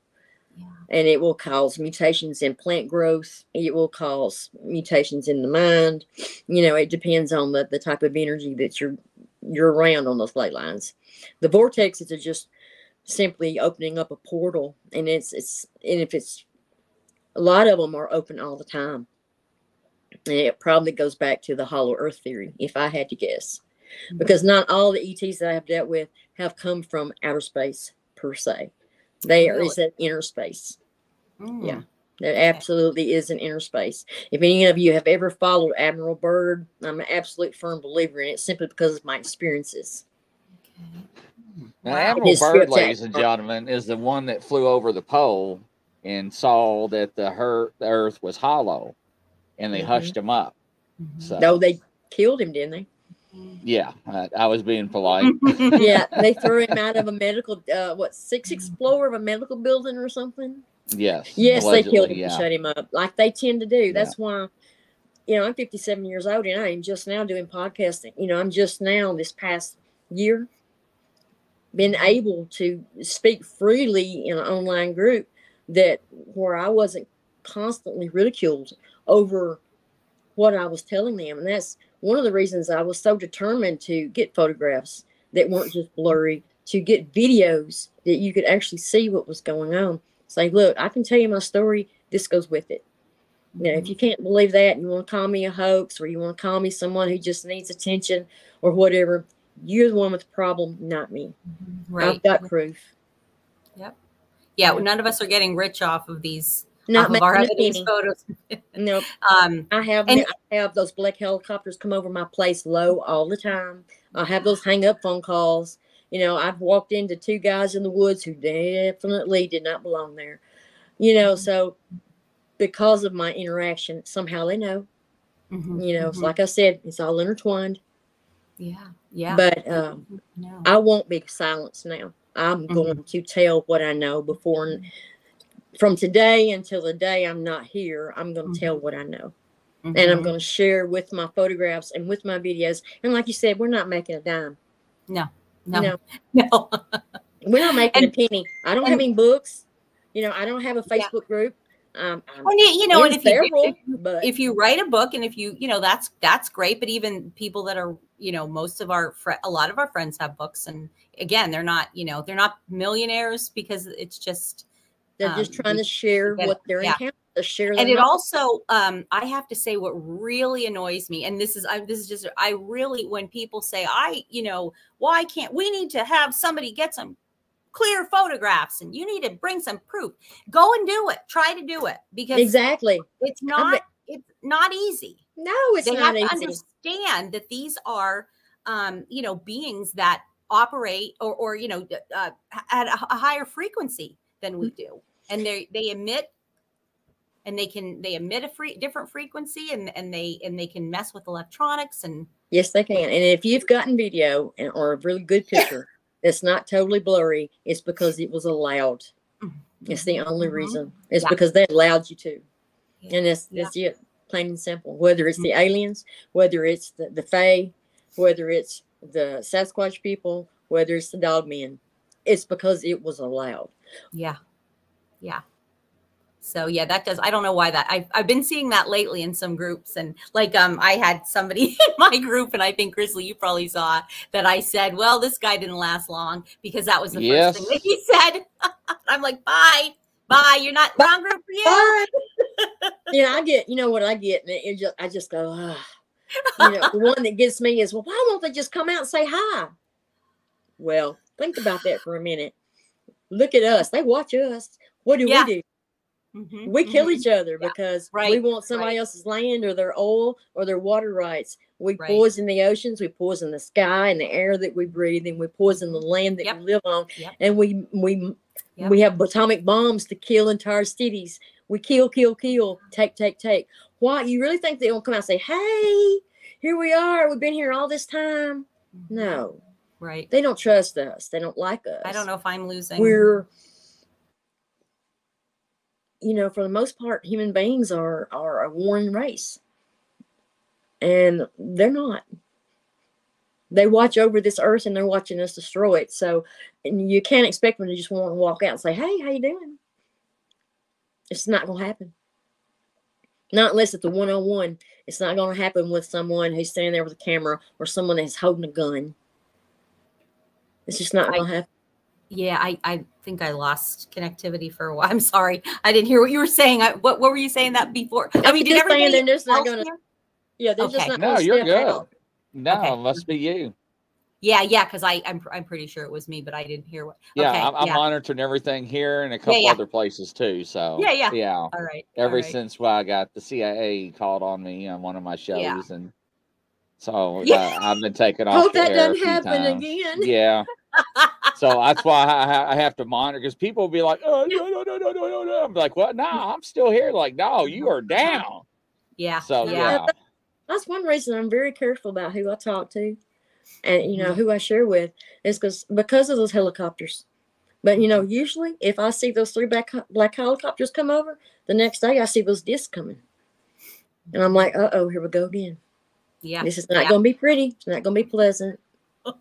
Yeah. and it will cause mutations in plant growth. It will cause mutations in the mind. You know, it depends on the, the type of energy that you're you're around on those ley lines. The vortexes are just simply opening up a portal, and it's it's and if it's a lot of them are open all the time. And it probably goes back to the hollow earth theory, if I had to guess. Because not all the ETs that I have dealt with have come from outer space per se. There is an inner space. Mm. Yeah. There absolutely is an inner space. If any of you have ever followed Admiral Byrd, I'm an absolute firm believer in it simply because of my experiences. Now, Wow. Admiral His Byrd, ladies and gentlemen, is the one that flew over the pole and saw that the, her- the Earth was hollow, and they Mhm. hushed him up. Mhm. So, No, they killed him, didn't they? yeah, I, I was being polite. yeah, they threw him out of a medical, uh, what, six sixth floor of a medical building or something? yes. Yes, they killed him Yeah. and shut him up, like they tend to do. That's why, you know, I'm 57 years old and I am just now doing podcasting. You know, I'm just now this past year been able to speak freely in an online group that where I wasn't constantly ridiculed over what I was telling them. And that's one of the reasons I was so determined to get photographs that weren't just blurry, to get videos that you could actually see what was going on. Say, look, I can tell you my story. This goes with it. You know, if mm-hmm. you can't believe that, you want to call me a hoax, or you want to call me someone who just needs attention, or whatever. You're the one with the problem, not me. Mm-hmm. Right. I've got proof. Yep. Yeah. None of us are getting rich off of these Not off of our evidence penny. photos. No, Um, I have And- I have those black helicopters come over my place low all the time. I have those hang up phone calls. You know, I've walked into two guys in the woods who definitely did not belong there. You know, so because of my interaction, somehow they know. mhm, You know, it's mhm. like I said, it's all intertwined. yeah, yeah. But um, no. I won't be silenced now. I'm Mhm. going to tell what I know before, from today until the day I'm not here. I'm going to tell what I know. and I'm Mhm. going to share with my photographs and with my videos. And like you said, we're not making a dime. no, No, no, no. we're not making And- a penny. I don't have any books. You know, I don't have a Yeah. Facebook group. Um, I'm Well, you, know, and if you, if, but if you write a book and if you, you know, that's that's great. But even people that are, you know, most of our fr- a lot of our friends have books, and again, they're not, you know, they're not millionaires because it's just they're just um, trying to share what they're Yeah. encountering. To share and it knowledge. also um i have to say what really annoys me and this is I, this is just i really when people say i you know why can't we need to have somebody get some clear photographs and you need to bring some proof go and do it try to do it because exactly. it's not it's not easy No, it's they not have to easy. understand that these are um you know beings that operate or or you know uh, at a, a higher frequency than we do and they they emit and they can they emit a free different frequency and and they and they can mess with electronics and Yes, they can. And if you've gotten video and, or a really good picture that's not totally blurry, it's because it was allowed. It's the only Mhm. reason. It's Yeah. because they allowed you to. Yeah. And that's Yeah. that's it, plain and simple. Whether it's the Mm-hmm. aliens, whether it's the, the Fae, whether it's the Sasquatch people, whether it's the dog men, it's because it was allowed. Yeah yeah so yeah that does i don't know why that I've, I've been seeing that lately in some groups and like um i had somebody in my group and i think grizzly you probably saw that i said well this guy didn't last long because that was the Yes. first thing that he said i'm like bye bye you're not wrong group for you But you know, I get you know what I get, and it, it just I just go, ah. you know, the one that gets me is, well, why won't they just come out and say hi? Well, think about that for a minute. Look at us. They watch us. What do Yeah. we do? Mhm, We kill mhm. each other Yeah, because we want somebody right. else's land or their oil or their water rights. We Right. poison the oceans, we poison the sky and the air that we breathe, and we poison the land that Yep. we live on. Yep. And we we Yep. we have atomic bombs to kill entire cities. We kill, kill, kill, take, take, take. Why? You really think they don't come out and say, "Hey, here we are. We've been here all this time"? Mhm. No, Right. they don't trust us. They don't like us. I don't know if I'm losing. We're, you know, for the most part, human beings are are a warring race, and they're not. They watch over this earth, and they're watching us destroy it. So, and you can't expect them to just want to walk out and say, "Hey, how you doing?" It's not going to happen. Not unless it's a one on one. It's not going to happen with someone who's standing there with a camera or someone that's holding a gun. It's just not I- going to happen. Yeah, I, I think I lost connectivity for a while. I'm sorry. I didn't hear what you were saying. I, what what were you saying that before? I mean, did just saying everybody they're just not else gonna- hear? Yeah, they're just Okay. not. No, you're step good. out. No, Okay. it must be you. Yeah, yeah, because I I'm I'm pretty sure it was me, but I didn't hear what. Yeah, okay, I'm, I'm yeah. monitoring everything here and a couple yeah. other places too. So Yeah, yeah. yeah. All right. Ever all right. since well, I got the CIA called on me on one of my shows, Yeah. and so Yeah. uh, I've been taken off. Hope the that air doesn't few happen times. again. Yeah. so that's why I, I- I have to monitor because people will be like, "Oh no no no no no no no!" I'm like, "What? No, I'm still here." Like, no, you are down. yeah. So yeah. yeah, That's one reason I'm very careful about who I talk to, and you know Mm-hmm. who I share with is because because of those helicopters. But you know, usually if I see those three black black helicopters come over, the next day I see those discs coming, and I'm like, "Uh oh, here we go again. Yeah. This is not yeah. going to be pretty. It's not going to be pleasant."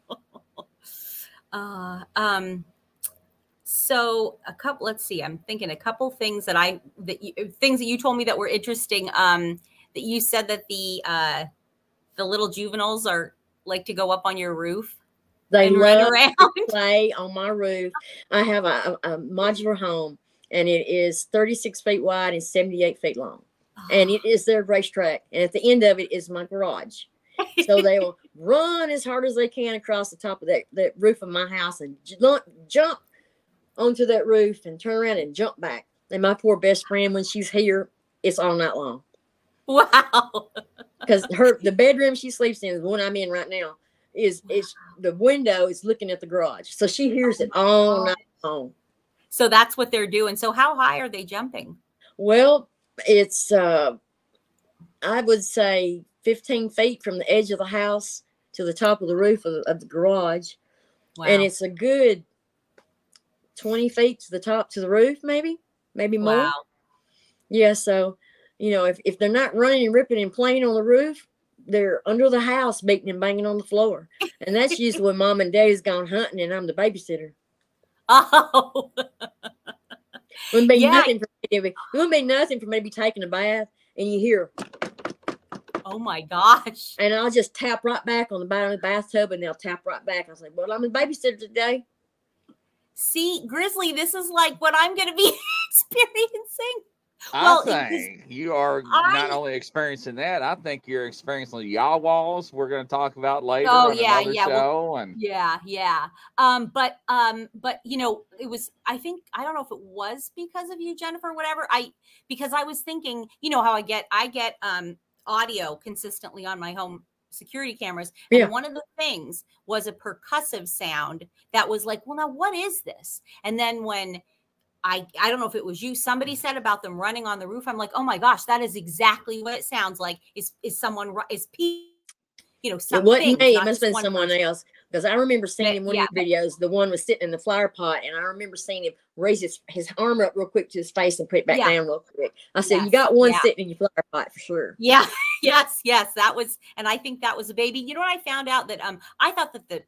Uh, um, so a couple. Let's see. I'm thinking a couple things that I that you things that you told me that were interesting. Um, that you said that the uh the little juveniles are like to go up on your roof They and love run around. to play on my roof. I have a, a, a modular home, and it is 36 feet wide and 78 feet long. And it is their racetrack. And at the end of it is my garage. So they will run as hard as they can across the top of that, that roof of my house and jump, jump onto that roof and turn around and jump back. And my poor best friend, when she's here, it's all night long wow. because her the bedroom she sleeps in, the one I'm in right now, is is the window is looking at the garage, so she hears it all night long. So that's what they're doing. So how high are they jumping? Well, it's uh I would say 15 feet from the edge of the house to the top of the roof of, of the garage. Wow. And it's a good 20 feet to the top to the roof, maybe, maybe more. wow. Yeah. So, you know, if, if they're not running and ripping and playing on the roof, they're under the house beating and banging on the floor. And that's usually when mom and daddy's gone hunting and I'm the babysitter. Oh, Wouldn't be Yeah. nothing for me to be, it wouldn't be nothing for me to be taking a bath and you hear oh my gosh. and I'll just tap right back on the bottom of the bathtub and they'll tap right back. I was like, Well, I'm a babysitter today. See, Grizzly, this is like what I'm going to be experiencing. I Well, it was- think you are I- not only experiencing that. I think you're experiencing the Jawas. We're going to talk about later Oh, on yeah, another yeah, we'll- show. and Yeah, yeah. Um, but um, but you know, it was I think I don't know if it was because of you, Jennifer, whatever. I because I was thinking, you know how I get I get um audio consistently on my home security cameras. And Yeah. one of the things was a percussive sound that was like, well, now what is this? And then when I I don't know if it was you, somebody said about them running on the roof. I'm like, oh my gosh, that is exactly what it sounds like. Is is someone is pe you know, something. wasn't me, it must have been someone else. Because I remember seeing in one yeah, of your videos, the one was sitting in the flower pot, and I remember seeing him raise his, his arm up real quick to his face and put it back Yeah. down real quick. I said, You got one yeah. sitting in your flower pot for sure. Yeah, yes, yes, that was, and I think that was a baby. You know what I found out that um I thought that the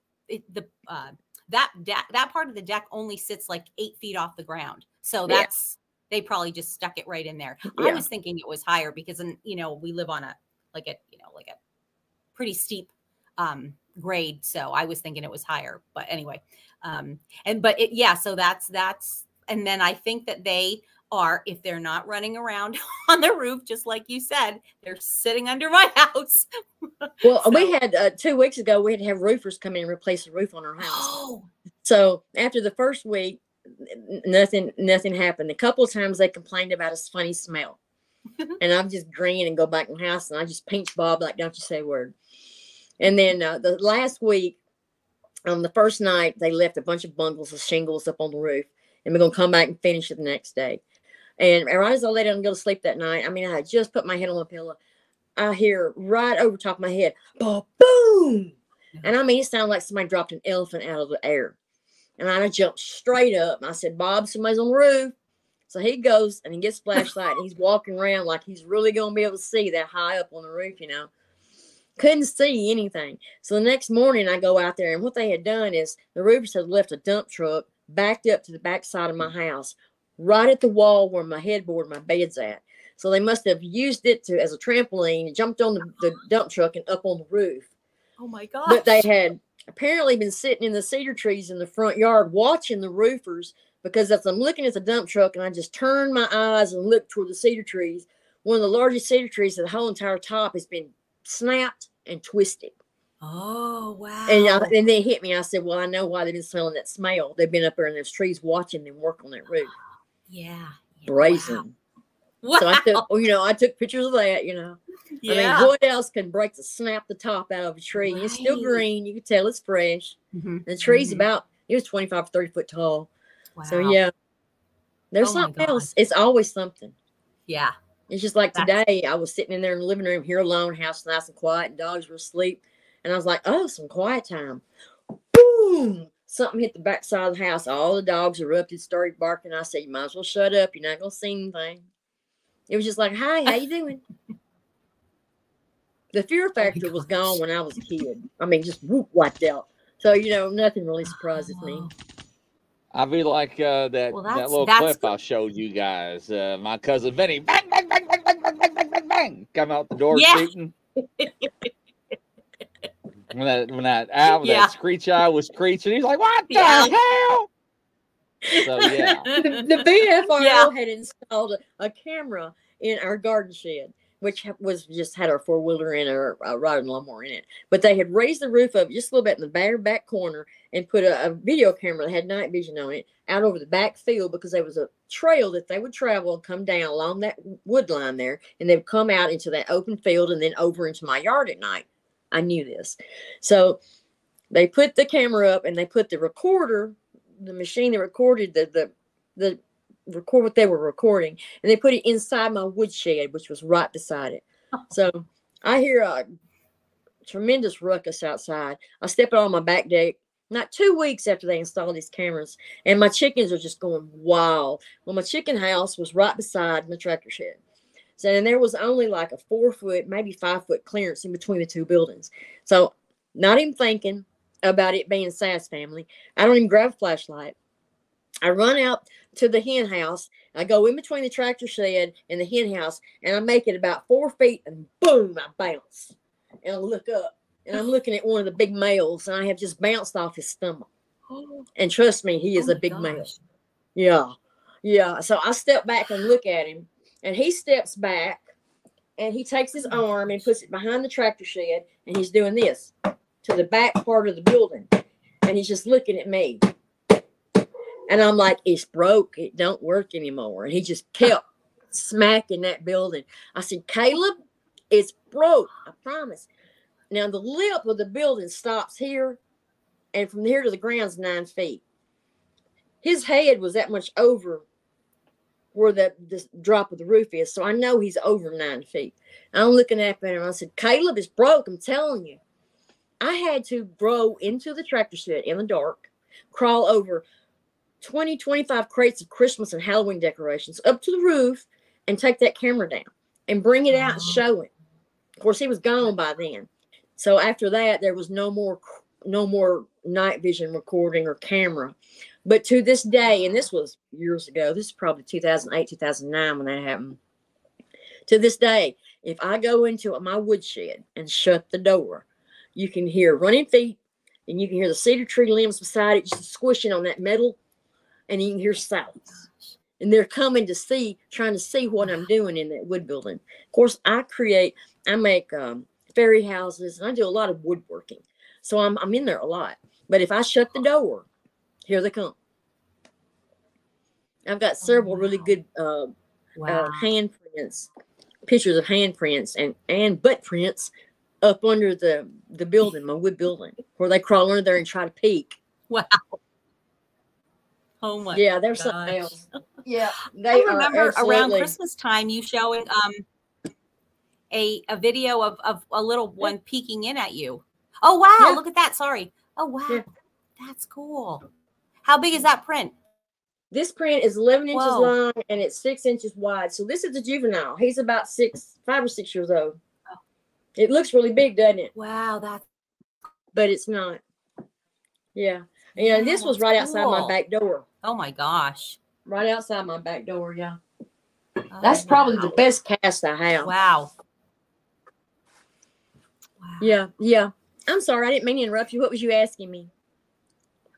the uh that deck that part of the deck only sits like eight feet off the ground, so Yeah. that's they probably just stuck it right in there. I was thinking it was higher because, and you know, we live on a like a you know like a pretty steep um grade, so I was thinking it was higher. But anyway, um and but it yeah, so that's that's and then I think that they are if they're not running around on the roof, just like you said, they're sitting under my house. Well, we had uh, two weeks ago, we had to have roofers come in and replace the roof on our house. Oh, So after the first week, nothing nothing happened. A couple of times they complained about a funny smell. and I'm just grin and go back in the house and I just pinch Bob like don't you say a word. And then uh, the last week, on the first night, they left a bunch of bundles of shingles up on the roof, and we're gonna come back and finish it the next day. And right as I lay down and go to sleep that night, I mean, I had just put my head on the pillow. I hear right over top of my head, boom, boom. And I mean, it sounded like somebody dropped an elephant out of the air. And I jumped straight up and I said, Bob, somebody's on the roof. So he goes and he gets flashlight and he's walking around like he's really going to be able to see that high up on the roof, you know. Couldn't see anything. So the next morning I go out there and what they had done is the roofers had left a dump truck backed up to the back side of my mm. house, right at the wall where my headboard, my bed's at. So they must have used it to as a trampoline, and jumped on the, the dump truck and up on the roof. Oh my god. But they had apparently been sitting in the cedar trees in the front yard watching the roofers because as I'm looking at the dump truck and I just turn my eyes and look toward the cedar trees, one of the largest cedar trees, the whole entire top has been snapped and twisted. Oh wow. And, I, and then it hit me. I said, Well, I know why they've been smelling that smell. They've been up there in those trees watching them work on that roof. Yeah. yeah, Brazen. Wow. So I took, you know, I took pictures of that, you know. yeah. I mean, what else can break the snap the top out of a tree? It's still green. You can tell it's fresh. Mhm, The tree's mhm. about it was 25 30 foot tall. So yeah. There's Oh something else. It's always something. Yeah. It's just like That's- today, I was sitting in there in the living room here alone, house nice and quiet, and dogs were asleep. And I was like, oh, some quiet time. Boom! Something hit the back side of the house. All the dogs erupted, started barking. I said, You might as well shut up. You're not gonna see anything. It was just like, Hi, how you doing? the fear factor was gone when I was a kid. I mean, just whoop wiped out. So, you know, nothing really surprises me. Oh. I'll be like uh, that Well, that little clip good. I showed you guys. Uh, my cousin Vinny, bang, bang, bang, bang, bang, bang, bang, bang, bang, bang, come out the door Yeah. shooting. when that when that owl, Yeah. that screech owl was screeching, he's like, "What the Yeah. hell?" So yeah, the, the BFRO Yeah. had installed a, a camera in our garden shed, which was just had our four wheeler in our uh, riding lawnmower in it. But they had raised the roof up just a little bit in the bare back corner and put a, a video camera that had night vision on it out over the back field because there was a trail that they would travel and come down along that wood line there, and they would come out into that open field and then over into my yard at night. I knew this, so they put the camera up and they put the recorder, the machine that recorded the the the record what they were recording, and they put it inside my woodshed, which was right beside it. So I hear a tremendous ruckus outside. I step out on my back deck. Not two weeks after they installed these cameras, and my chickens are just going wild. Well, my chicken house was right beside my tractor shed. So, and there was only like a four foot, maybe five foot clearance in between the two buildings. So, not even thinking about it being Sass family, I don't even grab a flashlight. I run out to the hen house. I go in between the tractor shed and the hen house, and I make it about four feet, and boom, I bounce. And I look up, and I'm looking at one of the big males, and I have just bounced off his stomach. And trust me, he is Oh a big male. Yeah. Yeah. So I step back and look at him, and he steps back and he takes his arm and puts it behind the tractor shed, and he's doing this to the back part of the building. And he's just looking at me. And I'm like, it's broke. It don't work anymore. And he just kept smacking that building. I said, Caleb, it's broke. I promise. Now the lip of the building stops here, and from here to the ground's nine feet. His head was that much over where the this drop of the roof is. So I know he's over nine feet. I'm looking up at him. I said, Caleb is broke. I'm telling you. I had to grow into the tractor shed in the dark, crawl over 20, 25 crates of Christmas and Halloween decorations up to the roof and take that camera down and bring it out and show it. Of course, he was gone by then. So after that, there was no more no more night vision recording or camera. But to this day, and this was years ago, this is probably 2008, 2009 when that happened. To this day, if I go into my woodshed and shut the door, you can hear running feet and you can hear the cedar tree limbs beside it just squishing on that metal, and you can hear sounds. And they're coming to see, trying to see what I'm doing in that wood building. Of course, I create, I make um, fairy houses, and I do a lot of woodworking. So I'm, I'm in there a lot. But if I shut the door, here they come. I've got several really wow. good uh, Wow. uh, hand prints, pictures of hand prints and and butt prints up under the the building, my wood building, where they crawl under there and try to peek. wow. Oh my yeah, there's something else. Yeah, I they are remember around Christmas time you showing um a a video of of a little one peeking in at you. Oh wow, Yeah. look at that. Sorry. Oh wow. Yeah. That's cool. How big is that print? This print is 11 inches Whoa. long and it's six inches wide. So this is a juvenile. He's about six, five or six years old. Oh. It looks really big, doesn't it? Wow, that's But it's not. Yeah. Yeah, and this was right outside my back door. oh my gosh. Right outside my back door, yeah. Oh, That's probably the best cast I have. Wow. Wow. Yeah, yeah. I'm sorry, I didn't mean to interrupt you. What was you asking me?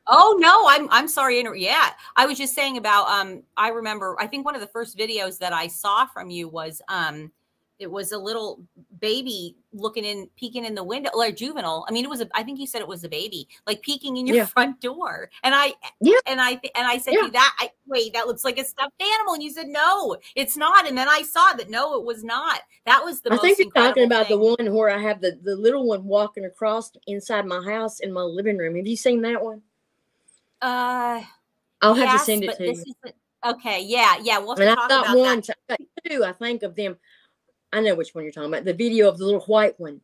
Oh no, I'm I'm sorry. Yeah, I was just saying about um. I remember. I think one of the first videos that I saw from you was um. It was a little baby looking in, peeking in the window, like juvenile. I mean, it was a. I think you said it was a baby, like peeking in your Yeah. front door. And I, Yeah. and I, th- and I said Yeah. that. I wait, that looks like a stuffed animal, and you said no, it's not. And then I saw that no, it was not. That was the. I think you're talking about the one where I have the, the little one walking across inside my house in my living room. Have you seen that one? Uh, I'll have yes, to send it to you. Okay, yeah, yeah. We'll And I about one, that. I got two, I think, of them. I know which one you're talking about. The video of the little white one.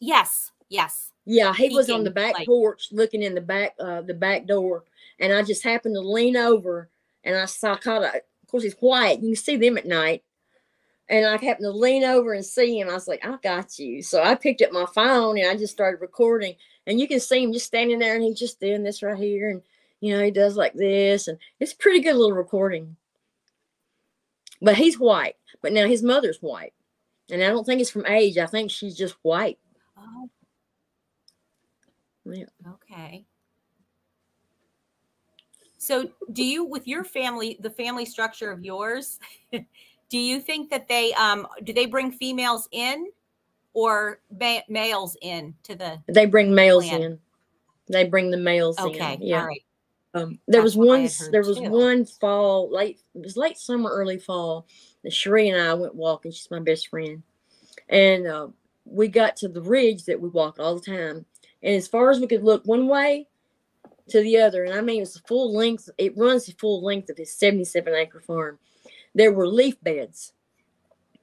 Yes, yes. Yeah, he was on the back like- porch looking in the back uh the back door. And I just happened to lean over and I saw caught a of course he's white. You can see them at night. And I happened to lean over and see him. I was like, I got you. So I picked up my phone and I just started recording. And you can see him just standing there and he's just doing this right here. And you know, he does like this. And it's a pretty good little recording. But he's white. But now his mother's white. And I don't think it's from age. I think she's just white. Oh, Yeah. okay. So, do you, with your family, the family structure of yours, do you think that they, um, do they bring females in, or ma- males in to the? They bring males Plan. in. They bring the males Okay, in. Yeah. all right. Um, there was That's what I one. had s- heard There was too. one fall late. It was late summer, early fall. That Sheree and I went walking. She's my best friend, and uh, we got to the ridge that we walk all the time. And as far as we could look one way to the other, and I mean it's the full length. It runs the full length of this seventy-seven acre farm. There were leaf beds,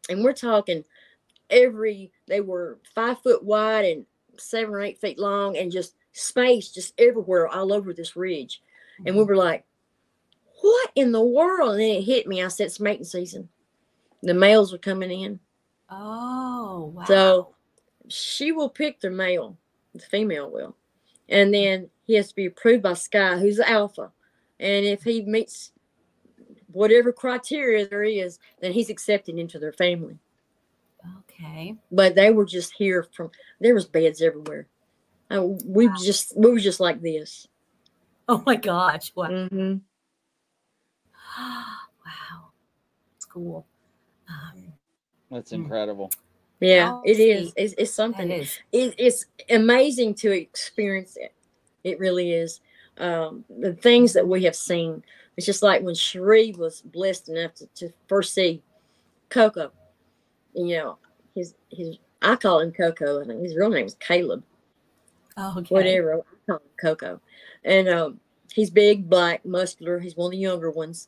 and we're talking every. They were five foot wide and seven or eight feet long, and just space just everywhere all over this ridge. And we mm-hmm. were like, what in the world? And then it hit me. I said, it's mating season. The males are coming in. Oh, wow. So she will pick the male, the female will. And then he has to be approved by Sky, who's the alpha. And if he meets whatever criteria there is, then he's accepted into their family. Okay. But they were just here from there was beds everywhere. Uh, we Wow. just we were just like this. Oh my gosh. Wow. hmm wow. It's cool. Um, That's Mm. incredible. Yeah, Oh, it is. see. It's, it's something. that is. it, it's amazing to experience it. It really is. Um, the things that we have seen. It's just like when Cherie was blessed enough to, to first see Coco. You know, his his I call him Coco. I think his real name is Caleb. Oh, okay. Whatever. I call him Coco. And um, he's big, black, muscular. He's one of the younger ones.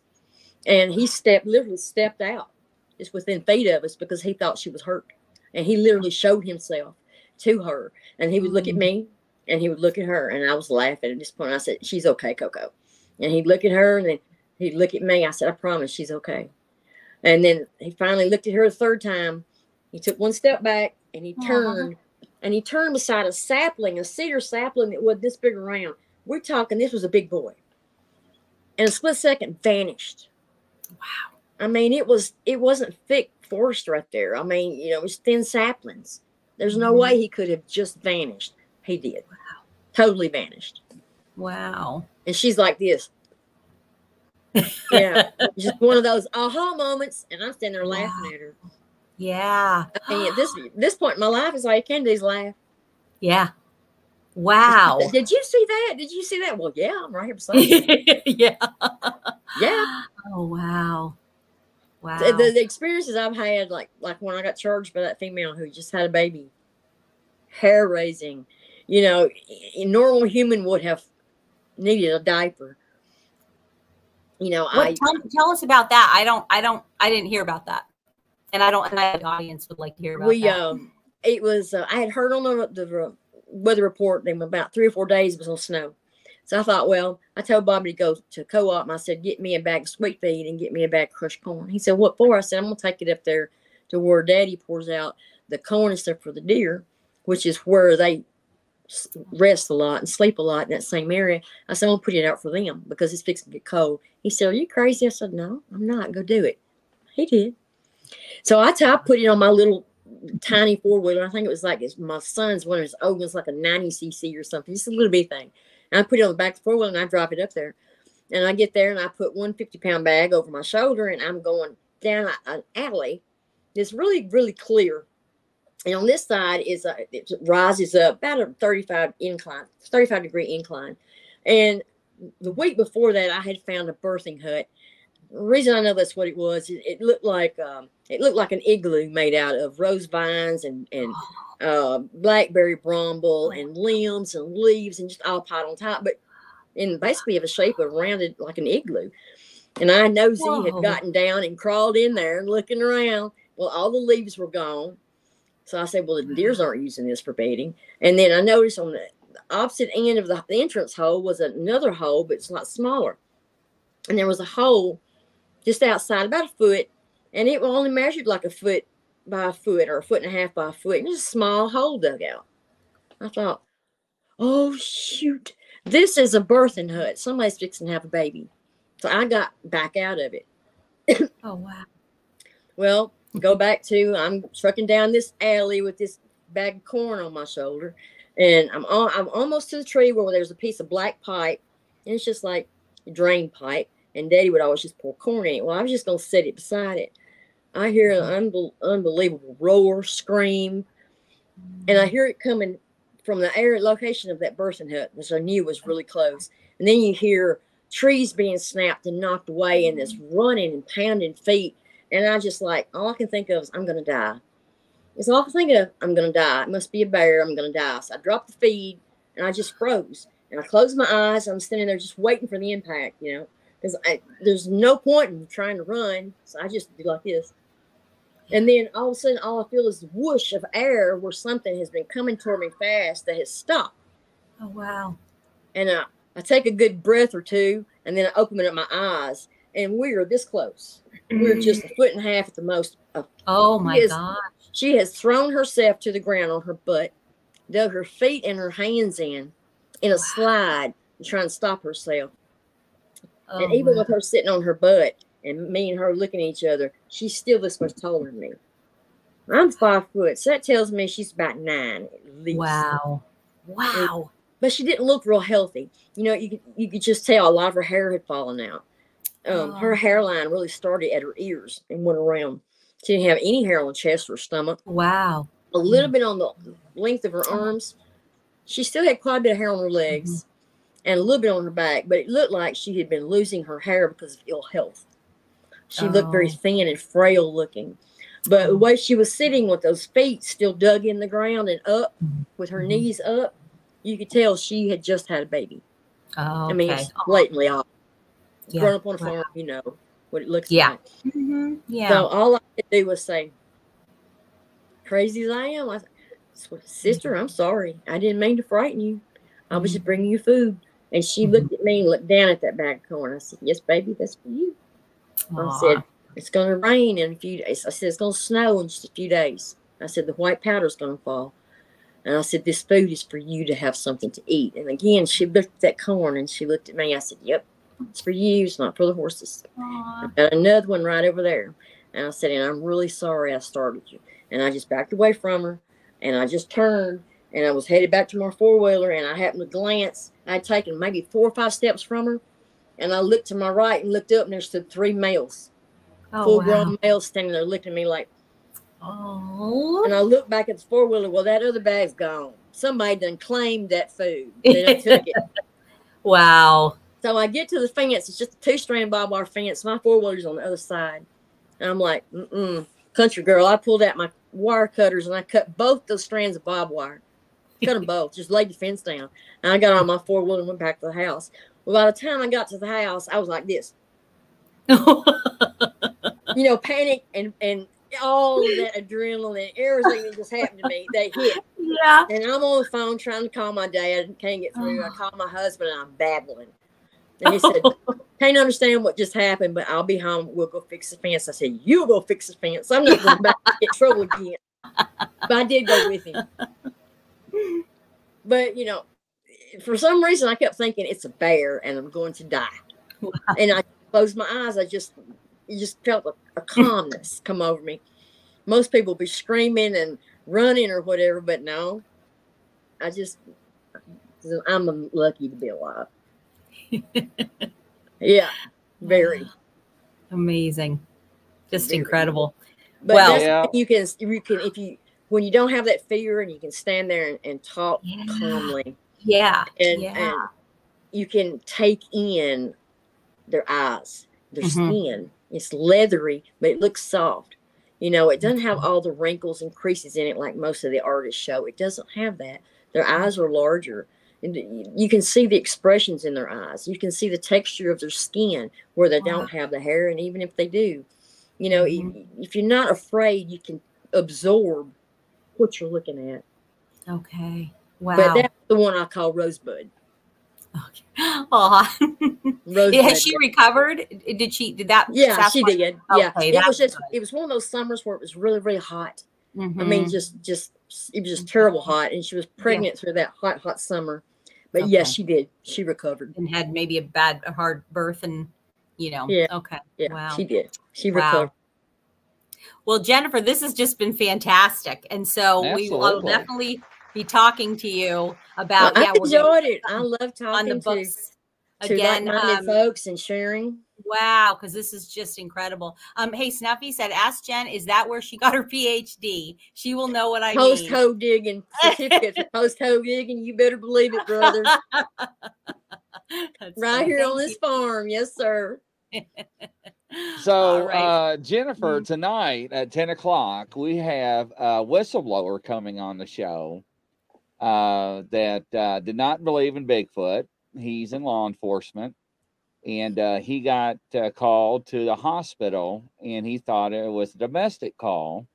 And he stepped literally stepped out just within feet of us because he thought she was hurt. And he literally showed himself to her. And he would look at Mm. me and he would look at her. And I was laughing at this point. I said, She's okay, Coco. And he'd look at her and then he'd look at me. I said, I promise she's okay. And then he finally looked at her a third time. He took one step back and he turned and he turned beside a sapling, a cedar sapling that was this big around. We're talking, this was a big boy. In a split second, vanished. Wow. I mean, it was it wasn't thick forest right there. I mean, you know, it was thin saplings. There's no Mhm. way he could have just vanished. He did. Wow. Totally vanished. Wow. And she's like this. Yeah. just one of those aha moments. And I'm standing there laughing Wow. at her. Yeah. I mean, at this this point in my life is all you can do is laugh. Yeah. Wow. Did you see that? Did you see that? Well, yeah, I'm right here beside you. yeah. Yeah. Oh wow. Wow. The, the, the experiences I've had, like like when I got charged by that female who just had a baby, hair raising. You know, a normal human would have needed a diaper. You know, What- I tell, tell us about that. I don't I don't I didn't hear about that. And I don't and I, the audience would like to hear about we that. um it was uh, I had heard on the, the weather report in about three or four days it was gonna snow. So I thought, well, I told Bobby to go to co-op and I said, get me a bag of sweet feed and get me a bag of crushed corn. He said, what for? I said, I'm gonna take it up there to where Daddy pours out the corn and stuff for the deer, which is where they rest a lot and sleep a lot in that same area. I said, I'm gonna put it out for them because it's fixing to get cold. He said, Are you crazy? I said, No, I'm not. Go do it. He did. So I, t- I put it on my little tiny four wheeler. I think it was like it's my son's one of his old ones, like a 90 cc or something, just a little bitty thing. And I put it on the back of the four wheeler and I drop it up there. And I get there and I put one 50 pound bag over my shoulder and I'm going down an alley that's really, really clear. And on this side is a, it rises up about a 35 incline, 35 degree incline. And the week before that, I had found a birthing hut. The reason I know that's what it was, it, it looked like um, it looked like an igloo made out of rose vines and and uh, blackberry bramble and limbs and leaves and just all piled on top, but in basically of a shape of rounded like an igloo. And I nosy Whoa. had gotten down and crawled in there and looking around. Well, all the leaves were gone. So I said, well, the deers mm-hmm. aren't using this for bedding. And then I noticed on the opposite end of the, the entrance hole was another hole, but it's a lot smaller. And there was a hole just outside, about a foot, and it only measured like a foot by a foot or a foot and a half by a foot. And it was a small hole dug out. I thought, oh shoot, this is a birthing hut. Somebody's fixing to have a baby. So I got back out of it. oh wow. Well, go back to I'm trucking down this alley with this bag of corn on my shoulder, and I'm on, I'm almost to the tree where there's a piece of black pipe, and it's just like a drain pipe. And Daddy would always just pour corn in it. Well, I was just gonna set it beside it. I hear an unbel- unbelievable roar, scream, and I hear it coming from the area location of that birthing hut, which I knew was really close. And then you hear trees being snapped and knocked away, and this running and pounding feet. And I just like all I can think of is I'm gonna die. It's all I can think of. I'm gonna die. It must be a bear. I'm gonna die. So I dropped the feed and I just froze. And I closed my eyes. I'm standing there just waiting for the impact, you know, because there's no point in trying to run. So I just do like this. And then all of a sudden, all I feel is the whoosh of air where something has been coming toward me fast that has stopped. Oh wow. And I, I take a good breath or two, and then I open up my eyes, and we are this close. We're mm. just a foot and a half at the most. Of, Oh my Yes. god. she has thrown herself to the ground on her butt, dug her feet and her hands in, in a slide, and trying to stop herself. Oh, and even wow. with her sitting on her butt and me and her looking at each other, she's still this much taller than me. I'm five foot, so that tells me she's about nine at least. wow. Wow. But she didn't look real healthy. You know, you could you could just tell a lot of her hair had fallen out. Um, oh. her Oh. hairline really started at her ears and went around. She didn't have any hair on the chest or stomach. Wow. A hmm. little bit on the length of her uh-huh. arms. She still had quite a bit of hair on her mm-hmm. legs and a little bit on her back, but it looked like she had been losing her hair because of ill health. She looked very Oh. thin and frail looking. But the Oh. way she was sitting with those feet still dug in the ground and up mm-hmm. with her Mhm. knees up, you could tell she had just had a baby. Oh, I mean, oh, it's blatantly off. Yeah. Grown up on a Wow. farm, you know what it looks Yeah. like. Mhm. Yeah. So all I could do was say, crazy as I am, I said, sister, I'm sorry. I didn't mean to frighten you. I was just bringing you food. And she Mhm. looked at me and looked down at that bag of corn. I said, yes, baby, that's for you. I said, it's going to rain in a few days. I said, it's going to snow in just a few days. I said, the white powder's going to fall. And I said, this food is for you to have something to eat. And again, she looked at that corn and she looked at me. I said, yep, it's for you. It's not for the horses. Aw. I've got another one right over there. And I said, and I'm really sorry I startled you. And I just backed away from her and I just turned and I was headed back to my four wheeler and I happened to glance. I'd taken maybe four or five steps from her. And I looked to my right and looked up and there stood three males, Oh, full wow. grown males standing there looking at me like, Oh. and I looked back at the four wheeler. Well, that other bag's gone. Somebody done claimed that food. They done took it. Wow. So I get to the fence. It's just a two strand barbed wire fence. My four wheeler's on the other side. And I'm like, mm country girl. I pulled out my wire cutters and I cut both those strands of barbed wire. Cut them both. Just laid the fence down. And I got on my four wheeler and went back to the house. Well, by the time I got to the house, I was like this, you know, panic and and all of that adrenaline and everything that just happened to me. They hit. yeah. And I'm on the phone trying to call my dad and can't get through. I call my husband and I'm babbling. And he said, Can't understand what just happened, but I'll be home. We'll go fix the fence. I said, You go fix the fence. I'm not going back to get trouble again. But I did go with him. But, you know, for some reason, I kept thinking it's a bear and I'm going to die. And I closed my eyes. I just, just felt a, a calmness come over me. Most people be screaming and running or whatever, but no, I just, I'm lucky to be alive. yeah, very. Amazing. Just Very. incredible. But Well- Yeah. you can you can if you when you don't have that fear and you can stand there and, and talk Yeah. calmly Yeah. and yeah. and you can take in their eyes, their Mhm. skin. It's leathery, but it looks soft. You know, it doesn't have all the wrinkles and creases in it like most of the artists show. It doesn't have that. Their eyes are larger. And you- can see the expressions in their eyes. You can see the texture of their skin where they Wow. don't have the hair. And even if they do, you know, i- if you're not afraid, you can absorb what you're looking at. okay. Wow. But that's the one I call Rosebud. okay. Aw. Rosebud. Has she recovered? Did she? Did that? Yeah, she did. Yeah, Okay, it was just good. it was one of those summers where it was really really hot. I Mhm. mean, just just it was just terrible hot, and she was pregnant through that hot hot summer. But yes, she did. She recovered. and had maybe a bad, a hard birth, and you know. Yeah. Okay. Yeah, Wow. she did. She Wow. recovered. Well, Jennifer, this has just been fantastic, and so we will definitely be talking to you about. I yeah, we're enjoyed it. I love on the talking to books to again. like-minded Um, folks and sharing. Wow, because this is just incredible. Um, hey, Snuffy said, "Ask Jen, is that where she got her PhD? She will know what I Post mean." hole digging certificate post hole digging. You better believe it, brother. That's right funny. here on this farm, yes, sir. So, All right. uh, Jennifer, tonight at 10 o'clock, we have a whistleblower coming on the show uh, that uh, did not believe in Bigfoot. He's in law enforcement. And uh, he got uh, called to the hospital and he thought it was a domestic call.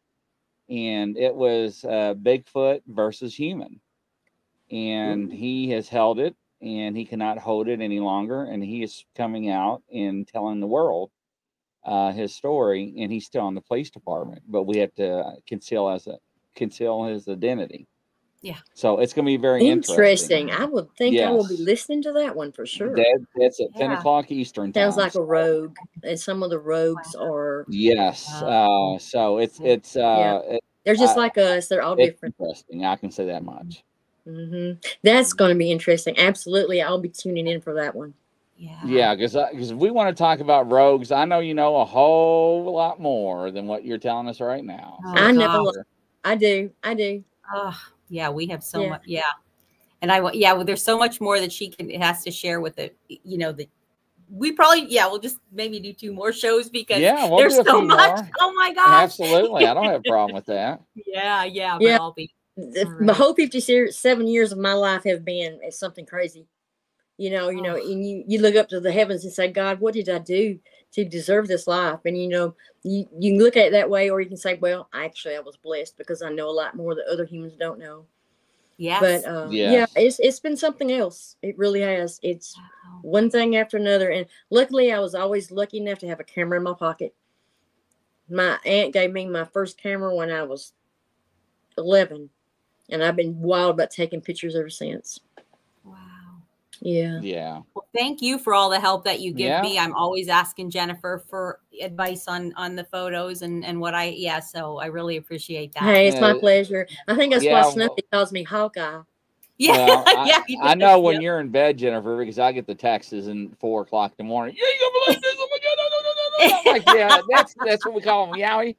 And it was uh, Bigfoot versus human. And he has held it and he cannot hold it any longer. And he is coming out and telling the world uh, his story, and he's still in the police department, but we have to uh, conceal as a conceal his identity. Yeah. So it's going to be very Interesting. interesting. I would think I will be listening to that one for sure. That, that's at 10 o'clock Eastern time. Sounds like a rogue, and some of the rogues are Yes. Wow. Uh, so it's it's uh, it- they're just I- like us. They're all different. interesting. I can say that much. Mm-hmm. That's going to be interesting. Absolutely, I'll be tuning in for that one. Yeah. Yeah, because because we want to talk about rogues. I know you know a whole lot more than what you're telling us right now. Oh, I never. I do. I do. Oh, yeah, we have so Yeah. much. Yeah. And I, wa- yeah, well, there's so much more that she can has to share with the You know, the we probably, yeah, we'll just maybe do two more shows because Yeah, we'll there's so much. more. Oh my god! Absolutely, I don't have a problem with that. Yeah, yeah, but Yeah. I'll be. The, All the right. whole fifty-seven years of my life have been something crazy. You know, you know, and you you look up to the heavens and say, God, what did I do to deserve this life? And you know, you you can look at it that way, or you can say, well, actually, I was blessed because I know a lot more that other humans don't know. Yes. But uh, yeah, it's it's been something else. It really has. It's Wow. one thing after another. And luckily, I was always lucky enough to have a camera in my pocket. My aunt gave me my first camera when I was 11, and I've been wild about taking pictures ever since. Wow. Yeah. Yeah. Well, thank you for all the help that you give Yeah. me. I'm always asking Jennifer for advice on on the photos and and what I yeah. So I really appreciate that. Hey, it's my pleasure. I think that's Yeah, why Snuffy well- calls me Hawkeye. Yeah, Well, I, yeah. I know when you're in bed, Jennifer, because I get the texts in four o'clock in the morning. Yeah, you gonna believe this? Oh my god! No, no, no, no, no. I'm like, yeah, that's that's what we call them, yowie.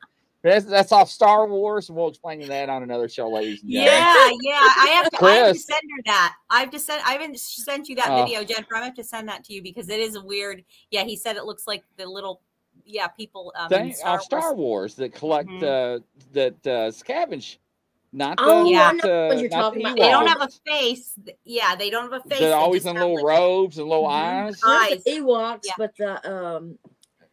That's, that's off Star Wars, and we'll explain that on another show, ladies and gentlemen. Yeah, yeah. I have to, I have to send her that. I have just sent. I haven't sent you that Oh. video, Jennifer. I have to send that to you because it is a weird. Yeah, he said it looks like the little. Yeah, people. Um, thing Star off Star Wars. Wars that collect Mhm. uh, that uh, scavenge, not the Oh, I not, know what uh, you're talking the about. They don't have a face. Yeah, they don't have a face. They're they always in little like- robes and little Mhm. eyes. Not Eyes. the Ewoks, Yeah. but the um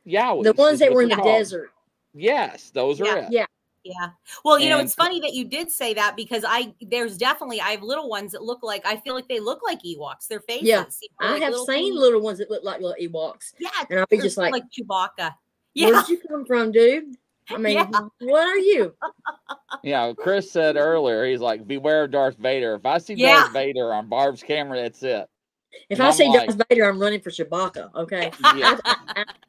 Yeah, the ones that were in the desert. Yes, those are Yeah, it. yeah. Yeah. Well, you know, it's funny that you did say that because I there's definitely I have little ones that look like I feel like they look like Ewoks. Their faces. Yeah, you I like have little seen things. little ones that look like little Ewoks. Yeah, And I'll be just like, like Chewbacca. Yeah. Where'd you come from, dude? I mean, Yeah. what are you? Yeah, Chris said earlier, he's like, beware of Darth Vader. If I see Yeah. Darth Vader on Barb's camera, that's it. If And I I'm see like- Darth Vader, I'm running for Chewbacca. Okay. Yeah.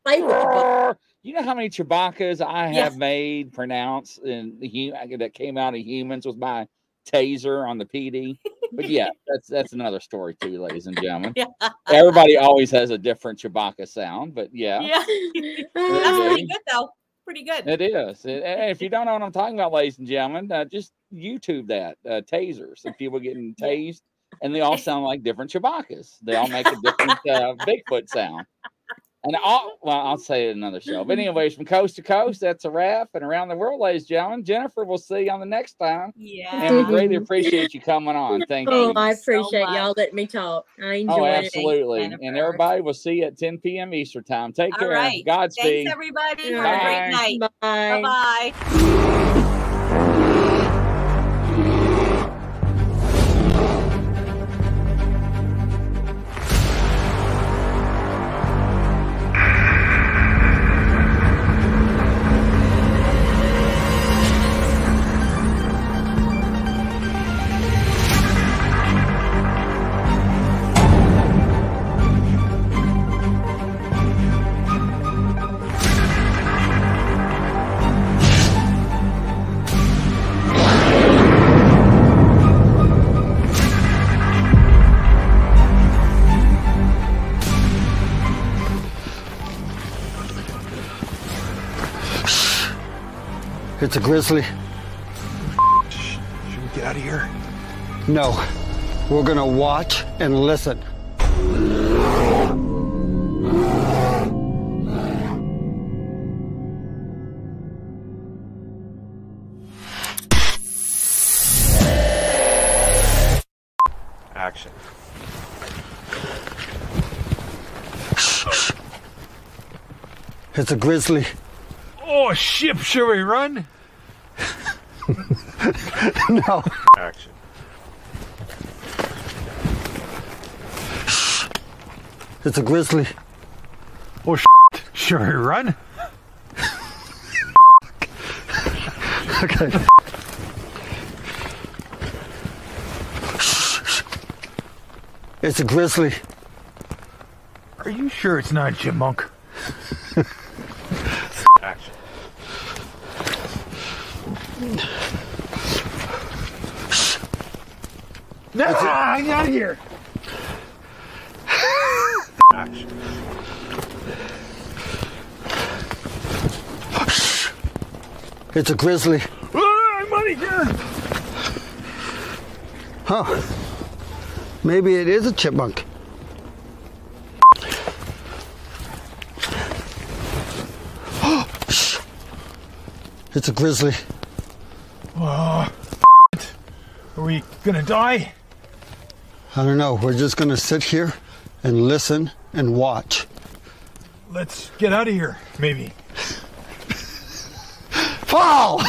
Play with Chewbacca. You know how many Chewbacca's I Yeah. have made pronounced, in the that came out of humans with my taser on the PD? But yeah, that's that's another story too, ladies and gentlemen. Yeah. Everybody always has a different Chewbacca sound, but yeah, Yeah. That's pretty good though. Pretty good. it is. And- and if you don't know what I'm talking about, ladies and gentlemen, uh, just YouTube that uh, tasers and people getting tased, and they all sound like different Chewbacca's. They all make a different uh, Bigfoot sound. And all, well, I'll say it another show. But anyways, from coast to coast, that's a wrap. And around the world, ladies and gentlemen, Jennifer, we'll see you on the next time. Yeah. And we greatly appreciate you coming on. Thank Oh, you. I appreciate much. y'all letting me talk. I enjoy it. Oh, it. absolutely. And everybody, we'll see you at 10 p.m. Eastern time. Take All care. right. Godspeed. Thanks everybody. All Have a great night. Bye. Bye It's a grizzly. Should we get out of here? No. We're gonna watch and listen. Action. It's a grizzly. Oh, ship, should we run? No. Action. It's a grizzly. Oh, shit. should we run? Okay. It's a grizzly. Are you sure it's not a chipmunk? Action. No, I'm out of here. It's a grizzly. Ah, I'm out of here. Huh. Maybe it is a chipmunk. It's a grizzly. Oh, are we gonna die? I don't know. We're just to sit here and listen and watch. Let's get out of here, maybe. Fall!